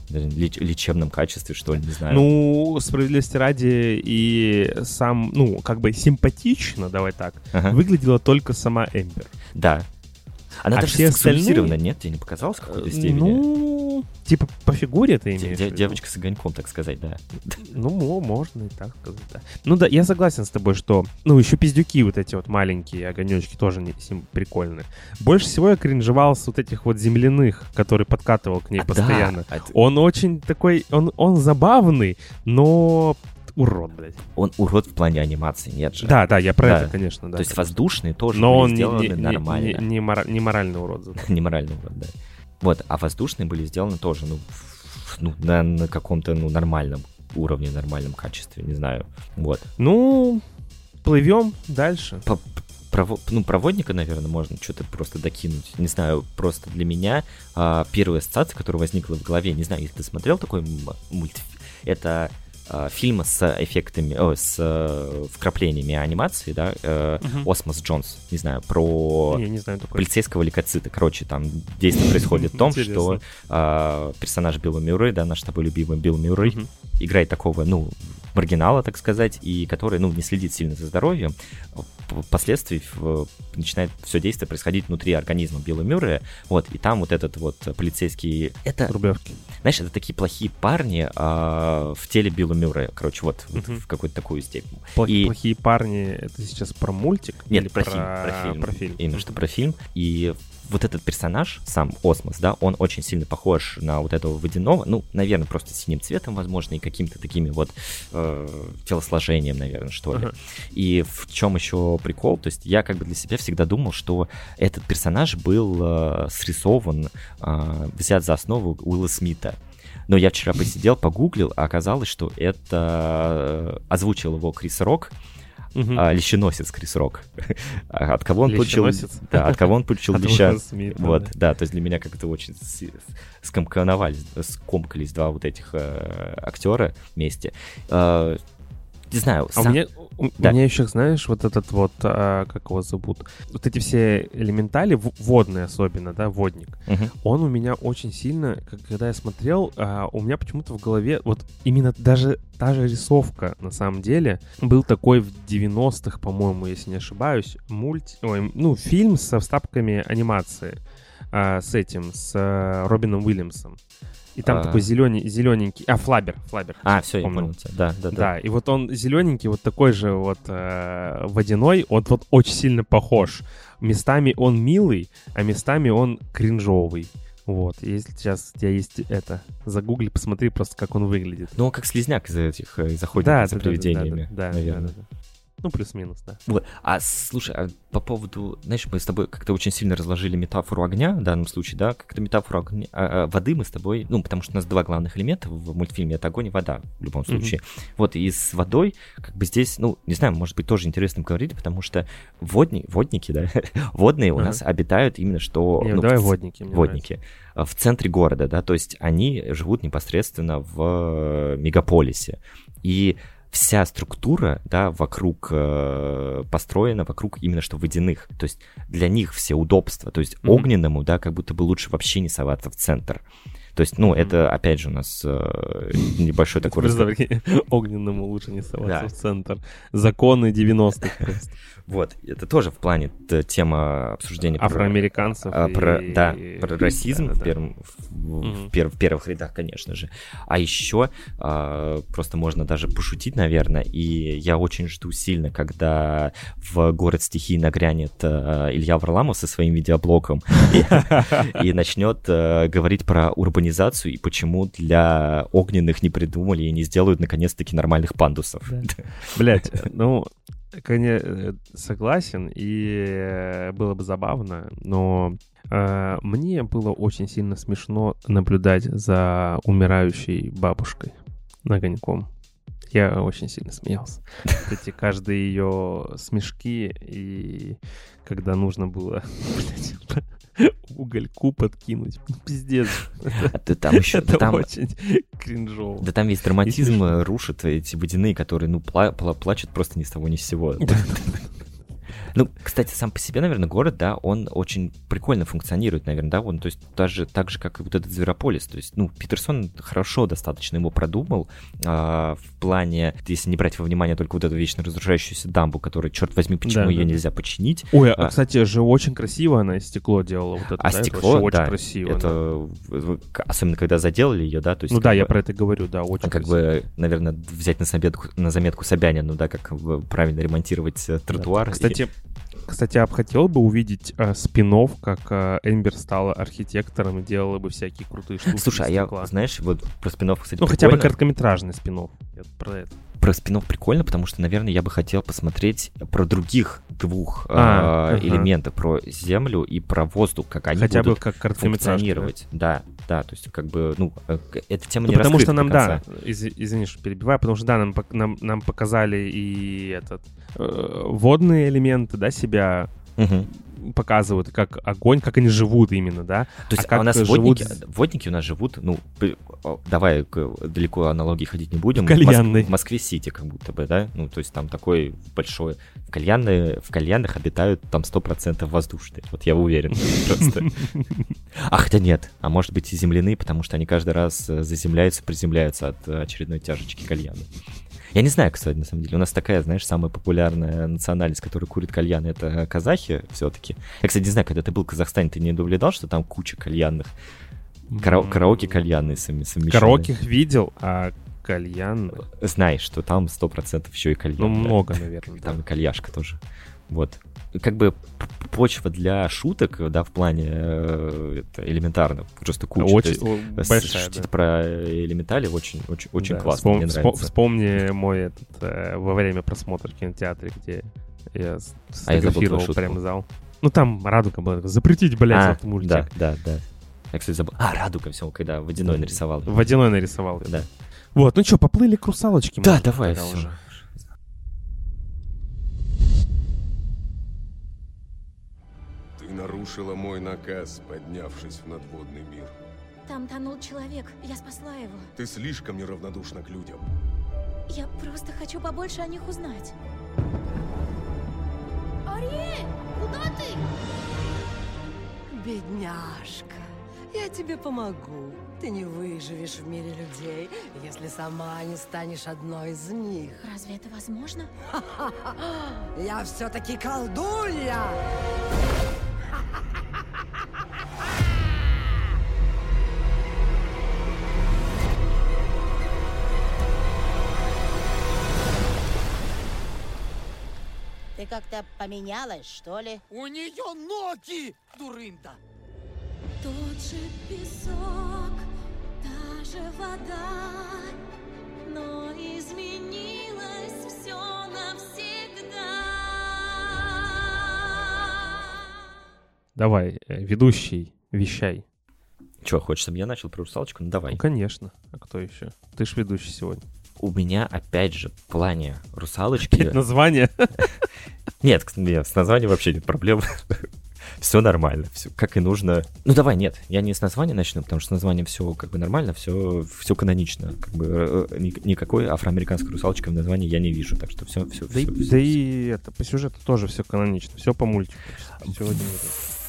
лечебном качестве, что ли, не знаю. Ну, справедливости ради, и сам, ну, как бы симпатично, давай так, ага. выглядела только сама Эмбер. Да, она а даже все остальные... нет? Тебе не показалось в какой-то степени? Ну, типа по фигуре ты имеешь Де- Девочка с огоньком, так сказать, да. Ну, можно и так сказать, да. Ну да, я согласен с тобой, что, ну, еще пиздюки вот эти вот маленькие огонечки тоже не, сим, прикольные. Больше всего я кринжевал с вот этих вот земляных, который подкатывал к ней а постоянно. Да, это... Он очень такой, он, он забавный, но урод, блядь. Он урод в плане анимации, нет же. Да, да, я про да. это, конечно, да. То есть воздушные тоже Но были сделаны не, не, нормально. Не, не, мора, не моральный урод. не моральный урод, да. Вот, а воздушные были сделаны тоже, ну, ну на, на каком-то, ну, нормальном уровне, нормальном качестве, не знаю. Вот. Ну, плывем дальше. По прово- ну, проводника, наверное, можно что-то просто докинуть. Не знаю, просто для меня а, первая ассоциация, которая возникла в голове, не знаю, если ты смотрел такой мультфильм, это фильма с эффектами, о, с э, вкраплениями анимации, да, э, uh-huh. Осмос Джонс, не знаю, про не, не знаю, полицейского лейкоцита. Короче, там действие происходит в том, что э, персонаж Билла Мюррей, да, наш с тобой любимый Билл Мюррей, играет такого, ну, маргинала, так сказать, и который, ну, не следит сильно за здоровьем, впоследствии начинает все действие происходить внутри организма Билла Мюррея, вот, и там вот этот вот полицейский... Это... Рублевки. Знаешь, это такие плохие парни а, в теле Билла Мюррея, короче, вот, вот в какую-то такую степень. Плохи, и... Плохие парни, это сейчас про мультик? Нет, про, про... Фильм, про фильм. Про фильм. Именно что про фильм. И вот этот персонаж, сам Осмос, да, он очень сильно похож на вот этого водяного, ну, наверное, просто синим цветом, возможно, и какими-то такими вот э, телосложением, наверное, что ли. Uh-huh. И в чем еще прикол? То есть я как бы для себя всегда думал, что этот персонаж был э, срисован, э, взят за основу Уилла Смита. Но я вчера посидел, погуглил, а оказалось, что это э, озвучил его Крис Рок, угу. а, лещеносец Крис Рок. А от кого он получил... Да, от кого он получил леща. Вот, да, то есть для меня как-то очень скомкановались, скомкались два вот этих э, актера вместе. Не знаю. А сам... у меня, у да. меня еще, знаешь, вот этот вот, а, как его зовут, вот эти все элементали, водные особенно, да, водник, угу. он у меня очень сильно, когда я смотрел, а, у меня почему-то в голове, вот именно даже та же рисовка, на самом деле, был такой в 90-х, по-моему, если не ошибаюсь, мульт, ой, ну, фильм со вставками анимации а, с этим, с а, Робином Уильямсом. И там а... такой зеленый, зелененький. А, Флабер, Флабер. А, все, я понял тебя. Да, да, да. Да, и вот он зелененький, вот такой же вот э, водяной, он вот очень сильно похож. Местами он милый, а местами он кринжовый. Вот, если сейчас у тебя есть это, загугли, посмотри просто, как он выглядит. Ну, он как слизняк из этих, из охотников да, за да, привидениями, да, да, наверное. Да, да, да. Ну, плюс-минус, да. Вот. А слушай, а по поводу, знаешь, мы с тобой как-то очень сильно разложили метафору огня в данном случае, да, как-то метафору огня, а, а, воды мы с тобой, ну, потому что у нас два главных элемента в мультфильме, это огонь и вода, в любом случае. Mm-hmm. Вот, и с водой, как бы здесь, ну, не знаю, может быть, тоже интересно говорить, потому что водни, водники, да, водные у нас обитают именно что... Не, ну, давай в, водники. Водники. Нравится в центре города, да, то есть они живут непосредственно в мегаполисе. И вся структура, да, вокруг э, построена вокруг именно что водяных. То есть для них все удобства. То есть mm-hmm. огненному, да, как будто бы лучше вообще не соваться в центр. То есть, ну, это, опять же, у нас э, небольшой такой... Огненному лучше не соваться в центр. Законы 90-х просто. Вот, это тоже в плане тема обсуждения афроамериканцев. Про, и... про, да, про расизм да, да, в, первом, в, угу. в, пер, в первых рядах, конечно же. А еще а, просто можно даже пошутить, наверное, и я очень жду сильно, когда в город стихий нагрянет а, Илья Варламов со своим видеоблогом и начнет а, говорить про урбанизацию и почему для огненных не придумали и не сделают наконец-таки нормальных пандусов. Блять, ну, конечно, согласен, и было бы забавно, но э, мне было очень сильно смешно наблюдать за умирающей бабушкой на огоньком. Я очень сильно смеялся. Эти каждые ее смешки, и когда нужно было, угольку подкинуть. Пиздец. А ты там еще... Это там, очень кринжово. Да там весь драматизм рушит эти водяные, которые, ну, пла пла плачут просто ни с того ни с сего. Ну, кстати, сам по себе, наверное, город, да, он очень прикольно функционирует, наверное, да, он, то есть даже так же, как и вот этот Зверополис, то есть, ну, Питерсон хорошо достаточно его продумал а, в плане, если не брать во внимание только вот эту вечно разрушающуюся дамбу, которая, черт возьми, почему да, ее да. нельзя починить. Ой, а, кстати, же очень красиво она из стекло делала вот это, а да? стекло, это да, очень красиво. Это, да. особенно когда заделали ее, да, то есть... Ну да, бы, я про это говорю, да, очень Как красиво. бы, наверное, взять на заметку, на заметку Собянину, да, как правильно ремонтировать э, тротуар. Да. Кстати, кстати, я бы хотел бы увидеть э, спин как э, Эмбер стала архитектором и делала бы всякие крутые штуки. Слушай, а я, знаешь, вот про спин кстати, Ну, прикольно. хотя бы короткометражный спин Я про это про спинов прикольно, потому что, наверное, я бы хотел посмотреть про других двух а, э, ага. элементов, про землю и про воздух, как они Хотя будут бы как функционировать. Да, да, то есть как бы, ну, эта тема ну, не Потому что нам, да, из, извини, что перебиваю, потому что, да, нам, нам, нам показали и этот э, водные элементы, да, себя Угу показывают, как огонь, как они живут именно, да. То есть а как у нас живут... водники, водники у нас живут, ну, давай далеко аналогии ходить не будем. Кальянный. В Москве-Сити как будто бы, да? Ну, то есть там такой большой... В, кальянные, в кальянных обитают там 100% воздушные. Вот я уверен просто. А хотя нет, а может быть и земляные, потому что они каждый раз заземляются, приземляются от очередной тяжечки кальяна. Я не знаю, кстати, на самом деле. У нас такая, знаешь, самая популярная национальность, которая курит кальяны, это казахи все-таки. Я, кстати, не знаю, когда ты был в Казахстане, ты не наблюдал, что там куча кальянных? Кара- караоке кальянные совмещенные. Караоке видел, а кальян... Знаешь, что там сто процентов еще и кальян. Ну, много, наверное. Там да. и кальяшка тоже. Вот как бы почва для шуток, да, в плане э, это элементарно, просто куча. Очень есть, большая, шутить да. про элементали очень, очень, очень да, классно, вспом- мне нравится. Вспомни мой этот, э, во время просмотра в кинотеатре, где я сфотографировал а прям зал. Ну, там радуга была. Запретить, блядь, а, этот мультик. Да, да, да. Я, кстати, забыл. А, радуга, все, когда водяной нарисовал. Водяной нарисовал. Да. Вот, ну что, поплыли к русалочке. Да, давай, все. Уже. Нарушила мой наказ, поднявшись в надводный мир. Там тонул человек, я спасла его. Ты слишком неравнодушна к людям. Я просто хочу побольше о них узнать. Ариэль, куда ты? Бедняжка, я тебе помогу. Ты не выживешь в мире людей, если сама не станешь одной из них. Разве это возможно? Я все-таки колдунья! Ты как-то поменялась, что ли? У нее ноги, дурында! Тот же песок, та же вода, но изменилось все навсегда. Давай, ведущий, вещай. Че, хочешь, чтобы я начал про русалочку? Ну давай. Ну, конечно. А кто еще? Ты ж ведущий сегодня. У меня, опять же, в плане русалочки... Опять название? Нет, нет, с названием вообще нет проблем. все нормально, все как и нужно. Ну давай, нет, я не с названия начну, потому что с названием все как бы нормально, все, все канонично. Как бы э, никакой афроамериканской русалочки в названии я не вижу, так что все, все, да все. И, все, да и это по сюжету тоже все канонично, все по мультику. Все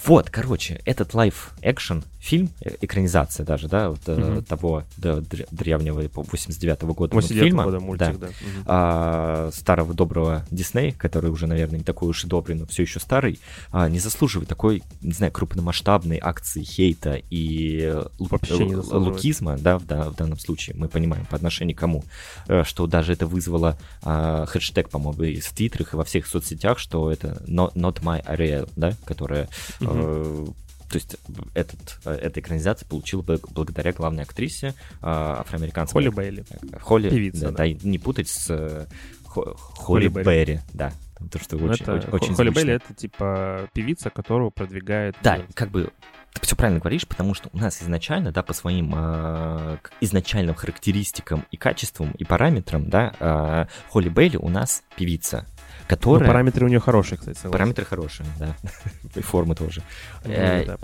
вот, короче, этот live-action фильм, э, экранизация даже, да, вот, угу. того да, древнего 89-го года 89 фильма, года мультик, да, да. Угу. А, старого доброго Дисней, который уже, наверное, не такой уж и добрый, но все еще старый, а, не заслуживает такой, не знаю, крупномасштабной акции хейта и лукизма, да, в, да, в данном случае, мы понимаем, по отношению к кому, э, что даже это вызвало а, хэштег, по-моему, и в твиттерах, и во всех соцсетях, что это not, not my area, да, которая угу то есть этот, эта экранизация получила бы благодаря главной актрисе афроамериканской. Холли Бейли. Холли, Певица, да, да. да. Не путать с Холли, Холли Берри. Берри, да. То, что ну, очень, это, очень Холли Белли это типа певица, которую продвигает... Да, как бы ты все правильно говоришь, потому что у нас изначально, да, по своим э, изначальным характеристикам и качествам, и параметрам, да, э, Холли Бейли у нас певица, которая... Но параметры у нее хорошие, кстати. Согласен. Параметры хорошие, да. и формы тоже. Ну, э, да,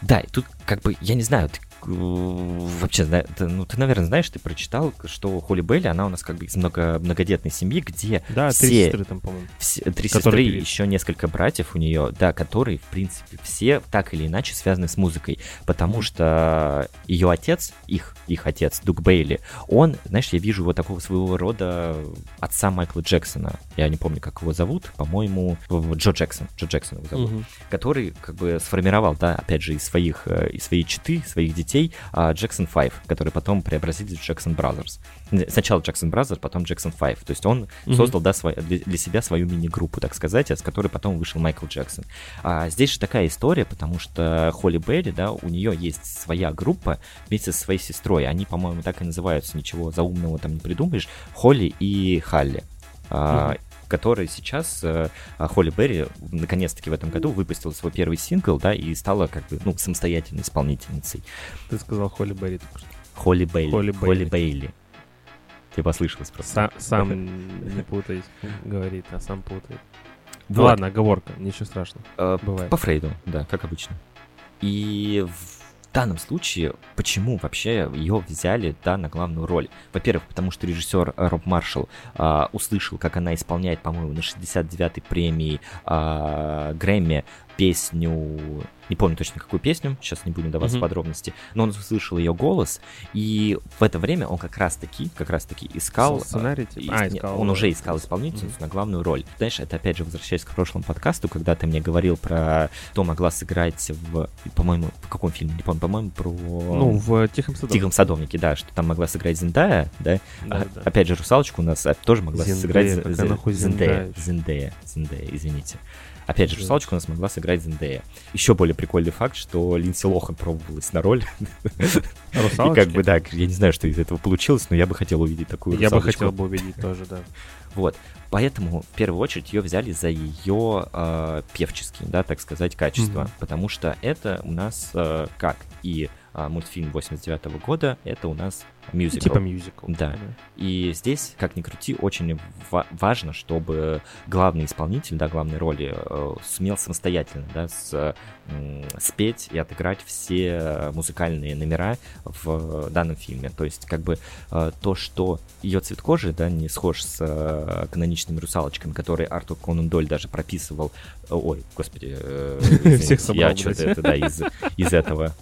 да, и тут как бы, я не знаю, ты вообще, ну, ты, наверное, знаешь, ты прочитал, что Холли Белли, она у нас как бы из много, многодетной семьи, где да, все... три сестры там, по-моему. Все, три сестры и еще несколько братьев у нее, да, которые, в принципе, все так или иначе связаны с музыкой, потому что ее отец, их, их отец, Дук Бейли, он, знаешь, я вижу его такого своего рода отца Майкла Джексона, я не помню, как его зовут, по-моему, Джо Джексон, Джо Джексон его зовут, угу. который как бы сформировал, да, опять же, из своих, э, из своей читы, своих детей, детей Jackson 5, который потом преобразились в Jackson Brothers. Сначала Jackson Brothers, потом Jackson 5. То есть он mm-hmm. создал да, свой, для, себя свою мини-группу, так сказать, с которой потом вышел Майкл Джексон. А здесь же такая история, потому что Холли Берри, да, у нее есть своя группа вместе со своей сестрой. Они, по-моему, так и называются, ничего заумного там не придумаешь. Холли и Халли. Mm-hmm который сейчас э, Холли Берри наконец-таки в этом году выпустила свой первый сингл, да, и стала как бы, ну, самостоятельной исполнительницей. Ты сказал Холли Берри только что. Холли Бейли. Холли, Холли Бейли. Ты послышалось просто. Сам, сам не путай, говорит, а сам путает. Вот. Ну ладно, оговорка, ничего страшного. Э, Бывает. По Фрейду, да, как обычно. И в в данном случае, почему вообще ее взяли, да, на главную роль? Во-первых, потому что режиссер Роб Маршалл а, услышал, как она исполняет, по-моему, на 69-й премии а, Грэмми песню, не помню точно какую песню, сейчас не будем даваться mm-hmm. подробности, но он услышал ее голос, и в это время он как раз-таки, как раз-таки искал... Сценарий, типа? а, искал, он уже искал исполнительницу mm-hmm. на главную роль. Знаешь, это опять же возвращаясь к прошлому подкасту, когда ты мне говорил про кто могла сыграть в, по-моему, в каком фильме, не помню, по-моему, про... Ну, в «Тихом садовнике». «Тихом садовнике», да, что там могла сыграть Зендая, да? да, а, да. Опять же, «Русалочку» у нас тоже могла Зендея, сыграть Зендея, Зендея, Зендея, извините. Опять же, русалочку у нас могла сыграть Зендея. Еще более прикольный факт, что Линдси Лохан пробовалась на роль. И как бы, да, я не знаю, что из этого получилось, но я бы хотел увидеть такую Я бы хотел бы увидеть тоже, да. Вот. Поэтому в первую очередь ее взяли за ее э, певческие, да, так сказать, качества. Mm-hmm. Потому что это у нас, э, как и э, мультфильм 89 -го года, это у нас мюзикл. Типа мюзикл. Да. да. И здесь, как ни крути, очень ва- важно, чтобы главный исполнитель, да, главной роли э, сумел самостоятельно, да, с, э, спеть и отыграть все музыкальные номера в данном фильме. То есть, как бы э, то, что ее цвет кожи, да, не схож с э, каноничными русалочками, которые Артур Конан Доль даже прописывал. Ой, господи, э, Всех собрал, я что-то это, да, из, из этого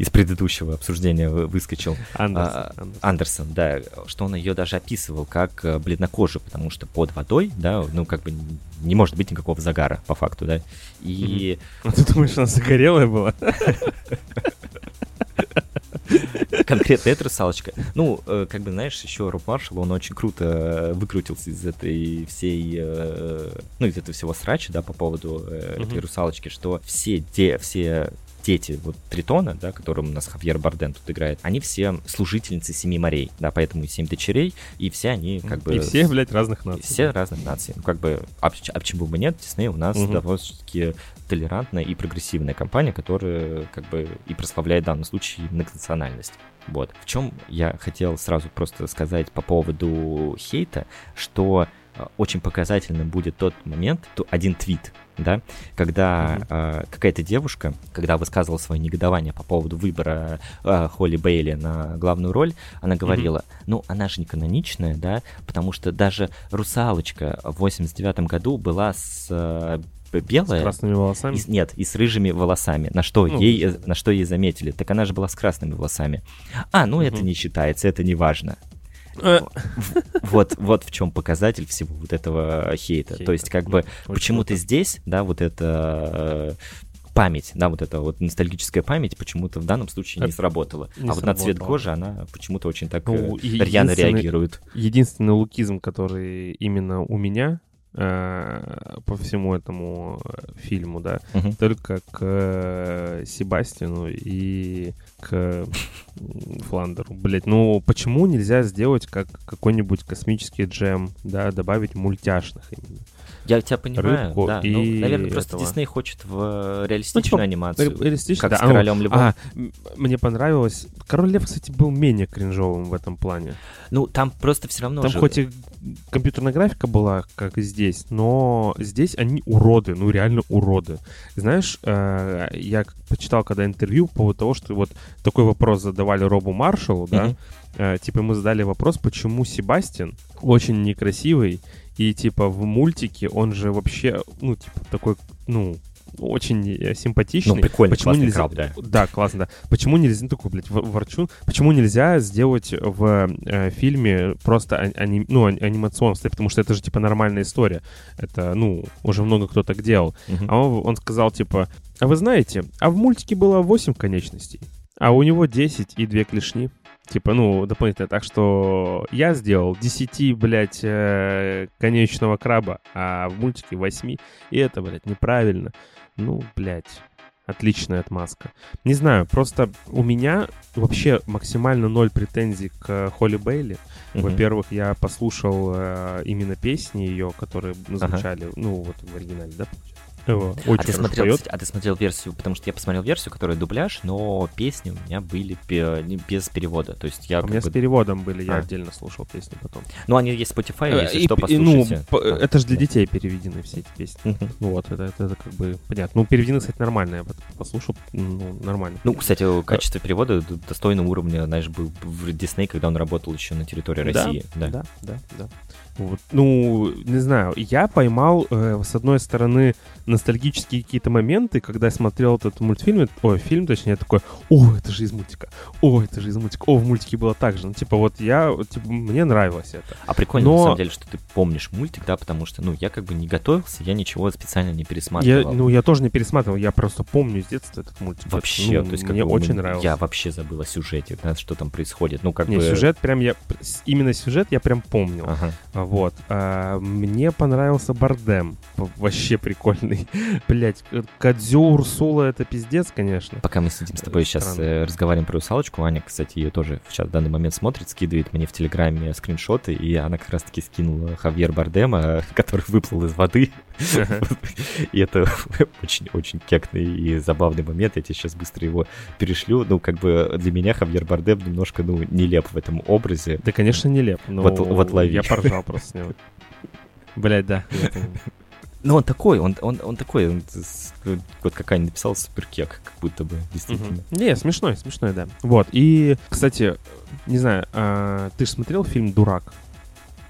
из предыдущего обсуждения выскочил. Андерсон, а, Андерсон. Андерсон, да, что он ее даже описывал как э, бледнокожую, потому что под водой, да, ну, как бы не может быть никакого загара, по факту, да. И... А ты думаешь, она загорелая была? конкретно эта русалочка. Ну, э, как бы, знаешь, еще Роб Маршалл, он очень круто э, выкрутился из этой всей, ну, из этого всего срача, да, по поводу этой русалочки, что все, те, все дети вот Тритона, да, которым у нас Хавьер Барден тут играет, они все служительницы Семи морей, да, поэтому Семь дочерей, и все они как бы... И все, блядь, разных наций. Все разных наций. Ну, как бы, а, а почему бы нет, Дисней у нас угу. довольно-таки толерантная и прогрессивная компания, которая как бы и прославляет в данном случае многонациональность. Вот. В чем я хотел сразу просто сказать по поводу хейта, что э, очень показательным будет тот момент, то один твит, да, когда mm-hmm. э, какая-то девушка, когда высказывала свое негодование по поводу выбора э, Холли Бейли на главную роль, она говорила, mm-hmm. ну, она же не каноничная, да, потому что даже «Русалочка» в 89 году была с э, белая. С красными волосами? И, нет, и с рыжими волосами. На что, ну, ей, на что ей заметили? Так она же была с красными волосами. А, ну угу. это не считается, это не важно. Э. Вот, вот в чем показатель всего вот этого хейта. хейта. То есть, как бы, почему-то здесь, да, вот это э, память, да, вот эта вот ностальгическая память почему-то в данном случае не сработала. Не а вот на цвет кожи она почему-то очень так ну, э, рьяно реагирует. Единственный лукизм, который именно у меня э, по всему этому э, фильму, да, Мгм. только к э, Себастину и к Фландеру. Блять, ну почему нельзя сделать как какой-нибудь космический джем, да, добавить мультяшных именно? Я тебя понимаю, Рыбку да. и ну, наверное, просто этого. Дисней хочет в э, Ну, реалистичную типа, анимацию. ре- реалистично, как да. с А, ну, Королем Львом. а, мне понравилось. Король Лев, кстати, был менее кринжовым в этом плане. Ну, там просто все равно Там же... хоть и компьютерная графика была, как и здесь, но здесь они уроды, ну реально уроды. Знаешь, э, я почитал когда интервью по поводу того, что вот такой вопрос задавали Робу Маршалу, да, Мгм. Э, типа ему задали вопрос, почему Себастьян очень некрасивый, и типа в мультике он же вообще, ну, типа такой, ну, очень э, симпатичный. Ну, прикольный, Почему классный нельзя... краб, да. Да, классно, да. Почему нельзя, ну, такой, блядь, в- ворчун, почему нельзя сделать в э, фильме просто ани- ну, ани- анимационно, потому что это же, типа, нормальная история. Это, ну, уже много кто так делал. Мгм. А он, он сказал, типа, а вы знаете, а в мультике было 8 конечностей, а у него 10 и 2 клешни. Типа, ну, дополнительно. Так что я сделал 10, блядь, э, конечного краба, а в мультике 8. И это, блядь, неправильно. Ну, блядь, отличная отмазка. Не знаю, просто у меня вообще максимально ноль претензий к Холли Бейли. Мгм. Во-первых, я послушал э, именно песни ее, которые Ага. звучали, ну, вот в оригинале, да, получается? Его а, Очень ты смотрел, поет. кстати, а ты смотрел версию, потому что я посмотрел версию, которая дубляж, но песни у меня были без перевода. То есть я У меня бы- с переводом были, я А. отдельно слушал песни потом. Ну, они есть в Spotify, Э, если и что, п- и, ну, послушайте. А. это же для детей переведены все эти песни. Ну вот, это, это, это как бы понятно. Ну, переведены, кстати, нормально. Я послушал, ну, нормально. Ну, кстати, качество перевода достойного уровня, знаешь, был в Дисней, когда он работал еще на территории Да, России. Да, да, да, да. Вот. Ну, не знаю, я поймал, э, с одной стороны, ностальгические какие-то моменты, когда я смотрел этот мультфильм, ой, фильм, точнее, я такой, о, это же из мультика, о, это же из мультика, о, в мультике было так же. Ну, типа, вот я, типа, мне нравилось это. А прикольно, Но- на самом деле, что ты помнишь мультик, да, потому что, ну, я как бы не готовился, я ничего специально не Я, пересматривал. ну, я тоже не пересматривал, я просто помню с детства этот мультик. Вообще, Ну, то есть как мне бы, очень ну, нравился. Я вообще забыл о сюжете, да, что там происходит. Ну, как Не, бы... сюжет прям я... Именно сюжет я прям помнил. Ага. Вот. А, мне понравился Бардем. Вообще прикольный. Блять, Кадзю Урсула это пиздец, конечно. Пока мы сидим с тобой сейчас Странно. э, разговариваем про русалочку, Аня, кстати, ее тоже сейчас в данный момент смотрит, скидывает мне в Телеграме скриншоты, и она как раз-таки скинула Хавьер Бардема, который выплыл из воды. И это очень-очень кекный и забавный момент. Я тебе сейчас быстро его перешлю. Ну, как бы для меня Хавьер Бардем немножко, ну, нелеп в этом образе. Да, конечно, нелеп. Но Вот- вот лови. Я поржал просто с него. Блять, да. Ну, он такой, он, он, он такой, он вот как Аня написала, суперкек, как будто бы, действительно. Мгм. Не, смешной, смешной, да. Вот. И, кстати, не знаю, а, ты же смотрел фильм «Дурак»?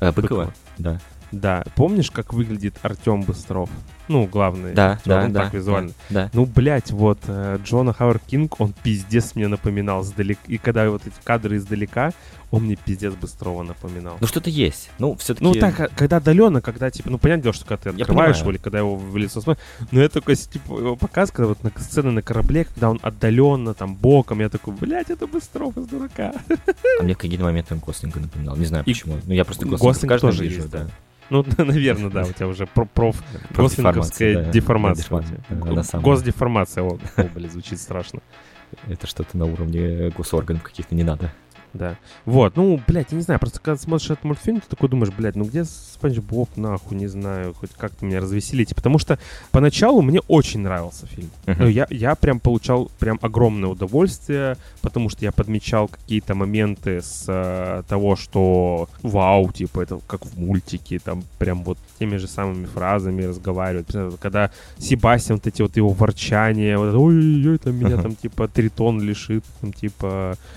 А, Быкова? Да. Да. Помнишь, как выглядит Артем Быстров? Ну, главный. Да, актер, да, он да, так визуально. да, да. Ну, блядь, вот э, Джона Хауэр Кинг, он пиздец мне напоминал сдалека. И когда вот эти кадры издалека, он мне пиздец Быстрова напоминал. Ну, что-то есть. Ну, все-таки... Ну, так, а, когда отдаленно, когда, типа, ну, понятное дело, что когда ты открываешь его, или когда его в лицо смотришь, но я такой, типа, его показ, когда вот на сцены на корабле, когда он отдаленно, там, боком, я такой, блядь, это Быстров из дурака. А мне какие-то моменты он Гослинга напоминал. Не знаю И почему. Ну, я просто Гослинга в Гослинг каждом тоже вижу, есть, да. Ну, наверное, да, у тебя уже про проф... Профдеформация, Гослинговская да, деформация. самая. Госдеформация, о, о, блин, звучит страшно. Это что-то на уровне госорганов каких-то не надо. Да. Вот, ну, блядь, я не знаю, просто когда смотришь этот мультфильм, ты такой думаешь, блядь, ну где Спанч Боб, нахуй, не знаю, хоть как-то меня развеселите. Потому что поначалу мне очень нравился фильм. Мгм. Ну, я, я прям получал прям огромное удовольствие, потому что я подмечал какие-то моменты с э, того, что вау, типа, это как в мультике, там прям вот теми же самыми фразами разговаривают. Когда Себастьян, вот эти вот его ворчания, вот ой-ой-ой, там меня Ага. там типа тритон лишит, там типа э,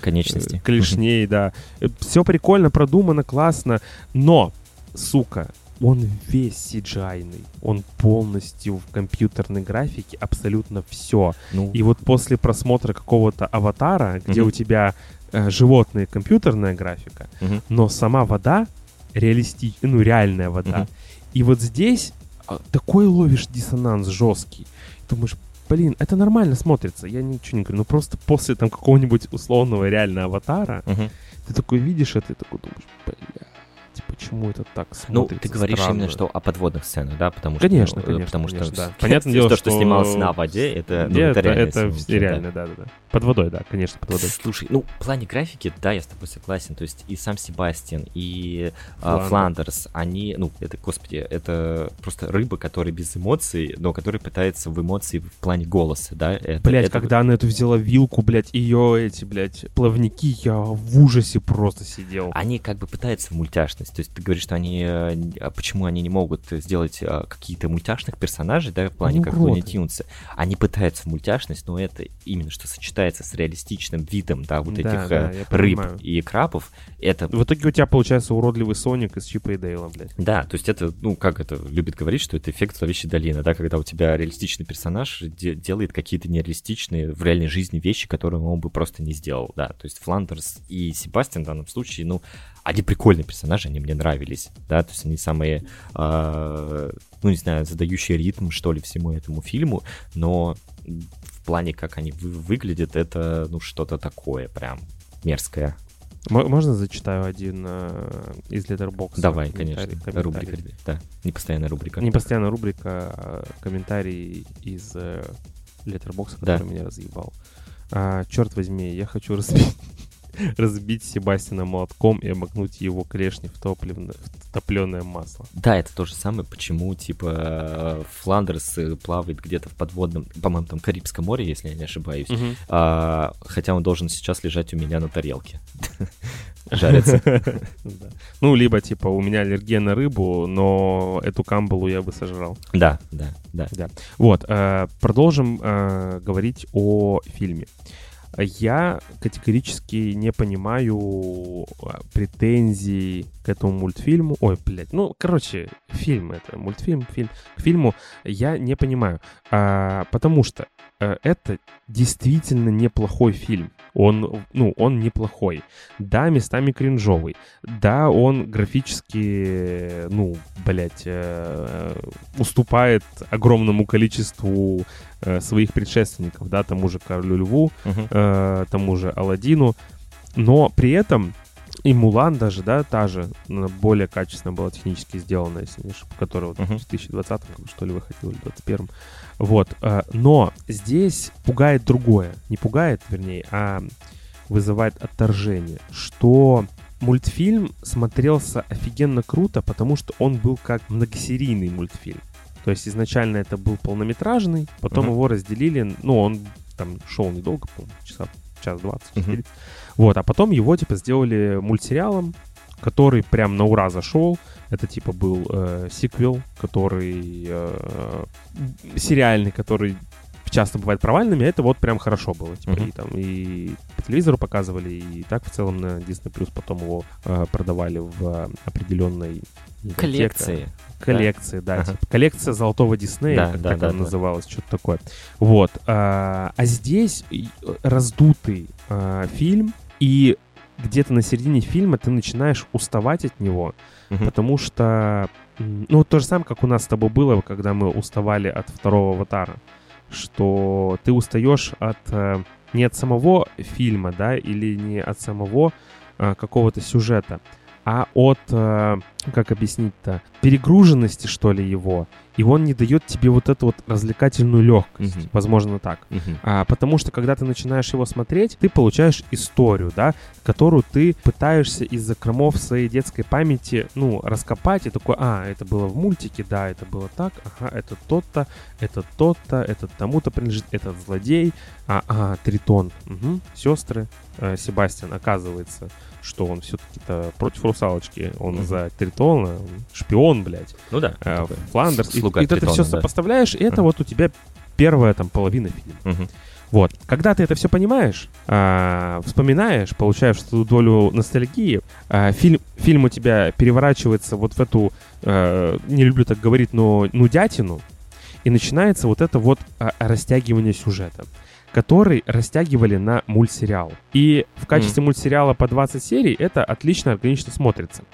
клешней, да. Все прикольно, продумано, классно, но, сука, он весь CGI-ный, он полностью в компьютерной графике, абсолютно все. Ну, И вот после просмотра какого-то аватара, где Мгм. у тебя э, животные компьютерная графика, Мгм. но сама вода реалистичная, ну реальная вода. Мгм. И вот здесь а, такой ловишь диссонанс жесткий. Думаешь, блин, это нормально смотрится, я ничего не говорю. Ну просто после там какого-нибудь условного реального аватара, Мгм. ты такой видишь это и такой думаешь, бля, типа почему это так Ну, ты говоришь странно. именно, что о подводных сценах, да? Потому конечно, что, конечно, потому конечно, что да. Понятное дело, то, что... что снималось на воде, это, ну, это, это, реально. реально, да, да, да. Под водой, да, конечно, под водой. Слушай, ну, в плане графики, да, я с тобой согласен. То есть и сам Себастьян, и Фландер. а, Фландерс, они, ну, это, господи, это просто рыба, которая без эмоций, но которая пытается в эмоции в плане голоса, да? Это, Блять, это... когда она эту взяла вилку, блядь, ее эти, блядь, плавники, я в ужасе просто сидел. Они как бы пытаются в мультяшность. То есть ты говоришь, что они... э, а Почему они не могут сделать а, какие-то мультяшных персонажей, да, в плане Ну, как. Луни Тюнса? Они пытаются в мультяшность, но это именно что сочетается с реалистичным видом, да, вот Да, этих да, э, рыб понимаю. и крабов. Это В итоге у тебя получается уродливый Соник из Чипа и Дейла, блядь. Да, то есть это, ну, как это любит говорить, что это эффект зловещей долины, да, когда у тебя реалистичный персонаж де- делает какие-то нереалистичные в реальной жизни вещи, которые он бы просто не сделал, да. То есть Фландерс и Себастьян в данном случае, ну, они прикольные персонажи, они мне нравились, да, то есть они самые, э, ну, не знаю, задающие ритм, что ли, всему этому фильму, но в плане, как они вы- выглядят, это, ну, что-то такое прям мерзкое. Можно зачитаю один э, из Letterboxd? Давай, комментарий- конечно, комментарий? рубрика, да, непостоянная рубрика. Не постоянная рубрика, а комментарий из э, Да. который меня разъебал. А, черт возьми, я хочу разбить, разбить Себастьяна молотком и обмакнуть его клешни в, топливно- в топленое масло. Да, это то же самое, почему, типа, э, Фландерс э, плавает где-то в подводном, по-моему, там Карибском море, если я не ошибаюсь, Мгм. А, хотя он должен сейчас лежать у меня на тарелке. Жарится. Ну, либо, типа, у меня аллергия на рыбу, но эту камбалу я бы сожрал. Да, да, да. Вот, э, продолжим говорить о фильме. Я категорически не понимаю а, претензий к этому мультфильму. Ой, блядь, ну, короче, фильм это, мультфильм, фильм. К фильму я не понимаю, А, потому что это действительно неплохой фильм. Он, ну, он неплохой. Да, местами кринжовый. Да, он графически, ну, блядь, э, уступает огромному количеству э, своих предшественников, да, тому же Королю Льву, Мгм. э, тому же Аладдину. Но при этом и Мулан даже, да, та же, она более качественно была технически сделана, если не ошибаюсь, которая вот Мгм. в 2020 году, что ли, выходила, или 2021. Вот. э, Но здесь пугает другое. Не пугает, вернее, а вызывает отторжение, что мультфильм смотрелся офигенно круто, потому что он был как многосерийный мультфильм. То есть изначально это был полнометражный, потом Мгм. его разделили, ну, он там шел недолго, по часа час двадцать. Мгм. Вот, а потом его, типа, сделали мультсериалом, который прям на ура зашел. Это, типа, был э, сиквел, который э, сериальный, который часто бывает провальными, а это вот прям хорошо было. Типа, Мгм. и там и по телевизору показывали, и так в целом на Disney Plus потом его э, продавали в определенной. Коллекции. Коллекции, да. Ага. типа, коллекция золотого Диснея, Да, как да, так да, она да. называлась, что-то такое. Вот. А, а здесь э, раздутый а, фильм, и где-то на середине фильма ты начинаешь уставать от него, Мгм. потому что... Ну, то же самое, как у нас с тобой было, когда мы уставали от второго «Аватара», что ты устаешь от... э, не от самого фильма, да, или не от самого э, какого-то сюжета, а от, э, как объяснить-то, перегруженности, что ли, его. И он не дает тебе вот эту вот развлекательную легкость, Мгм. возможно, так. Мгм. А, потому что, когда ты начинаешь его смотреть, ты получаешь историю, да, которую ты пытаешься из закромов своей детской памяти, ну, раскопать, и такой, а, это было в мультике, да, это было так, ага, это тот-то, это тот-то, это тому-то принадлежит, этот злодей, а, а Тритон, угу, сестры, э, Себастьян, оказывается, что он все-таки-то против русалочки, он Мгм. за Тритона, он шпион, блядь. Ну да. Э, Фландерс. И, и ты это все да. сопоставляешь, и это вот у тебя первая там половина фильма. Мгм. Вот. Когда ты это все понимаешь, а, вспоминаешь, получаешь свою долю ностальгии, а, фильм, фильм у тебя переворачивается вот в эту, а, не люблю так говорить, но нудятину, и начинается вот это вот а, растягивание сюжета который растягивали на мультсериал. И в качестве мультсериала по 20 серий это отлично, органично смотрится.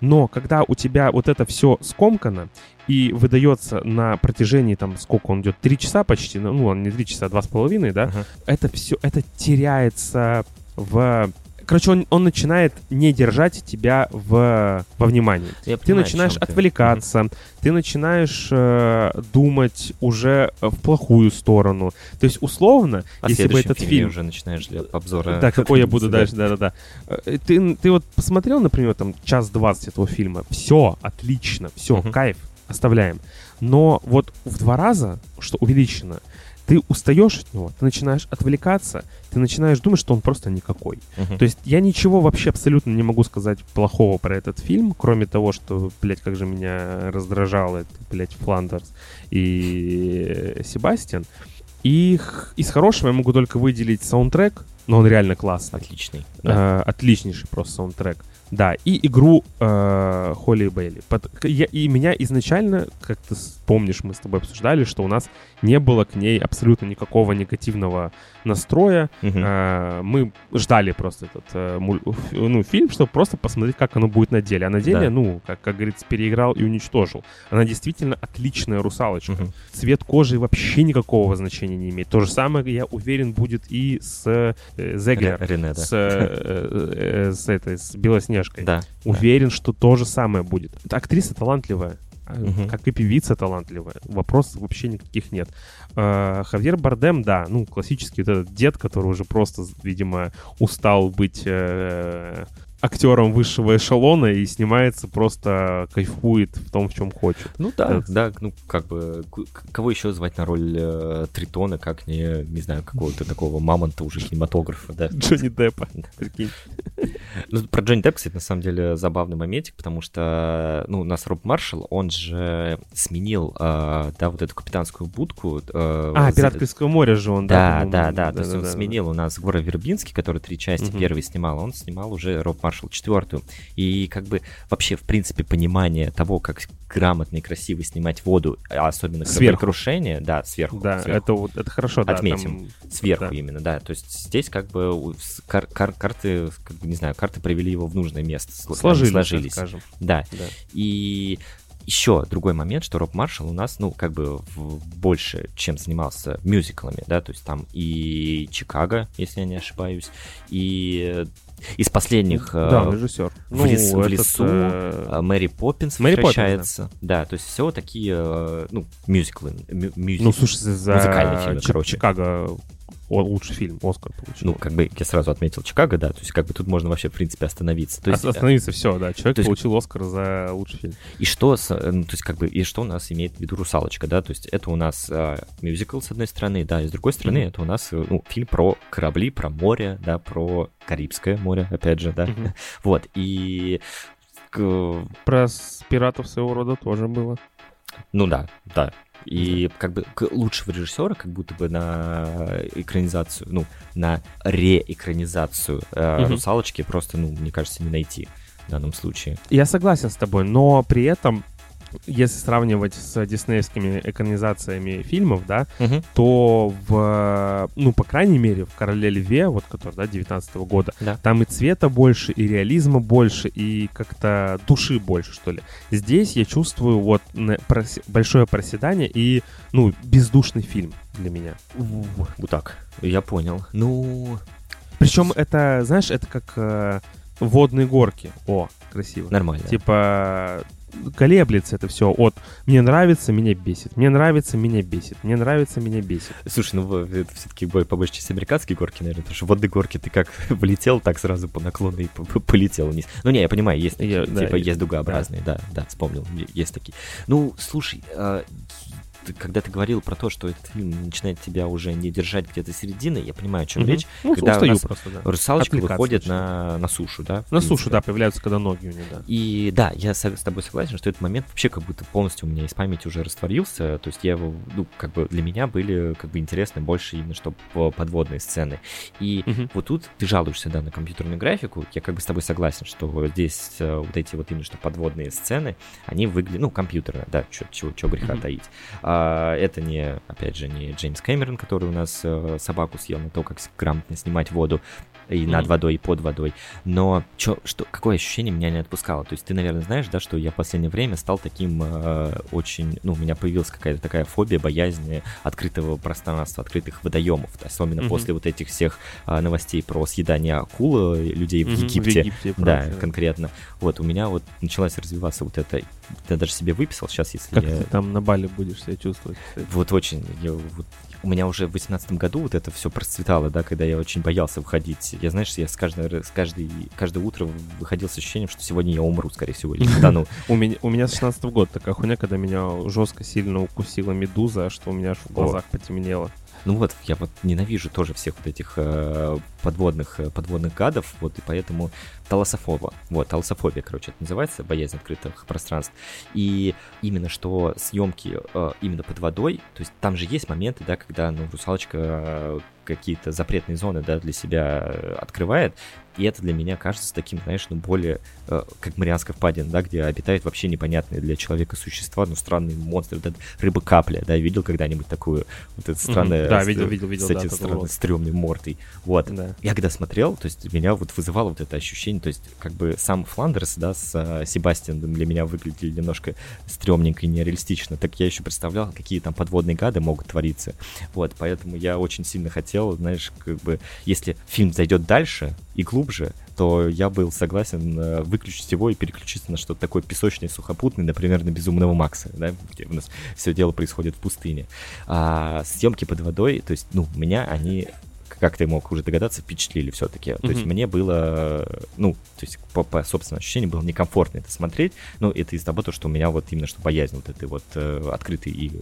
Но когда у тебя вот это все скомкано и выдается на протяжении, там, сколько он идет, 3 часа почти, ну, он не 3 часа, а 2,5, да, Ага. это все, это теряется в короче, он, он начинает не держать тебя в, во внимании. Я ты понимаю, начинаешь о чем ты. отвлекаться, ты начинаешь э, думать уже в плохую сторону. То есть, условно, А если бы этот фильм... уже начинаешь для обзора. Да, какой я буду Да. дальше, да-да-да. Э, Ты, ты вот посмотрел, например, там час двадцать этого фильма, все, отлично, все, кайф, оставляем. Но вот в два раза, что увеличено, ты устаешь от него, ты начинаешь отвлекаться, ты начинаешь думать, что он просто никакой. Мгм. То есть я ничего вообще абсолютно не могу сказать плохого про этот фильм, кроме того, что, блядь, как же меня раздражал этот, блядь, Фландерс и Себастьян. И из хорошего я могу только выделить саундтрек, но он реально классный. Отличный. да. Э, отличнейший просто саундтрек. Да, и игру э, Холли Бейли. Под- к- я- и меня изначально, как ты помнишь, мы с тобой обсуждали, что у нас не было к ней абсолютно никакого негативного настроя. Мгм. Э, мы ждали просто этот э, муль- ну, фильм, чтобы просто посмотреть, как оно будет на деле. А на деле, Да. ну, как, как говорится, переиграл и уничтожил. Она действительно отличная русалочка. Мгм. Цвет кожи вообще никакого значения не имеет. То же самое, я уверен, будет и с э, Зеглер. Ре- Рене, да. С, э, э, с этой, с Белоснежкой. Да. Уверен, что то же самое будет. Актриса талантливая. а, Мгм. Как и певица талантливая. Вопросов вообще никаких нет. Э, Хавьер Бардем, да, ну, классический вот этот дед, который уже просто, видимо, устал быть э, актером высшего эшелона и снимается, просто кайфует в том, в чем хочет. Ну да, Э, да, ну как бы, кого еще звать на роль э, Тритона, как не, не знаю, какого-то такого мамонта уже кинематографа, да? Джонни Деппа, прикинь. Ну, про Джонни Депп, кстати, на самом деле забавный моментик, потому что, ну, у нас Роб Маршалл, он же сменил, э, да, вот эту капитанскую будку. э, А, за- «Пират Карибского моря» же он, да, Да, да, да, то есть он сменил у нас Гора Вербинский, который три части Мгм. первый снимал, а он снимал уже Роб Маршалл четвертую. И как бы вообще, в принципе, понимание того, как грамотно и красиво снимать воду, а особенно Сверху. крушение, да, сверху. Да, сверху. это, вот- это хорошо, да. Отметим. там- Сверху да. именно, да. То есть здесь как бы кар- кар- карты, как бы, не знаю, карты привели его в нужное место. сл- Сложились, сложились. скажем. Да. Да. И еще другой момент, что Роб Маршалл у нас, ну, как бы в- больше, чем занимался мюзиклами, да, то есть там и Чикаго, если я не ошибаюсь, и из последних Да, э, он режиссер. в, Ну, лес- в этот, лесу э, э, Мэри Поппинс Мэри Поппинс, возвращается. да. то есть все такие, э, ну, мюзиклы, мю- мюзик- Ну, слушай, за музыкальные фильмы, Чи- короче. Чикаго о, лучший фильм, Оскар получил. Ну, как бы я сразу отметил Чикаго, да, то есть как бы тут можно вообще, в принципе, остановиться. То есть, Ос- Остановиться, все, да. Человек есть- получил Оскар за лучший фильм. И что, э, ну, то есть, как бы, и что у нас имеет в виду «Русалочка», да, то есть это у нас э, мюзикл, с одной стороны, да, и с другой стороны, Мгм. это у нас, э, ну, фильм про корабли, про море, да, про Карибское море, опять же, да, Мгм. вот, и, Про пиратов своего рода тоже было. ну да, да, и как бы лучшего режиссера как будто бы на экранизацию, ну, на реэкранизацию э, Мгм. «Русалочки» просто, ну, мне кажется, не найти в данном случае. Я согласен с тобой, но при этом, если сравнивать с диснеевскими экранизациями фильмов, да, Мгм. то в, ну, по крайней мере, в «Короле Льве», вот который, да, 19 года, Да. там и цвета больше, и реализма больше, и как-то души больше, что ли. Здесь я чувствую вот большое проседание и, ну, бездушный фильм для меня. Вот так, я понял. Ну, Причем это, знаешь, это как э, водные горки. О, красиво. Нормально. Типа колеблется это все от «мне нравится, меня бесит», «мне нравится, меня бесит», «мне нравится, меня бесит». Слушай, ну это все-таки по большей части американские горки, наверное, потому что водные горки ты как влетел, так сразу по наклону и по- по- полетел вниз. Ну не, я понимаю, есть такие, Я- да, типа я- есть дугообразные, да, да, вспомнил, е- есть такие. Ну, слушай, а, когда ты говорил про то, что этот фильм начинает тебя уже не держать где-то середины, я понимаю, о чем Мгм. речь. Ну, когда у устаю нас просто, да. русалочка Отвлекаться выходит на, на сушу, да? На сушу, да, появляются, когда ноги у нее, да. И да, я с с тобой согласен, что этот момент вообще как будто полностью у меня из памяти уже растворился. То есть я его, ну, как бы для меня были как бы интересны больше именно что по- подводные сцены. И Мгм. вот тут ты жалуешься, да, на компьютерную графику. Я как бы с тобой согласен, что здесь э, вот эти вот именно что подводные сцены, они выглядят, ну, компьютерные, да, чего, греха Мгм. таить. А, это не, опять же, не Джеймс Кэмерон, который у нас э, собаку съел на то, как грамотно снимать воду. И над водой, и под водой. Но чё, что, какое ощущение меня не отпускало? То есть ты, наверное, знаешь, да, что я в последнее время стал таким э, очень... Ну, у меня появилась какая-то такая фобия, боязнь открытого пространства, открытых водоемов. Особенно mm-hmm. после вот этих всех э, новостей про съедание акул людей mm-hmm. в Египте. В Египте да, прочее. конкретно. Вот, у меня вот началась развиваться вот это... Я даже себе выписал сейчас, если как я... ты там на Бали будешь себя чувствовать? Кстати? Вот очень. Я, вот, у меня уже в 18 году вот это все процветало, да, когда я очень боялся выходить. Я, знаешь, я с, каждой, с каждой, каждое утро выходил с ощущением, что сегодня я умру, скорее всего, или тону. У меня, у меня с 16 года такая хуйня, когда меня жестко сильно укусила медуза, что у меня аж в глазах потемнело. Ну вот, я вот ненавижу тоже всех вот этих э, подводных, э, подводных гадов, вот, и поэтому талософоба, вот, талософобия, короче, это называется, боязнь открытых пространств. И именно что съемки э, именно под водой, то есть там же есть моменты, да, когда, ну, русалочка э, какие-то запретные зоны, да, для себя э, открывает, и это для меня кажется таким, знаешь, ну, более, э, как Марианская впадина, да, где обитают вообще непонятные для человека существа, ну, странные монстры, да, рыба-капля, да, видел когда-нибудь такую, вот это странное... Mm-hmm. Да, видел, видел, видел, С этим да, странной, вот. стрёмной мордой. Вот. Да. Я когда смотрел, то есть меня вот вызывало вот это ощущение, то есть как бы сам Фландерс, да, с э, Себастьяном для меня выглядели немножко стрёмненько и нереалистично, так я еще представлял, какие там подводные гады могут твориться. Вот, поэтому я очень сильно хотел, знаешь, как бы, если фильм зайдет дальше и глубже, то я был согласен э, выключить его и переключиться на что-то такое песочное, сухопутное, например, на Безумного Макса, да, где у нас все дело происходит в пустыне. А съемки под водой, то есть, ну, меня они как ты мог уже догадаться, впечатлили все-таки. Mm-hmm. То есть мне было, ну, то есть по, по собственному ощущению было некомфортно это смотреть. Ну, это из-за того, что у меня вот именно что боязнь вот этой вот э, открытой и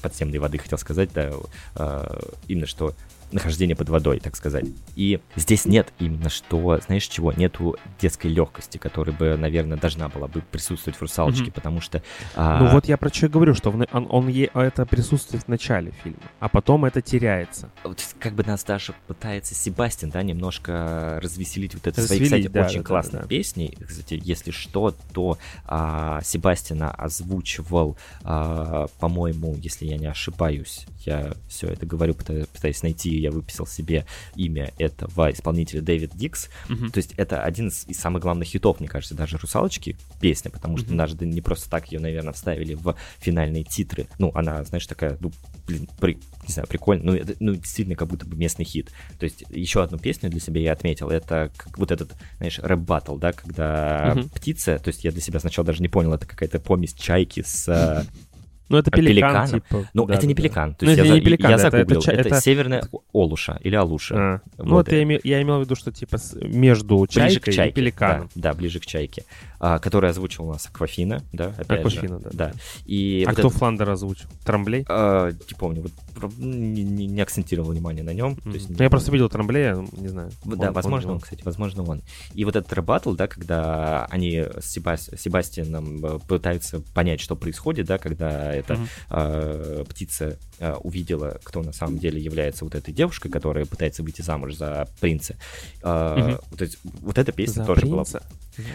подземной воды, хотел сказать, да, э, именно что нахождение под водой, так сказать. И здесь нет именно что, знаешь чего, нету детской легкости, которая бы, наверное, должна была бы присутствовать в «Русалочке», mm-hmm. потому что... А... Ну вот я про что говорю, что он, он, он это присутствует в начале фильма, а потом это теряется. Вот как бы нас даже пытается Себастьян, да, немножко развеселить вот это своей, кстати, да, очень да, классной да, песней. Кстати, если что, то а, Себастьяна озвучивал, а, по-моему, если я не ошибаюсь, я все это говорю, пытаюсь, найти я выписал себе имя этого исполнителя Дэвид Дикс. Mm-hmm. То есть это один из, из самых главных хитов, мне кажется, даже «Русалочки» песня, потому что mm-hmm. даже не просто так ее, наверное, вставили в финальные титры. Ну, она, знаешь, такая, ну, блин, при, не знаю, прикольно. Ну, это, ну, действительно, как будто бы местный хит. То есть еще одну песню для себя я отметил. Это как вот этот, знаешь, рэп-баттл, да, когда mm-hmm. птица, то есть я для себя сначала даже не понял, это какая-то помесь чайки с ну, это пеликан, пеликан. типа. Ну, да, это не пеликан. То ну, есть это я, не пеликан, я это, загуглил. Это, это, это северная Олуша или Алуша. А. Вот. Ну, вот я, имел, я имел в виду, что типа между чайкой ближе к чайке, и пеликаном. Да, да, ближе к чайке. А, который озвучил у нас Аквафина, да, опять Аквафина, же. да. да. И а вот кто это... Фландер озвучил? Трамблей? А, не помню, вот не, не, не акцентировал внимание на нем. Mm-hmm. То есть, ну, я просто видел Трамблея, не знаю. Да, он, возможно он, он, кстати, возможно он. И вот этот рэбаттл, да, когда они с Себас... Себастьяном э, пытаются понять, что происходит, да, когда эта mm-hmm. э, птица э, увидела, кто на самом деле является вот этой девушкой, которая пытается выйти замуж за принца. Э, mm-hmm. То есть вот эта песня за тоже принца? была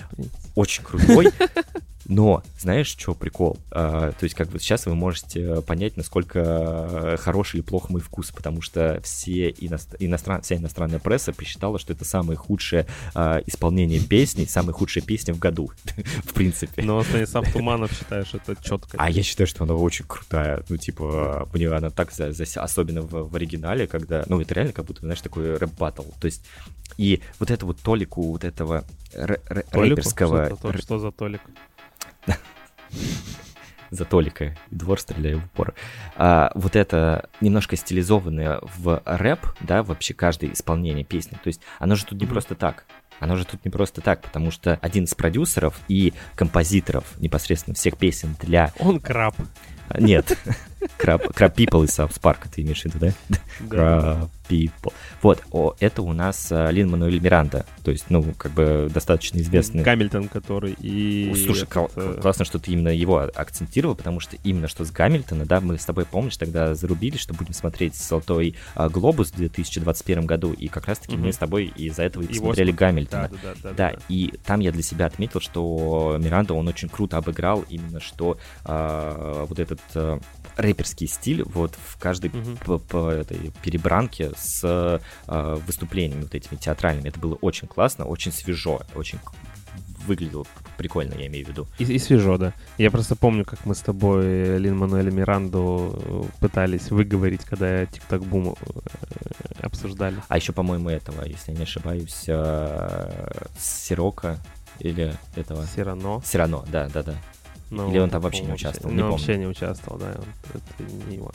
очень крутой. Но, знаешь, что прикол? А, то есть, как бы сейчас вы можете понять, насколько хороший или плох мой вкус, потому что все иностр... иностран... вся иностранная пресса посчитала, что это самое худшее а, исполнение песни, самая худшая песня в году, в принципе. Но Станислав Туманов считаешь это четко. А я считаю, что она очень крутая. Ну, типа, мне она так, за, за... особенно в, в оригинале, когда, ну, это реально как будто, знаешь, такой рэп-баттл. То есть, и вот эту вот толику вот этого рэперского... Что, что за толик? за Толика, и двор стреляю в упор. А, вот это немножко стилизованное в рэп, да, вообще каждое исполнение песни. То есть оно же тут не mm-hmm. просто так. Оно же тут не просто так, потому что один из продюсеров и композиторов непосредственно всех песен для... Он краб. Нет. Краб, Краб People из South Park, ты имеешь в виду, да? Краб People. Вот, о, это у нас uh, Лин Мануэль Миранда, то есть, ну, как бы достаточно известный. Гамильтон, который и... Слушай, этот... Э, классно, что ты именно его акцентировал, потому что именно что с Гамильтона, да, мы с тобой, помнишь, тогда зарубили, что будем смотреть «Золотой uh, глобус» в 2021 году, и как раз-таки угу. мы с тобой из-за этого и смотрели Гамильтона. Да, да, да, да, да, и там я для себя отметил, что Миранда, он очень круто обыграл именно что uh, вот этот uh, рэперский стиль вот в каждой mm-hmm. по, по этой перебранке с э, выступлениями вот этими театральными. Это было очень классно, очень свежо, очень выглядело прикольно, я имею в виду. И, и свежо, да. Я просто помню, как мы с тобой Лин Мануэля Миранду пытались выговорить, когда Тик-Так Бум э, обсуждали. А еще, по-моему, этого, если я не ошибаюсь, э, Сирока или этого... Сирано. Сирано, да, да, да. Ну, Или он там вообще не участвовал? Не ну, вообще не участвовал, да, он, это не его.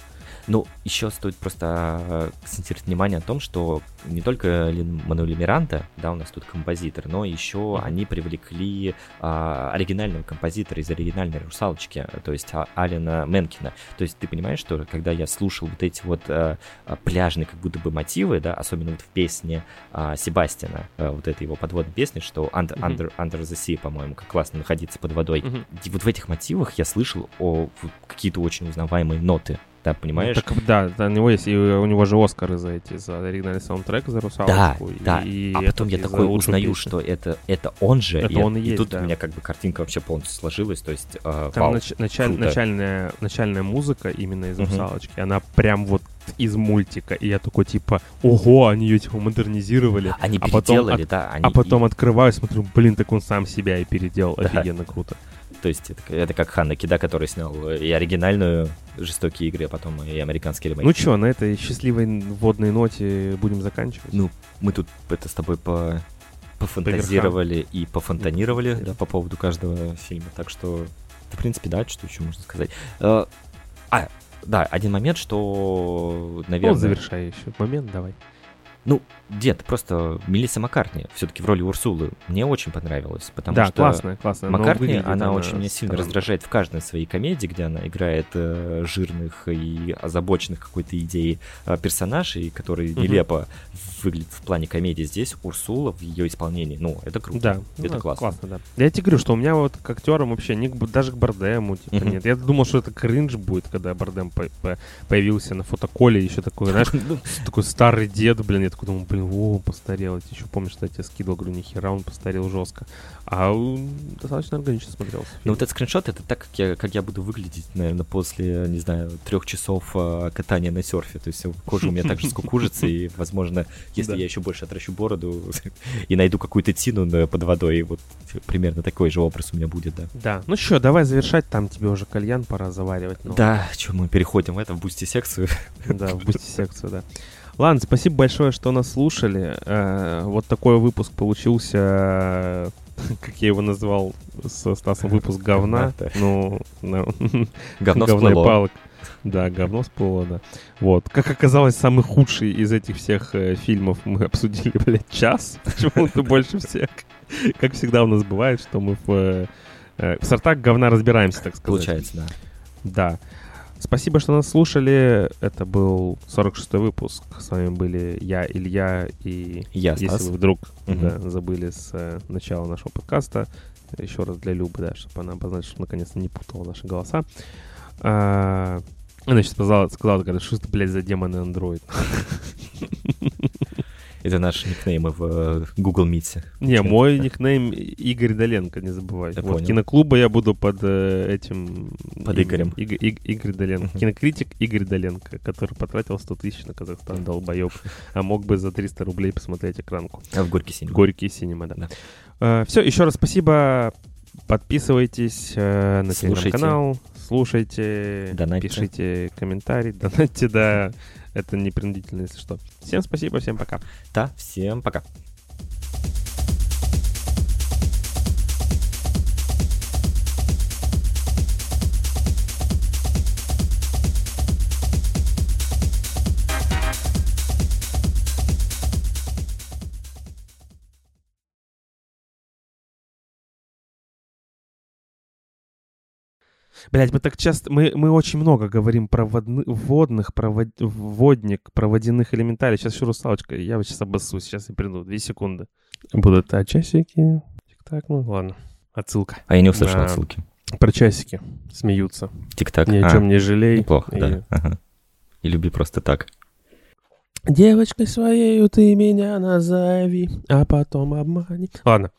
Ну, еще стоит просто э, акцентировать внимание о том, что не только Лин Мануэль Миранта, да, у нас тут композитор, но еще mm-hmm. они привлекли а, оригинального композитора из оригинальной «Русалочки», то есть а, Алина Менкина. То есть ты понимаешь, что когда я слушал вот эти вот а, пляжные как будто бы мотивы, да, особенно вот в песне а, Себастина, а, вот этой его подводной песни, что Under, mm-hmm. Under, Under the Sea, по-моему, как классно находиться под водой. Mm-hmm. И вот в этих мотивах я слышал о какие-то очень узнаваемые ноты да, понимаешь? Ну, так, да, да, у него есть, и у него же Оскары за эти, за оригинальный саундтрек, за «Русалочку». Да, и, да, а потом я такой узнаю, песню. что это, это он же, это и, он и, и есть, тут да. у меня как бы картинка вообще полностью сложилась, то есть, э, Там вау, нач, началь, начальная, начальная музыка именно из «Русалочки», она прям вот из мультика, и я такой, типа, ого, они ее, типа, модернизировали. Они а переделали, потом, да. Они... А потом открываю, смотрю, блин, так он сам себя и переделал, да. офигенно круто. То есть это, это как Ханна Кида, который снял и оригинальную «Жестокие игры», а потом и американский ремейк. Ну что, на этой счастливой водной ноте будем заканчивать? Ну, мы тут это с тобой по пофантазировали и пофонтанировали да, по поводу каждого фильма. Так что, в принципе, да, что еще можно сказать. Э, а, да, один момент, что, наверное... Ну, завершающий момент, давай. Ну, дед, просто Мелисса Маккартни все-таки в роли Урсулы мне очень понравилась, потому да, что классная, классная. Маккартни, она, очень меня сильно раздражает в каждой своей комедии, где она играет э, жирных и озабоченных какой-то идеей э, персонажей, которые угу. нелепо выглядят в плане комедии. Здесь Урсула в ее исполнении, ну, это круто, да, это ну, классно. классно да. Я тебе говорю, что у меня вот к актерам вообще не, даже к Бардему типа, угу. нет. Я думал, что это кринж будет, когда Бардем по по появился на фотоколе, еще такой, знаешь, ну, такой старый дед, блин, я такой думаю, блин, о, постарел. Я еще помню, что я тебе скидывал, говорю, нихера, он постарел жестко. А достаточно органично смотрелся. Ну вот этот скриншот, это так, как я, как я буду выглядеть, наверное, после, не знаю, трех часов э, катания на серфе. То есть кожа у меня так же скукужится, и, возможно, если я еще больше отращу бороду и найду какую-то тину под водой, вот примерно такой же образ у меня будет, да. Да. Ну что, давай завершать, там тебе уже кальян пора заваривать. Да, что мы переходим в это, в бусти-секцию. Да, в бусти-секцию, да. Ладно, спасибо большое, что нас слушали. Э, вот такой выпуск получился, как я его назвал со Стасом, выпуск говна. Ну, говно всплыло. палок. Да, говно всплыло, да. Вот. Как оказалось, самый худший из этих всех э, фильмов мы обсудили, блядь, час. Почему-то больше всех. Как всегда у нас бывает, что мы в, э, в сортах говна разбираемся, так сказать. Получается, да. Да. Спасибо, что нас слушали. Это был 46-й выпуск. С вами были я, Илья, и я, если Стас. вы вдруг угу. да, забыли с э, начала нашего подкаста, еще раз для Любы, да, чтобы она обозначила, что наконец-то не путала наши голоса. А, она сейчас сказала, сказала, говорит, что это, блядь, за демоны Android. Это наши никнеймы в э, Google Meet. Не, мой никнейм Игорь Доленко, не забывай. Я вот понял. киноклуба я буду под э, этим... Под Игорем. Иг, Иг, Игорь Доленко. Кинокритик Игорь Доленко, который потратил 100 тысяч на Казахстан, долбоеб. А мог бы за 300 рублей посмотреть экранку. А в Горький синема. Горький синема, да. да. Uh, все, еще раз спасибо. Подписывайтесь uh, на телеграм-канал, слушайте, донатьте. пишите комментарии, донатьте, да. Это не принудительно, если что. Всем спасибо, всем пока. Да, всем пока. Блять, мы так часто, мы, мы очень много говорим про водны, водных, про вод, водник, про водяных элементарий. Сейчас еще русалочка, я сейчас обоссусь, сейчас я приду, две секунды. Будут а часики, тик-так, ну ладно, отсылка. А я не услышал на... отсылки. Про часики смеются. Тик-так. Ни о чем а, не жалей. Неплохо, и... да. Ага. И люби просто так. Девочкой своей ты меня назови, а потом обмани. Ладно.